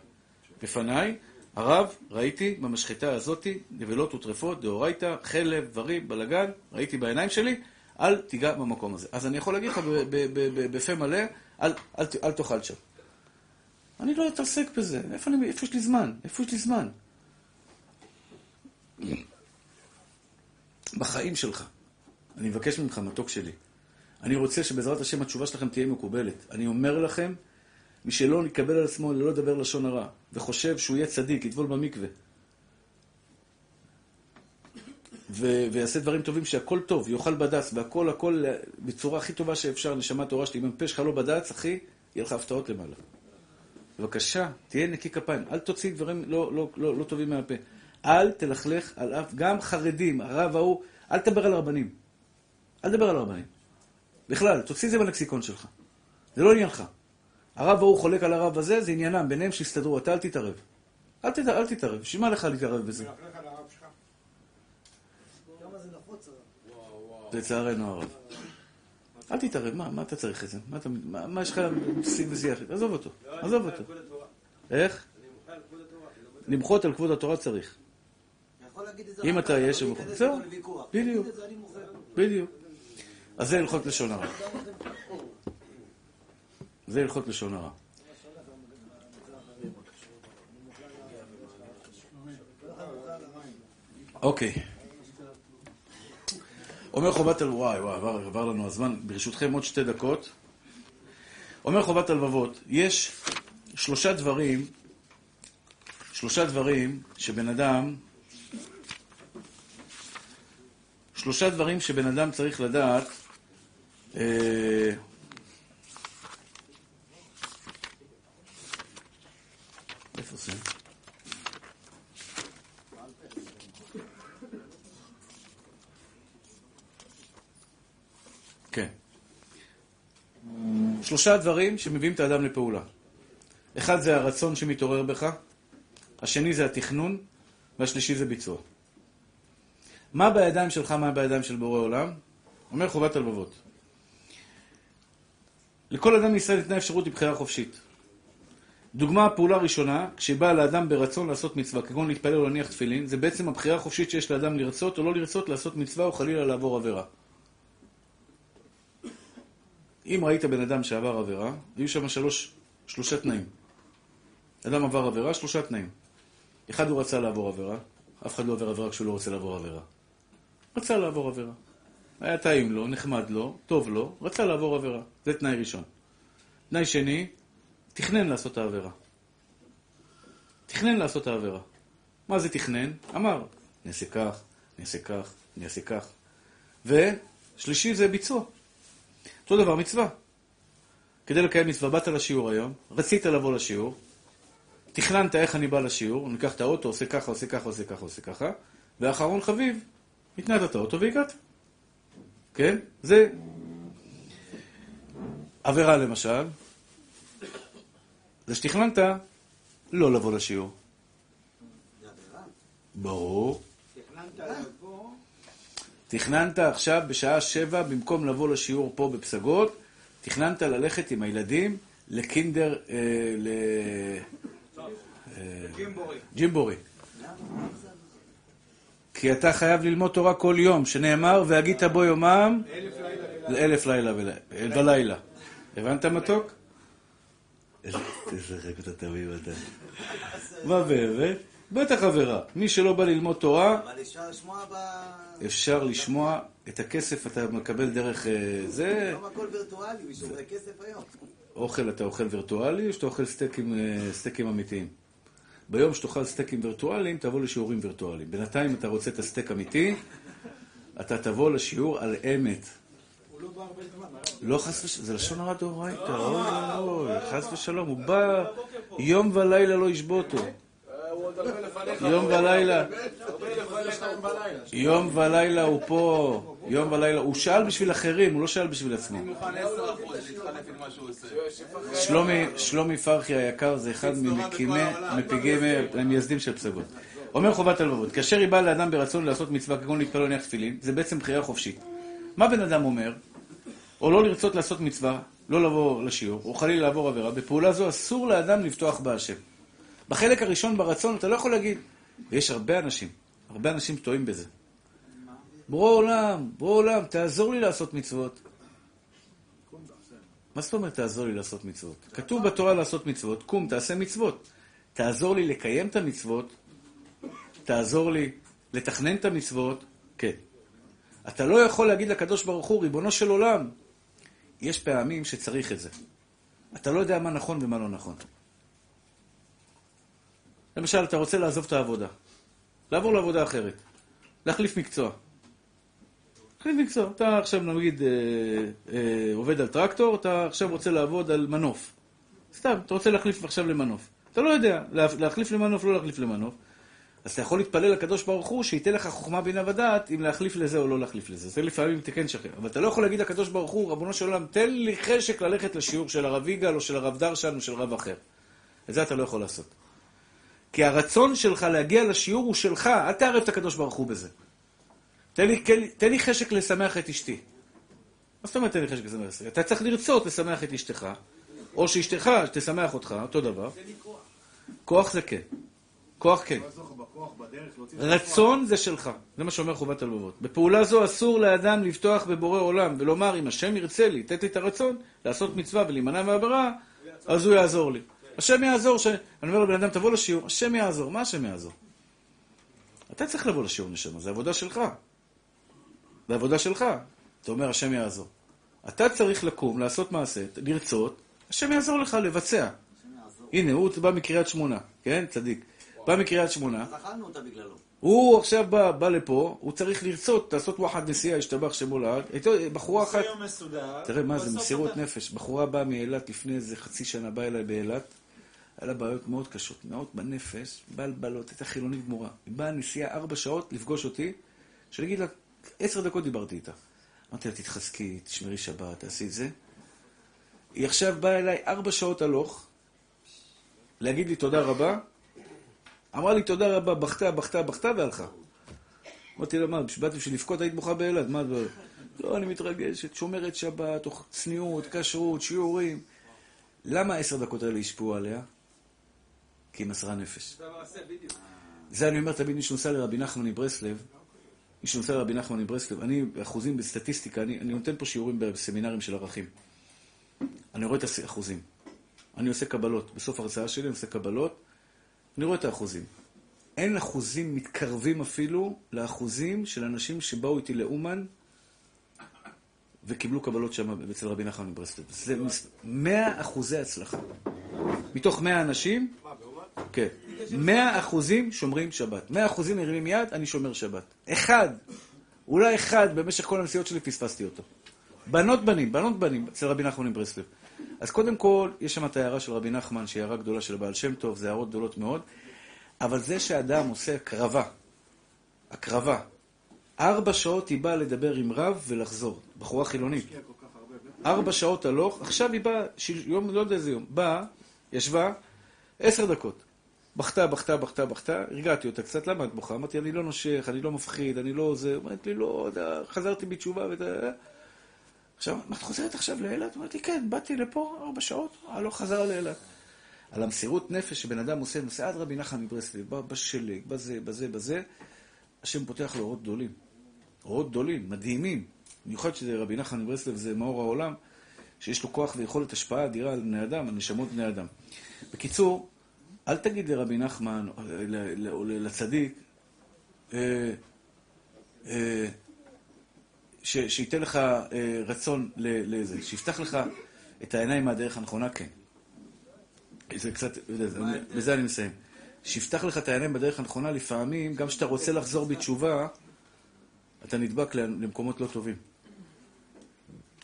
בפניי, הרב, ראיתי במשחטה הזאתי נבלות וטרפות, דאורייתא, חלב, דברים, בלגן, ראיתי בעיניים שלי, אל תיגע במקום הזה. אז אני יכול להגיד לך בפה מלא, אל, אל, אל תאכל שם. אני לא אתעסק בזה, איפה, אני, איפה יש לי זמן? איפה יש לי זמן? בחיים שלך. אני מבקש ממך, מתוק שלי. אני רוצה שבעזרת השם התשובה שלכם תהיה מקובלת. אני אומר לכם, מי שלא יקבל על עצמו ללא לדבר לשון הרע, וחושב שהוא יהיה צדיק, יטבול במקווה, ו- ויעשה דברים טובים, שהכל טוב, יאכל בד"ץ, והכל הכל בצורה הכי טובה שאפשר, נשמה תורה שלי. אם הפה שלך לא בד"ץ, אחי, יהיה לך הפתעות למעלה. בבקשה, תהיה נקי כפיים. אל תוציא דברים לא, לא, לא, לא טובים מהפה. אל תלכלך על אף, גם חרדים, הרב ההוא, אל תדבר על הרבנים. אל תדבר על הרבנים. בכלל, תוציא את זה בלקסיקון שלך. זה לא עניינך. הרב ההוא חולק על הרב הזה, זה עניינם, ביניהם שיסתדרו, אתה אל תתערב. אל, תת, אל תתערב, בשביל מה לך להתערב בזה? לצערנו הרב. אל תתערב, מה, מה אתה צריך את זה? מה, אתה, מה, מה יש לך שיג ושיח? עזוב אותו, עזוב אותו. איך? למחות על כבוד התורה צריך. אם אתה יש... זהו, בדיוק, בדיוק. אז זה הלכות לשון הרע. זה הלכות לשון הרע. אוקיי. אומר חובת הלבבות, וואי וואי, עבר, עבר לנו הזמן, ברשותכם עוד שתי דקות. אומר חובת הלבבות, יש שלושה דברים, שלושה דברים שבן אדם, שלושה דברים שבן אדם צריך לדעת איפה זה? כן. שלושה דברים שמביאים את האדם לפעולה. אחד זה הרצון שמתעורר בך, השני זה התכנון, והשלישי זה ביצוע. מה בידיים שלך, מה בידיים של בורא עולם? אומר חובת הלבבות. לכל אדם מישראל ניתנה אפשרות לבחירה חופשית. דוגמה, הפעולה הראשונה, כשבאה לאדם ברצון לעשות מצווה, כגון להתפלל או להניח תפילין, זה בעצם הבחירה החופשית שיש לאדם לרצות או לא לרצות לעשות מצווה או חלילה לעבור עבירה. אם ראית בן אדם שעבר עבירה, היו שם שלוש, שלושה תנאים. אדם עבר עבירה, שלושה תנאים. אחד, הוא רצה לעבור עבירה. אף אחד לא עובר עבירה כשהוא לא רוצה לעבור עבירה. רצה לעבור עבירה. היה טעים לו, נחמד לו, טוב לו, רצה לעבור עבירה. זה תנאי ראשון. תנאי שני, תכנן לעשות את העבירה. תכנן לעשות את העבירה. מה זה תכנן? אמר, אני אעשה כך, אני אעשה כך, אני אעשה כך. ושלישי זה ביצוע. אותו דבר מצווה. כדי לקיים מצווה, באת לשיעור היום, רצית לבוא לשיעור, תכננת איך אני בא לשיעור, אני אקח את האוטו, עושה ככה, עושה ככה, עושה ככה, עושה ככה, ואחרון חביב, התנעת את האוטו והגעת. כן? זה עבירה למשל, זה שתכננת לא לבוא לשיעור. ברור. תכננת עכשיו בשעה שבע, במקום לבוא לשיעור פה בפסגות, תכננת ללכת עם הילדים לקינדר, אה, ל... אה, גימבורי. ג'ימבורי. כי אתה חייב ללמוד תורה כל יום, שנאמר, והגית בו יומם אלף לילה ולילה. הבנת מתוק? איזה רגע אתה תמיד אתה. מה באמת? בטח עבירה. מי שלא בא ללמוד תורה, אבל אפשר לשמוע ב... אפשר לשמוע את הכסף אתה מקבל דרך אה, זה, היום הכל וירטואלי, מישהו רואה כסף היום. אוכל אתה אוכל וירטואלי, או שאתה אוכל סטייקים, אה, סטייקים אמיתיים. ביום שתאכל סטייקים וירטואליים, תבוא לשיעורים וירטואליים. בינתיים אתה רוצה את הסטייק אמיתי, אתה תבוא לשיעור על אמת. לא חס ושלום, זה לשון הרע דאורייתא, אוי אוי, חס ושלום, הוא בא יום ולילה לא הרבה לפניך. יום ולילה. יום ולילה הוא פה, יום ולילה, הוא שאל בשביל אחרים, הוא לא שאל בשביל עצמו. מוכן 10% להתחלף עם מה שהוא עושה. שלומי, פרחי היקר זה אחד ממקימי, מפיגי, המייסדים של פסגות. אומר חובת הלבבות, כאשר היא באה לאדם ברצון לעשות מצווה כגון להתפלל להניח תפילין, זה בעצם בחירה חופשית. מה בן אדם אומר? או לא לרצות לעשות מצווה, לא לבוא לשיעור, או חלילה לעבור עבירה, בפעולה זו אסור לאדם לבטוח בהשם. בחלק הראשון ברצון אתה לא יכול להגיד, ויש הרבה אנשים, הרבה אנשים טועים בזה. בורא עולם, בורא עולם, תעזור לי לעשות מצוות. מה זאת אומרת תעזור לי לעשות מצוות? כתוב בתורה לעשות מצוות, קום, תעשה מצוות. תעזור לי לקיים את המצוות, תעזור לי לתכנן את המצוות, כן. אתה לא יכול להגיד לקדוש ברוך הוא, ריבונו של עולם, יש פעמים שצריך את זה. אתה לא יודע מה נכון ומה לא נכון. למשל, אתה רוצה לעזוב את העבודה, לעבור לעבודה אחרת, להחליף מקצוע. להחליף מקצוע. אתה עכשיו, נגיד, אה, אה, עובד על טרקטור, אתה עכשיו רוצה לעבוד על מנוף. סתם, אתה רוצה להחליף עכשיו למנוף. אתה לא יודע, לה- להחליף למנוף, לא להחליף למנוף. אז אתה יכול להתפלל לקדוש ברוך הוא שייתן לך חוכמה בינה ודעת אם להחליף לזה או לא להחליף לזה. זה לפעמים תיקן שכן. אבל אתה לא יכול להגיד לקדוש ברוך הוא, רבונו של עולם, תן לי חשק ללכת לשיעור של הרב יגאל או של הרב דרשן או של רב אחר. את זה אתה לא יכול לעשות. כי הרצון שלך להגיע לשיעור הוא שלך, אל תערב את הקדוש ברוך הוא בזה. תן לי, תן לי, חשק לשמח את אשתי. מה זאת אומרת תן לי חשק לשמח את אשתי? אתה צריך לרצות לשמח את אשתך, או שאשתך תשמח אותך, אותו דבר. כוח זה כן. כוח כן. רצון זה שלך, זה מה שאומר חובת הלבבות. בפעולה זו אסור לאדם לפתוח בבורא עולם ולומר, אם השם ירצה לי, תת לי את הרצון לעשות מצווה ולהימנע מעבירה, אז הוא יעזור לי. השם יעזור, ש... אני אומר לבן אדם, תבוא לשיעור, השם יעזור. מה השם יעזור? אתה צריך לבוא לשיעור נשמה, זה עבודה שלך. זה עבודה שלך. אתה אומר, השם יעזור. אתה צריך לקום, לעשות מעשה, לרצות, השם יעזור לך לבצע. הנה, הוא בא מקריית שמונה, כן? צדיק. בא מקריית שמונה. אכלנו אותה בגללו. הוא עכשיו בא, בא לפה, הוא צריך לרצות, לעשות וואחד נסיעה, השתבח שמו לעד. הייתה בחורה אחת, מסודר. תראה מה זה, מסירות אתה- נפש. בחורה באה מאילת לפני איזה חצי שנה, באה אליי באילת. היה לה בעיות מאוד קשות, מאוד בנפש, בלבלות, הייתה חילונית גמורה. היא באה נסיעה ארבע שעות לפגוש אותי, שאני אגיד לה, עשר דקות דיברתי איתה. אמרתי לה, תתחזקי, תשמרי שבת, תעשי את זה. היא עכשיו באה אליי ארבע שעות הלוך, להגיד לי תודה רבה. אמרה לי תודה רבה, בכתה, בכתה, בכתה והלכה. אמרתי לה, מה, באתי בשביל לבכות, היית בוכה באילת, מה את... לא, אני מתרגשת, שומרת שבת, צניעות, כשרות, שיעורים. למה העשר דקות האלה השפיעו עליה? כי היא מסרה נפש. זה אני אומר תמיד, מי שנוסע לרבי נחמן מברסלב, מי שנוסע לרבי נחמן מברסלב, אני, אחוזים בסטטיסטיקה, אני, אני נותן פה שיעורים בסמינרים של ערכים. אני רואה את האחוזים. אני עושה קבלות. בסוף ההרצאה שלי אני עושה קבלות, אני רואה את האחוזים. אין אחוזים מתקרבים אפילו לאחוזים של אנשים שבאו איתי לאומן וקיבלו קבלות שם אצל רבי נחמן מברסלב. זה מס- 100 אחוזי הצלחה. מתוך 100 אנשים, כן, 100 אחוזים שומרים שבת. 100 אחוזים מרימים יד, אני שומר שבת. אחד, אולי אחד, במשך כל הנסיעות שלי פספסתי אותו. בנות בנים, בנות בנים, אצל רבי נחמן מברסלב. אז קודם כל, יש שם את ההערה של רבי נחמן, שהיא הערה גדולה של הבעל שם טוב, זה הערות גדולות מאוד, אבל זה שאדם עושה הקרבה, הקרבה, ארבע שעות היא באה לדבר עם רב ולחזור, בחורה חילונית. ארבע שעות הלוך, עכשיו היא באה, יום, לא יודע איזה יום, באה, ישבה, עשר דקות. בכתה, בכתה, בכתה, בכתה, הרגעתי אותה קצת, למה את בוכה? אמרתי, אני לא נושך, אני לא מפחיד, אני לא זה. אומרת לי, לא, חזרתי בתשובה וזה... עכשיו, מה, את חוזרת עכשיו לאילת? אמרתי, כן, באתי לפה ארבע שעות, אה, לא חזר לאילת. על המסירות נפש שבן אדם עושה, נוסע עד רבי נחמן מברסלב, בא בשלג, בזה, בזה, בזה, השם פותח לו אורות גדולים. אורות גדולים, מדהימים. במיוחד שזה רבי נחמן מברסלב, זה מאור העולם, שיש לו כוח ויכולת השפעה אדירה על בני אדם, על נשמות בני אדם. בקיצור, אל תגיד לרבי נחמן, או לצדיק, אה, אה, ש- שייתן לך אה, רצון לזה, שיפתח לך את העיניים מהדרך הנכונה, כן. זה קצת, זה- בזה אני מסיים. שיפתח לך את העיניים בדרך הנכונה, לפעמים, גם כשאתה רוצה לחזור בתשובה, אתה נדבק למקומות לא טובים.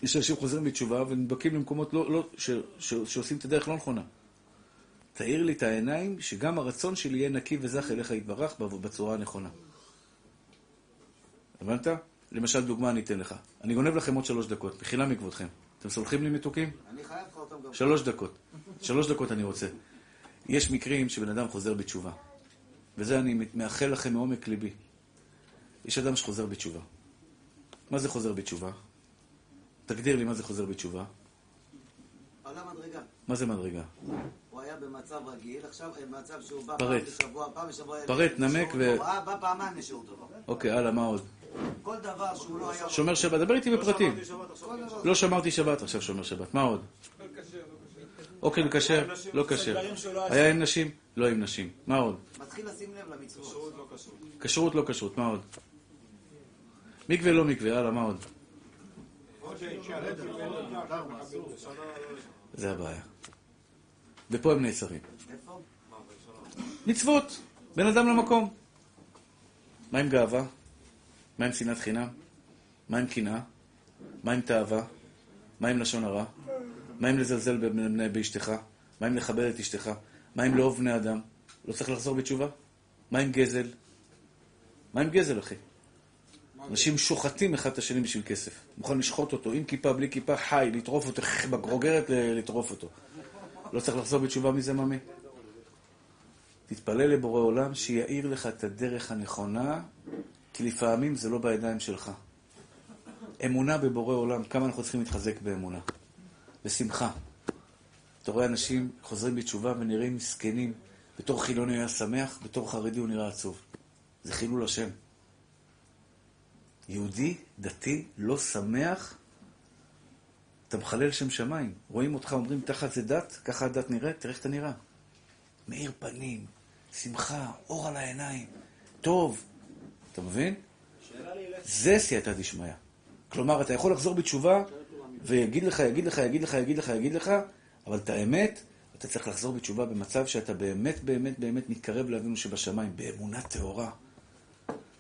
יש אנשים חוזרים בתשובה ונדבקים למקומות לא, לא, ש, ש, שעושים את הדרך לא נכונה. תאיר לי את העיניים, שגם הרצון שלי יהיה נקי וזך אליך יתברך בצורה הנכונה. הבנת? למשל, דוגמה אני אתן לך. אני גונב לכם עוד שלוש דקות, מחילה מכבודכם. אתם סולחים לי מתוקים? אני חייב לך אותם גם. שלוש דקות. שלוש דקות אני רוצה. יש מקרים שבן אדם חוזר בתשובה. וזה אני מאחל לכם מעומק ליבי. יש אדם שחוזר בתשובה. מה זה חוזר בתשובה? תגדיר לי מה זה חוזר בתשובה. עלה מדרגה. מה זה מדרגה? הוא היה במצב רגיל, עכשיו אה, במצב שהוא בא פרט. פעם בשבוע, פעם בשבוע... פרט, נמק ו- הוא היה בא פעמיים לשיעור טוב. אוקיי, הלאה, מה עוד? כל דבר שהוא לא היה... שומר שבת, דבר איתי בפרטים. לא שמרתי שבת, עכשיו שומר שבת. מה עוד? אוקיי, כשר, לא כשר. היה עם נשים? לא עם נשים. מה עוד? מתחיל לשים לב למצוות. כשרות, לא כשרות. מה עוד? מקווה, לא מקווה. הלאה, מה עוד? זה הבעיה. ופה הם נעצרים. מצוות, בין אדם למקום. מה עם גאווה? מה עם שנאת חינם? מה עם קנאה? מה עם תאווה? מה עם לשון הרע? מה עם לזלזל באשתך? מה עם לכבד את אשתך? מה עם לאהוב בני אדם? לא צריך לחזור בתשובה? מה עם גזל? מה עם גזל, אחי? אנשים שוחטים אחד את השני בשביל כסף. מוכן לשחוט אותו, עם כיפה, בלי כיפה, חי, לטרוף אותו, בגרוגרת ל- לטרוף אותו. לא צריך לחזור בתשובה מזה, ממי? תתפלל לבורא עולם שיאיר לך את הדרך הנכונה, כי לפעמים זה לא בידיים שלך. אמונה בבורא עולם, כמה אנחנו צריכים להתחזק באמונה. בשמחה. אתה רואה אנשים חוזרים בתשובה ונראים מסכנים. בתור חילוני הוא היה שמח, בתור חרדי הוא נראה עצוב. זה חילול השם. יהודי, דתי, לא שמח, אתה מחלל שם שמיים. רואים אותך, אומרים, תחת זה דת, ככה הדת נראית, תראה איך אתה נראה. מאיר פנים, שמחה, אור על העיניים, טוב. אתה מבין? זה סייעתא דשמיא. כלומר, אתה יכול לחזור בתשובה ויגיד לך, יגיד לך, יגיד לך, יגיד לך, יגיד לך, אבל את האמת, אתה צריך לחזור בתשובה במצב שאתה באמת, באמת, באמת מתקרב לאבינו שבשמיים, באמונה טהורה.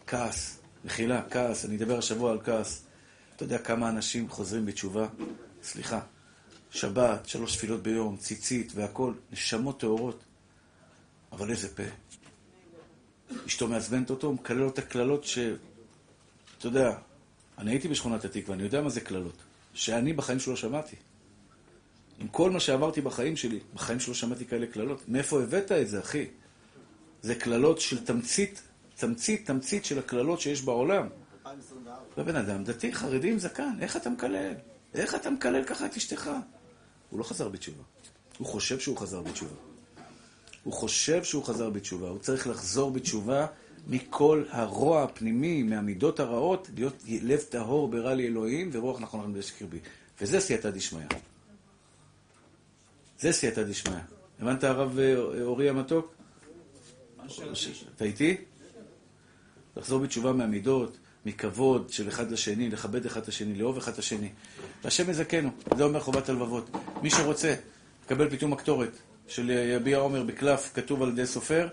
כעס, מחילה, כעס, אני אדבר השבוע על כעס. אתה יודע כמה אנשים חוזרים בתשובה? סליחה, שבת, שלוש תפילות ביום, ציצית והכול, נשמות טהורות. אבל איזה פה. אשתו מעצבנת אותו, מקלל אותה קללות ש... אתה יודע, אני הייתי בשכונת התקווה, אני יודע מה זה קללות. שאני בחיים שלו שמעתי. עם כל מה שעברתי בחיים שלי, בחיים שלו שמעתי כאלה קללות. מאיפה הבאת את זה, אחי? זה קללות של תמצית, תמצית, תמצית של הקללות שיש בעולם. 2024. ובן אדם דתי, חרדי עם זקן, איך אתה מקלל? איך אתה מקלל ככה את אשתך? הוא לא חזר בתשובה. הוא חושב שהוא חזר בתשובה. הוא חושב שהוא חזר בתשובה. הוא צריך לחזור בתשובה מכל הרוע הפנימי, מהמידות הרעות, להיות לב טהור ברע לי אלוהים ורוח נכון רם בקרבי. וזה סייעתא דשמיא. זה סייעתא דשמיא. הבנת, הרב אה, אורי המתוק? אתה איתי? לחזור בתשובה מהמידות, מכבוד של אחד לשני, לכבד אחד את השני, לאהוב אחד את השני. והשם יזכנו, זה אומר חובת הלבבות. מי שרוצה לקבל פתאום הקטורת של יביע עומר בקלף, כתוב על ידי סופר,